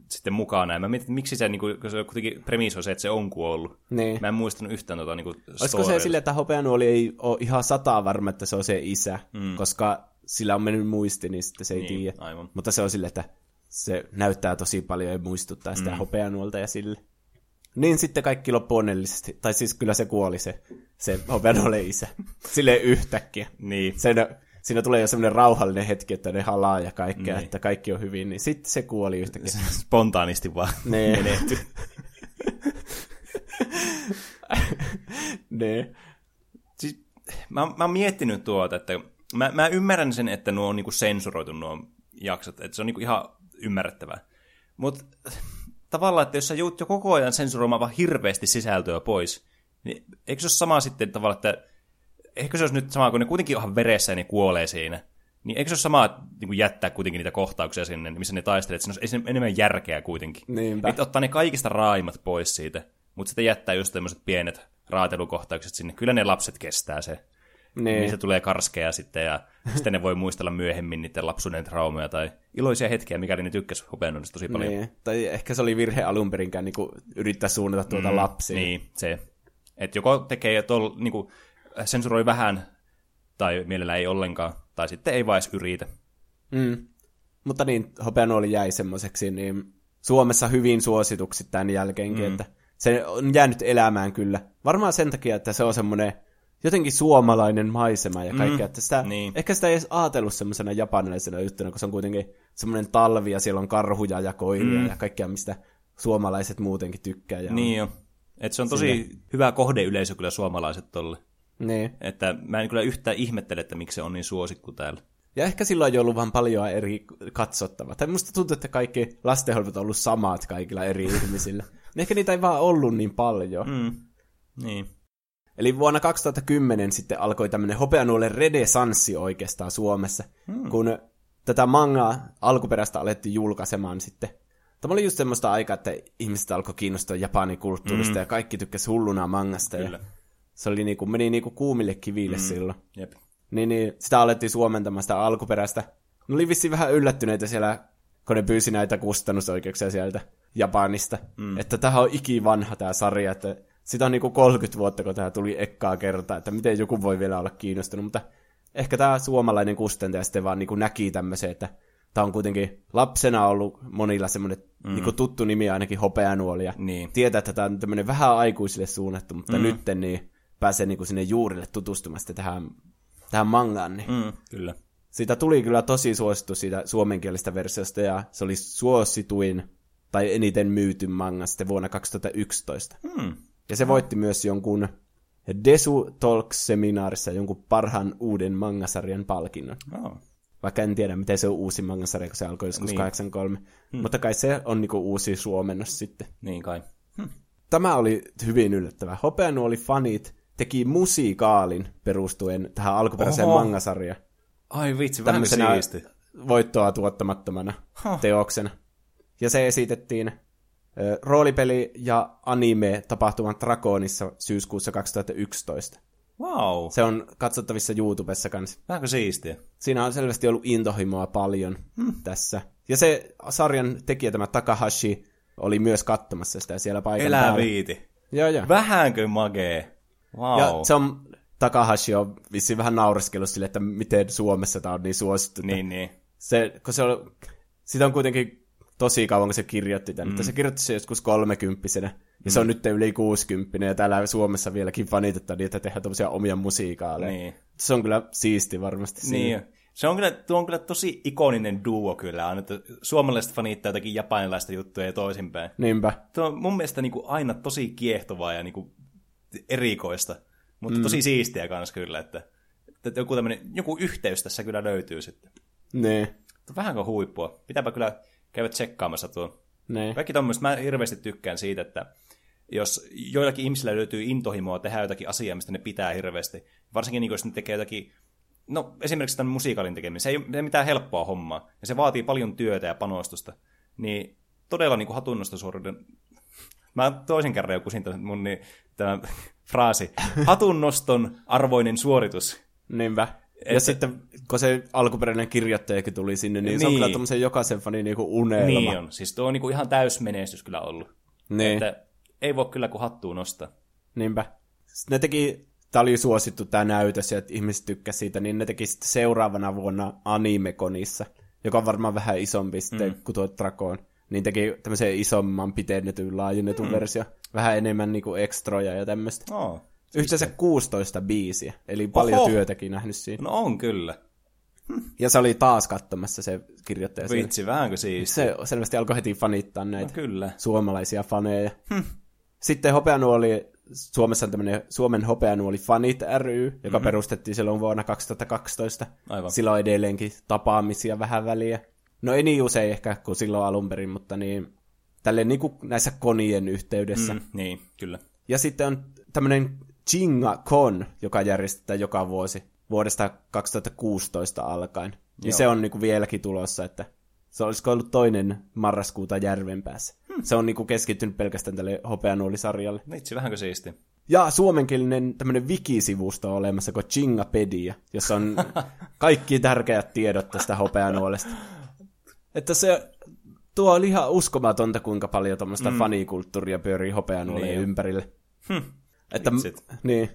sitten mukana, ja mä mietin, että miksi se, niin kuin, kun se kuitenkin premissi on se, että se on kuollut. Niin. Mä en muistanut yhtään tota niin kuin Olisiko se silleen, että hopeanuoli ei ole ihan sataa varma, että se on se isä, mm. koska sillä on mennyt muisti, niin sitten se ei Niin, tiedä. aivan. Mutta se on silleen, että se näyttää tosi paljon ja muistuttaa sitä mm. hopeanuolta ja sille. Niin sitten kaikki loppuu onnellisesti. Tai siis kyllä se kuoli se, se hopeanuolen isä. Sille yhtäkkiä. Niin. Sen, siinä tulee jo semmoinen rauhallinen hetki, että ne halaa ja kaikkea, Niin. että kaikki on hyvin. Niin sitten se kuoli yhtäkkiä. Spontaanisti vaan Nee. menehty. ne. Siis, mä, mä oon miettinyt tuota, että mä, mä ymmärrän sen, että nuo on niinku sensuroitu nuo jaksot, että se on niinku ihan ymmärrettävää. Mutta tavallaan, että jos sä joudut jo koko ajan sensuroimaan vaan hirveästi sisältöä pois, niin eikö se ole sama sitten tavallaan, että ehkä se olisi nyt sama, kun ne kuitenkin onhan veressä ja ne kuolee siinä, niin eikö se ole sama, niin jättää kuitenkin niitä kohtauksia sinne, missä ne taistelee, että siinä olisi enemmän järkeä kuitenkin. Niinpä. Että ottaa ne kaikista raaimmat pois siitä, mutta sitten jättää just tämmöiset pienet raatelukohtaukset sinne. Kyllä ne lapset kestää se. Niin. Niistä tulee karskeja sitten ja sitten ne voi muistella myöhemmin niiden lapsuuden traumeja tai iloisia hetkiä, mikäli ne tykkäs hopeannuudesta tosi paljon. Niin. Tai ehkä se oli virhe alun perinkään niin yrittää suunnata tuota mm, lapsia. Niin, se. Että joko tekee tol, niin kuin, sensuroi vähän tai mielellä ei ollenkaan, tai sitten ei edes yritä. Mm. Mutta niin, hopeanuoli jäi semmoiseksi niin Suomessa hyvin suosituksi tämän jälkeenkin, mm. että se on jäänyt elämään kyllä. Varmaan sen takia, että se on semmoinen jotenkin suomalainen maisema ja kaikkea, mm. että sitä, Niin. ehkä sitä ei edes ajatellut semmoisena japanilaisena juttuna, kun se on kuitenkin semmoinen talvi ja siellä on karhuja ja koiria mm. ja kaikkea, mistä suomalaiset muutenkin tykkää. Ja Niin jo. Että se on tosi Sille. hyvä kohdeyleisö kyllä suomalaiset tolle. Niin. Että mä en kyllä yhtään ihmettele, että miksi se on niin suosikku täällä. Ja ehkä silloin on ollut vähän paljon eri katsottavaa. Tai musta tuntuu, että kaikki lastenhoidot on ollut samat kaikilla eri ihmisillä. Niin ehkä niitä ei vaan ollut niin paljon. Mm. Niin. Eli vuonna 2010 sitten alkoi tämmöinen hopeanuolen renesanssi oikeastaan Suomessa, mm. kun tätä mangaa alkuperäistä alettiin julkaisemaan sitten. Tämä oli just semmoista aikaa, että ihmiset alkoi kiinnostua Japanin kulttuurista mm. ja kaikki tykkäsi hulluna mangasta. Kyllä. Ja se oli niinku, meni niinku kuumille kiville mm. silloin. Jep. Niin, niin sitä alettiin suomentamaan sitä alkuperäistä. Ne oli vissiin vähän yllättyneitä siellä, kun ne pyysi näitä kustannusoikeuksia sieltä Japanista. Mm. Että tämähän on ikivanha tämä sarja, että sitä on niinku 30 vuotta, kun tämä tuli ekkaa kertaa, että miten joku voi vielä olla kiinnostunut. Mutta ehkä tämä suomalainen kustantaja sitten vaan niinku näki tämmöisen, että tämä on kuitenkin lapsena ollut monilla semmoinen mm. niinku tuttu nimi ainakin hopeanuoli. Ja Niin. tietää, että tämä on tämmöinen vähän aikuisille suunnattu, mutta mm. nyt niin pääsee niinku sinne juurille tutustumaan sitten tähän, tähän mangaan. Niin. Mm, kyllä. Siitä tuli kyllä tosi suosittu siitä suomenkielistä versiosta, ja se oli suosituin tai eniten myyty manga sitten vuonna 2011. Mm. Ja se voitti myös jonkun Desu Talks-seminaarissa jonkun parhaan uuden mangasarjan palkinnon. Oh. Vaikka en tiedä, miten se on uusi mangasarja, kun se alkoi joskus Niin. niin. 83. Hmm. Mutta kai se on niinku uusi suomennos sitten. Niin kai. Tämä oli hyvin yllättävää. Hopeanuoli fanit teki musiikaalin perustuen tähän alkuperäiseen Oho. mangasarjaan. Ai vitsi, vähän siisti. voittoa tuottamattomana Huh. teoksena. Ja se esitettiin roolipeli- ja anime-tapahtuman Dragonissa syyskuussa 2011. Wow, Se on katsottavissa YouTubessa kanssa. vähänkö siistiä. Siinä on selvästi ollut intohimoa paljon hmm. tässä. Ja se sarjan tekijä, tämä Takahashi, oli myös katsomassa sitä siellä paikan Elää päällä. viiti. Joo, joo. Vähänkö magee? Wow. Ja se on, Takahashi on vissiin vähän naureskellut sille, että miten Suomessa tämä on niin suosittu. Niin, niin. Se, kun se on, sitä on kuitenkin tosi kauan, kun se kirjoitti tämän. Mm. Mutta se kirjoitti se joskus kolmekymppisenä. Ja mm. se on nyt yli 60 ja täällä Suomessa vieläkin fanitetaan niitä, että tehdään tommosia omia musiikaaleja. Niin. Se on kyllä siisti varmasti. siinä. Niin. Se on kyllä, tuo on kyllä tosi ikoninen duo kyllä, on, että suomalaiset fanittaa jotakin japanilaista juttuja ja toisinpäin. Niinpä. Tuo on mun mielestä niin kuin aina tosi kiehtovaa ja niin kuin erikoista, mutta mm. tosi siistiä kanssa kyllä, että, että joku, tämmönen, joku yhteys tässä kyllä löytyy sitten. Niin. Vähänkö huippua? Pitääpä kyllä käydä tsekkaamassa tuo. Niin. Kaikki tommoista, mä hirveästi tykkään siitä, että jos joillakin ihmisillä löytyy intohimoa tehdä jotakin asiaa, mistä ne pitää hirveästi, varsinkin niin, jos ne tekee jotakin, no esimerkiksi tämän musikaalin tekeminen, se ei ole mitään helppoa hommaa, ja se vaatii paljon työtä ja panostusta, niin todella niin kuin hatunnostosuoriuden... Mä toisen kerran jo kusin tämän mun niin, tämä fraasi. Hatunnoston arvoinen suoritus. Niinpä. Ja Että- sitten, kun se alkuperäinen kirjoittajakin tuli sinne, niin, se on Niin. kyllä tämmöisen jokaisen fanin niinku unelma. Niin on. Siis tuo on niin kuin ihan täysmenestys kyllä ollut. Niin. Että ei voi kyllä kuin hattuun nostaa. Niinpä. Sitten ne teki, tää oli suosittu tää näytös, ja että ihmiset tykkäsivät siitä, niin ne teki sitten seuraavana vuonna Animekonissa, joka on varmaan vähän isompi sitten mm. kuin tuo Dragon. Niin teki tämmöisen isomman, pitennetyn, laajennetun mm. versio. Vähän enemmän niinku ekstroja ja tämmöistä. Oh. Yhteensä 16 biisiä, eli paljon Oho. työtäkin nähnyt siinä. No on kyllä. Ja se oli taas katsomassa se kirjoittaja. Vitsi, vähänkö siis? Se selvästi alkoi heti fanittaa näitä No kyllä. suomalaisia faneja. Hm. Sitten Hopeanuoli, Suomessa on tämmöinen Suomen Hopeanuoli Fanit ry, joka mm-hmm. perustettiin silloin vuonna 2012. Aivan. Sillä on edelleenkin tapaamisia vähän väliä. No ei niin usein ehkä kuin silloin alun perin, mutta niin tälleen niin kuin näissä konien yhteydessä. Mm. Niin, kyllä. Ja sitten on tämmöinen Chinga Con, joka järjestetään joka vuosi vuodesta 2016 alkaen. Niin Joo. se on niinku vieläkin tulossa, että se olisiko ollut toinen marraskuuta Järvenpäässä. Hmm. Se on niinku keskittynyt pelkästään tälle hopeanuolisarjalle. Vitsi, vähänkö siisti? Ja suomenkielinen tämmöinen wikisivusto on olemassa kuin Chingapedia, jossa on kaikki tärkeät tiedot tästä hopeanuolesta. Että se tuo oli ihan uskomatonta, kuinka paljon tuommoista mm. fanikulttuuria pyörii hopeanuolien Niin ympärille. Hm. Että, niin,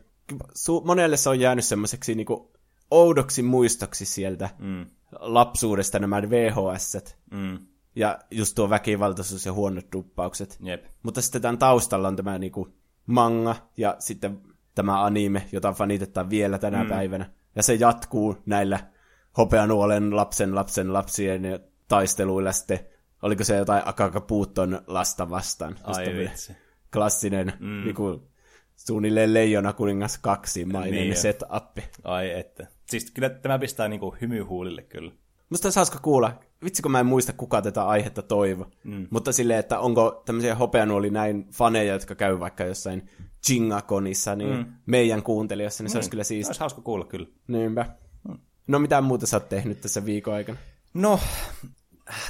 su, monelle se on jäänyt semmoiseksi niinku oudoksi muistoksi sieltä Mm. lapsuudesta nämä VHS. Mm. Ja just tuo väkivaltaisuus ja huonot duppaukset. Jep. Mutta sitten tämän taustalla on tämä niinku manga ja sitten tämä anime, jota fanitetaan vielä tänä mm. päivänä. Ja se jatkuu näillä hopeanuolen lapsen lapsen lapsien taisteluilla sitten. Oliko se jotain Akakapuuton lasta vastaan? Ai vitsi. Klassinen mm. niinku, suunnilleen Leijona kuningas 2 mainen Niin niin setup. Ai että. Siis kyllä tämä pistää niinku hymyhuulille kyllä. Musta hauska kuulla, vitsi kun mä en muista kuka tätä aihetta toivo, mm. mutta silleen, että onko tämmöisiä hopeanuoli näin faneja, jotka käy vaikka jossain Chingakonissa, niin mm. meidän kuuntelijoissa, niin se olisi kyllä siistiä. Olisi hauska kuulla kyllä. Niinpä. No mitä muuta sä oot tehnyt tässä viikon aikana? No,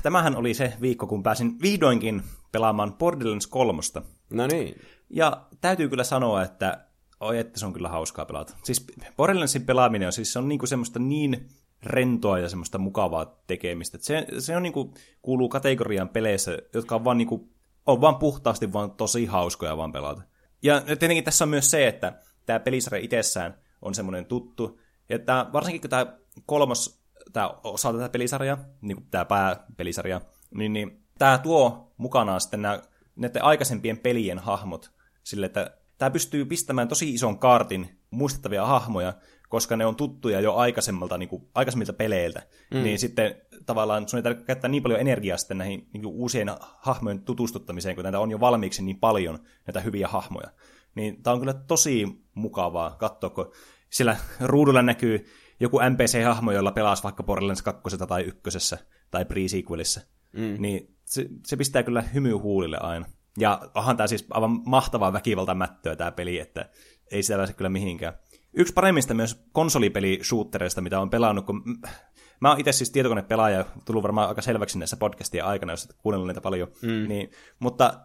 tämähän oli se viikko, kun pääsin vihdoinkin pelaamaan Borderlands 3. No niin. Ja täytyy kyllä sanoa, että oi, että se on kyllä hauskaa pelata. Siis Borderlandsin pelaaminen on siis se on niinku semmoista niin rentoa ja semmoista mukavaa tekemistä. Se, se on niinku, kuuluu kategoriaan peleissä, jotka on vaan, niinku, on vaan puhtaasti vaan tosi hauskoja vaan pelata. Ja tietenkin tässä on myös se, että tämä pelisarja itsessään on semmoinen tuttu. Ja tää, varsinkin kun tämä kolmas tää osa tätä pelisarjaa, niin kuin tämä pääpelisarja, niin, niin tämä tuo mukanaan sitten nämä, näiden aikaisempien pelien hahmot sille, että tämä pystyy pistämään tosi ison kaartin muistettavia hahmoja, koska ne on tuttuja jo aikaisemmalta, niin kuin, aikaisemmilta peleiltä, mm. niin sitten tavallaan sun ei tarvitse käyttää niin paljon energiaa sitten näihin niin kuin uusien hahmojen tutustuttamiseen, kun näitä on jo valmiiksi niin paljon, näitä hyviä hahmoja. Niin tämä on kyllä tosi mukavaa katsoa, kun siellä ruudulla näkyy joku NPC-hahmo, jolla pelasi vaikka Borderlands 2 tai 1 tai pre-sequelissa. Mm. Niin se, se pistää kyllä hymy huulille aina. Ja onhan tämä siis aivan mahtavaa väkivaltamättöä tämä peli, että ei sitä pääse kyllä mihinkään. Yksi paremmista myös konsolipeli-shootereista, mitä on pelannut, kun mä oon itse siis tietokonepelaaja, tullut varmaan aika selväksi näissä podcastien aikana, jos et kuunnellut niitä paljon, mm. niin, mutta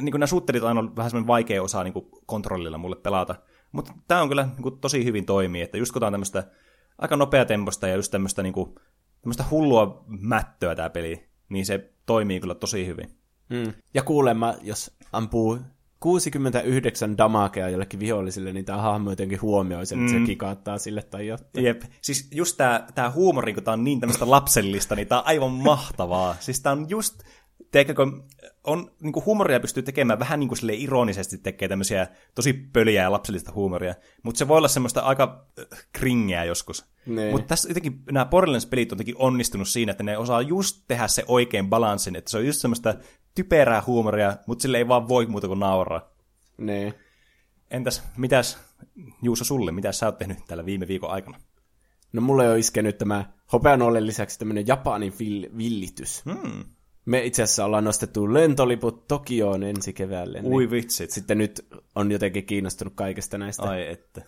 niin nämä shooterit on aina vähän semmoinen vaikea osa niin kontrollilla mulle pelata. Mutta tämä on kyllä niin kuin, tosi hyvin toimii, että just kun tää on tämmöistä aika nopeatempoista ja just tämmöistä, niin kuin, tämmöistä hullua mättöä tämä peli, niin se toimii kyllä tosi hyvin. Mm. Ja kuulemma, jos ampuu 69 damakea jollekin viholliselle, niin tämä hahmo jotenkin huomioi sen, että Mm. se kikaattaa sille tai jotain. Jep. Siis just tää, tää huumori, kun tää on niin tämmöistä lapsellista, niin tää on aivan mahtavaa. Siis tää on just, teikö, on, niinku huumoria pystyy tekemään vähän niin kuin sille ironisesti tekee tämmöisiä tosi pöliä ja lapsellista huumoria, mutta se voi olla semmoista aika äh, kringeä joskus. Niin. Mutta tässä jotenkin nämä Borderlands-pelit on jotenkin onnistunut siinä, että ne osaa just tehdä se oikein balanssin, että se on just semmoista typerää huumoria, mutta sille ei vaan voi muuta kuin nauraa. Niin. Entäs, mitäs Juuso sulle, mitä sä oot tehnyt tällä viime viikon aikana? No mulle on iskenyt tämä hopeanuolen lisäksi tämmöinen Japanin vill- villitys. Hmm. Me itse asiassa ollaan nostettu lentoliput Tokioon ensi keväälle. Ui Niin vitsit. sitten nyt on jotenkin kiinnostunut kaikesta näistä. Ai että.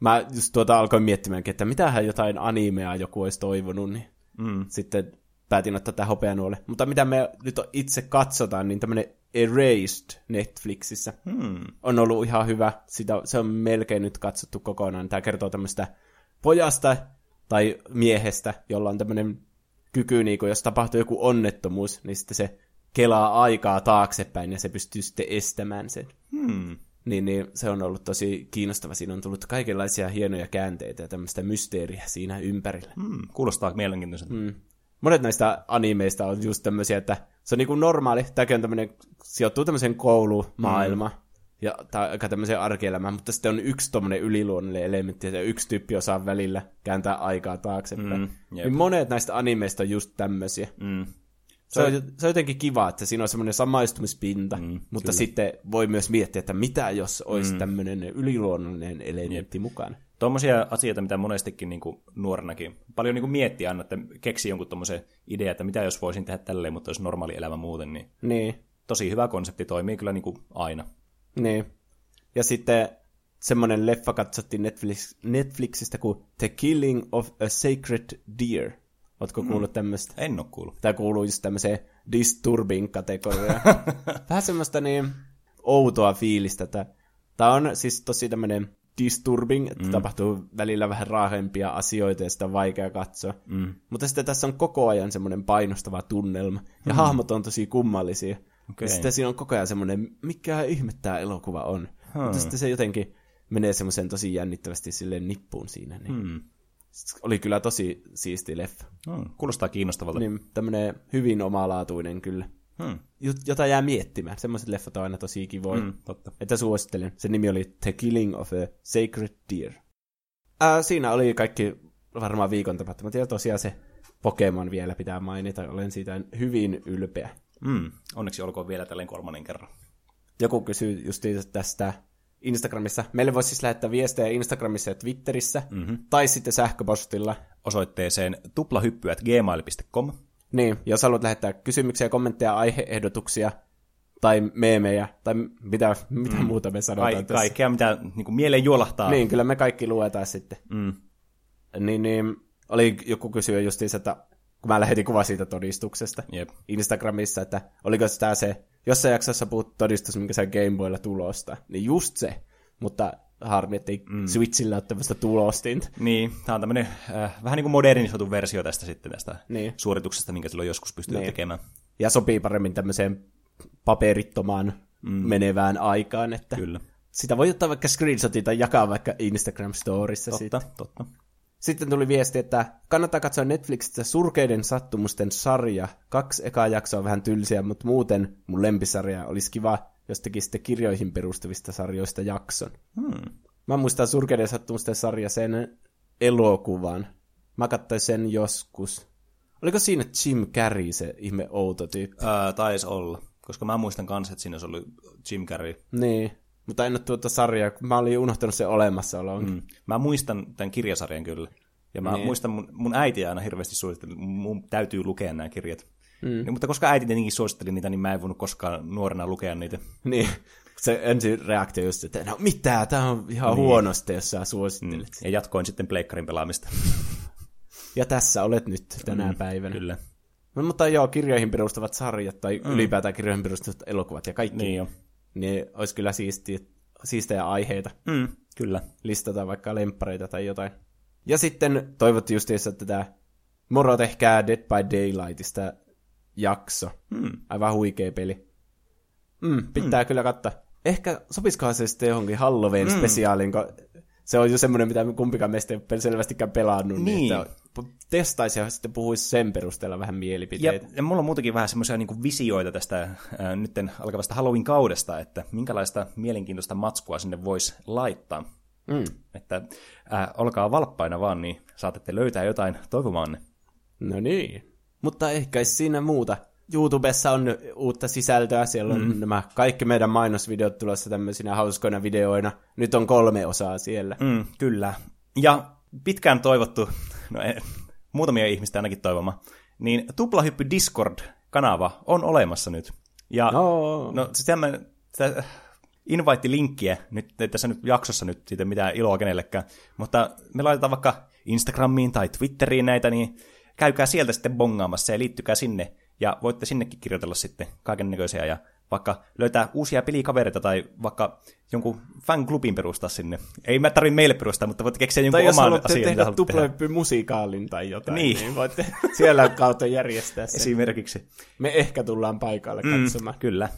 Mä just tuota alkoin miettimäänkin, että mitähän jotain animea joku olisi toivonut, niin Mm. sitten päätin ottaa tämä hopeanuole. Mutta mitä me nyt itse katsotaan, niin tämmöinen Erased Netflixissä Hmm. on ollut ihan hyvä. Sitä, se on melkein nyt katsottu kokonaan. Tämä kertoo tämmöistä pojasta tai miehestä, jolla on tämmöinen kyky, niin kun jos tapahtuu joku onnettomuus, niin sitten se kelaa aikaa taaksepäin ja se pystyy sitten estämään sen. Hmm. Niin, niin se on ollut tosi kiinnostava. Siinä on tullut kaikenlaisia hienoja käänteitä ja tämmöistä mysteeriä siinä ympärillä. Hmm. Kuulostaa mielenkiintoiselta. Mm. Monet näistä animeista on just tämmöisiä, että se on niinku normaali, tämäkin on tämmöinen, sijoittuu tämmöiseen koulumaailmaan, mm. Ja tai aika tämmöiseen arkielämään, mutta sitten on yksi tommonen yliluonnollinen elementti, ja yksi tyyppi osaa välillä kääntää aikaa taaksepäin. Mm, jep. niin monet näistä animeista on just tämmöisiä. Mm. Se on, se on jotenkin kiva, että siinä on semmoinen samaistumispinta, mm, mutta kyllä. sitten voi myös miettiä, että mitä jos olisi mm. tämmöinen yliluonnollinen elementti mukana. Tuommoisia asioita, mitä monestikin niin kuin nuorenakin paljon niin kuin miettii aina, että keksii jonkun tuommoisen idea, että mitä jos voisin tehdä tälleen, mutta olisi normaali elämä muuten, niin Niin. tosi hyvä konsepti, toimii kyllä niin kuin aina. Niin. Ja sitten semmoinen leffa katsottiin Netflix, Netflixistä kuin The Killing of a Sacred Deer. Ootko kuullut tämmöistä? En ole kuullut. Tämä kuuluu just tämmöiseen disturbing-kategoriaan. Vähän semmoista niin outoa fiilistä. Tämä on siis tosi tämmöinen disturbing, että mm. tapahtuu välillä vähän raahempia asioita ja sitä on vaikea katsoa. Mm. Mutta sitten tässä on koko ajan semmoinen painostava tunnelma. Ja mm. hahmot on tosi kummallisia. Okei. Ja sitten siinä on koko ajan semmoinen, mikä ihme tämä elokuva on. Hmm. Mutta sitten se jotenkin menee semmoiseen tosi jännittävästi silleen nippuun siinä. Niin. Hmm. Oli kyllä tosi siisti leffa. Hmm. Kuulostaa kiinnostavalta. Niin, tämmöinen hyvin omalaatuinen kyllä. Hmm. Jota jää miettimään. Semmoiset leffat on aina tosi kivoja. Hmm, totta. Että suosittelen. Sen nimi oli The Killing of a Sacred Deer. Ää, siinä oli kaikki varmaan viikon tapahtumat. Ja tosiaan se Pokemon vielä pitää mainita. Olen siitä hyvin ylpeä. Hmm. Onneksi olkoon vielä tälleen kolmannen kerran. Joku kysyy just tästä Instagramissa. Meille voisi siis lähettää viestejä Instagramissa ja Twitterissä. Mm-hmm. Tai sitten sähköpostilla. Osoitteeseen tuplahyppyät.gmail.com. Niin, jos haluat lähettää kysymyksiä, kommentteja, aiheehdotuksia tai meemejä, tai mitä, mitä mm. muuta me sanotaan Ka- tässä. kaikkea, mitä niin kuin mieleen juolahtaa. Niin, kyllä me kaikki luetaan sitten. Mm. Niin, niin oli joku kysyä justiinsa, että kun mä lähetin kuva siitä todistuksesta Jep. Instagramissa, että oliko tämä se, jossain jaksossa puhut todistus, minkä sä Gameboylla tulosta, niin just se, mutta harmi, että ei mm. Switchillä ole tämmöistä tulostinta. Niin, tämä on tämmöinen äh, vähän niin kuin modernisoitu versio tästä sitten tästä Niin. suorituksesta, minkä silloin joskus pystyy Niin. tekemään. Ja sopii paremmin tämmöiseen paperittomaan mm. menevään aikaan, että Kyllä. sitä voi ottaa vaikka screenshotin tai jakaa vaikka Instagram-storissa Totta, sitten. totta. Sitten tuli viesti, että kannattaa katsoa Netflixistä Surkeiden sattumusten sarja. Kaksi ekaa jaksoa on vähän tylsiä, mutta muuten mun lempisarja olisi kiva, jos tekisitte kirjoihin perustuvista sarjoista jakson. Hmm. Mä muistan Surkeiden sattumusten sarja sen elokuvan. Mä katsoin sen joskus. Oliko siinä Jim Carrey se ihme outo tyyppi? Ää, taisi olla, koska mä muistan kanssa, että siinä olisi ollut Jim Carrey. Niin, mutta en ole tuota sarjaa, kun mä olin unohtanut sen olemassaolon. Mm. Mä muistan tämän kirjasarjan kyllä. Ja mä Niin. muistan, mun, mun äiti aina hirveästi suositteli, mun täytyy lukea nämä kirjat. Mm. Niin, mutta koska äiti tietenkin suositteli niitä, niin mä en voinut koskaan nuorena lukea niitä. Niin, se ensin reaktio just, että no mitä, tää on ihan niin. huonosti, jos sä suosittelet. Mm. Ja jatkoin sitten pleikkarin pelaamista. Ja tässä olet nyt tänä mm, päivänä. Kyllä. No, mutta joo, kirjoihin perustuvat sarjat tai mm. ylipäätään kirjoihin perustuvat elokuvat ja kaikki. Niin jo. Niin olisi kyllä siistiä, siistejä aiheita. Mm, kyllä. Listata vaikka lemppareita tai jotain. Ja sitten toivottiin justiinsa tätä Moro tehkää Dead by Daylightista jakso. Mm. Aivan huikea peli. Mm, pitää mm. kyllä katsoa. Ehkä sopisikohan se sitten johonkin Halloween-spesiaaliin, kun se on jo semmoinen, mitä kumpikaan meistä ei ole selvästikään pelannut. Niin. Niin. että testaisi ja sitten puhuisi sen perusteella vähän Ja, mielipiteitä. ja mulla on muutenkin vähän semmoisia niin visioita tästä ää, nytten alkavasta Halloween-kaudesta, että minkälaista mielenkiintoista matskua sinne voisi laittaa. Mm. Että ää, olkaa valppaina vaan, niin saatatte löytää jotain toivomaanne. No niin. Mutta ehkä ei siinä muuta. YouTubessa on uutta sisältöä, siellä on mm. nämä kaikki meidän mainosvideot tulossa tämmöisinä hauskoina videoina. Nyt on kolme osaa siellä. Mm, kyllä. Ja pitkään toivottu, no ei, muutamia ihmistä ainakin toivoma, niin Tuplahyppy Discord-kanava on olemassa nyt. Ja No. no sitä mä, sitä invite-linkkiä, nyt ei tässä nyt jaksossa nyt siitä mitään iloa kenellekään, mutta me laitetaan vaikka Instagramiin tai Twitteriin näitä, niin käykää sieltä sitten bongaamassa ja liittykää sinne. Ja voitte sinnekin kirjoitella sitten kaiken näköisiä ja vaikka löytää uusia pelikavereita tai vaikka jonkun fan-klubin perustaa sinne. Ei mä tarvitse meille perustaa, mutta voitte keksiä jonkun Tai oman asian, mitä tehdä haluatte tehdä. musikaalin tai jotain, Niin. niin, niin voitte siellä kautta järjestää sen. Esimerkiksi. Me ehkä tullaan paikalle katsomaan. Mm, kyllä,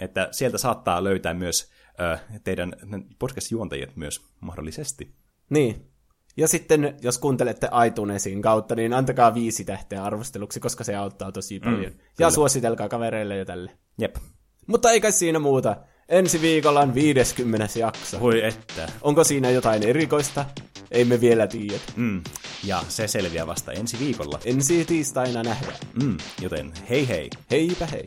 että sieltä saattaa löytää myös ö, teidän podcast-juontajat myös mahdollisesti. Niin. Ja sitten, jos kuuntelette iTunesin kautta, niin antakaa viisi tähteä arvosteluksi, koska se auttaa tosi paljon. ja suositelkaa kavereille ja tälle. Jep. Mutta ei kai siinä muuta. Ensi viikolla on 50. jakso. Voi että. Onko siinä jotain erikoista? Ei me vielä tiedä. Mm. Ja se selviää vasta ensi viikolla. Ensi tiistaina nähdään. Mm. Joten hei hei. Heipä hei.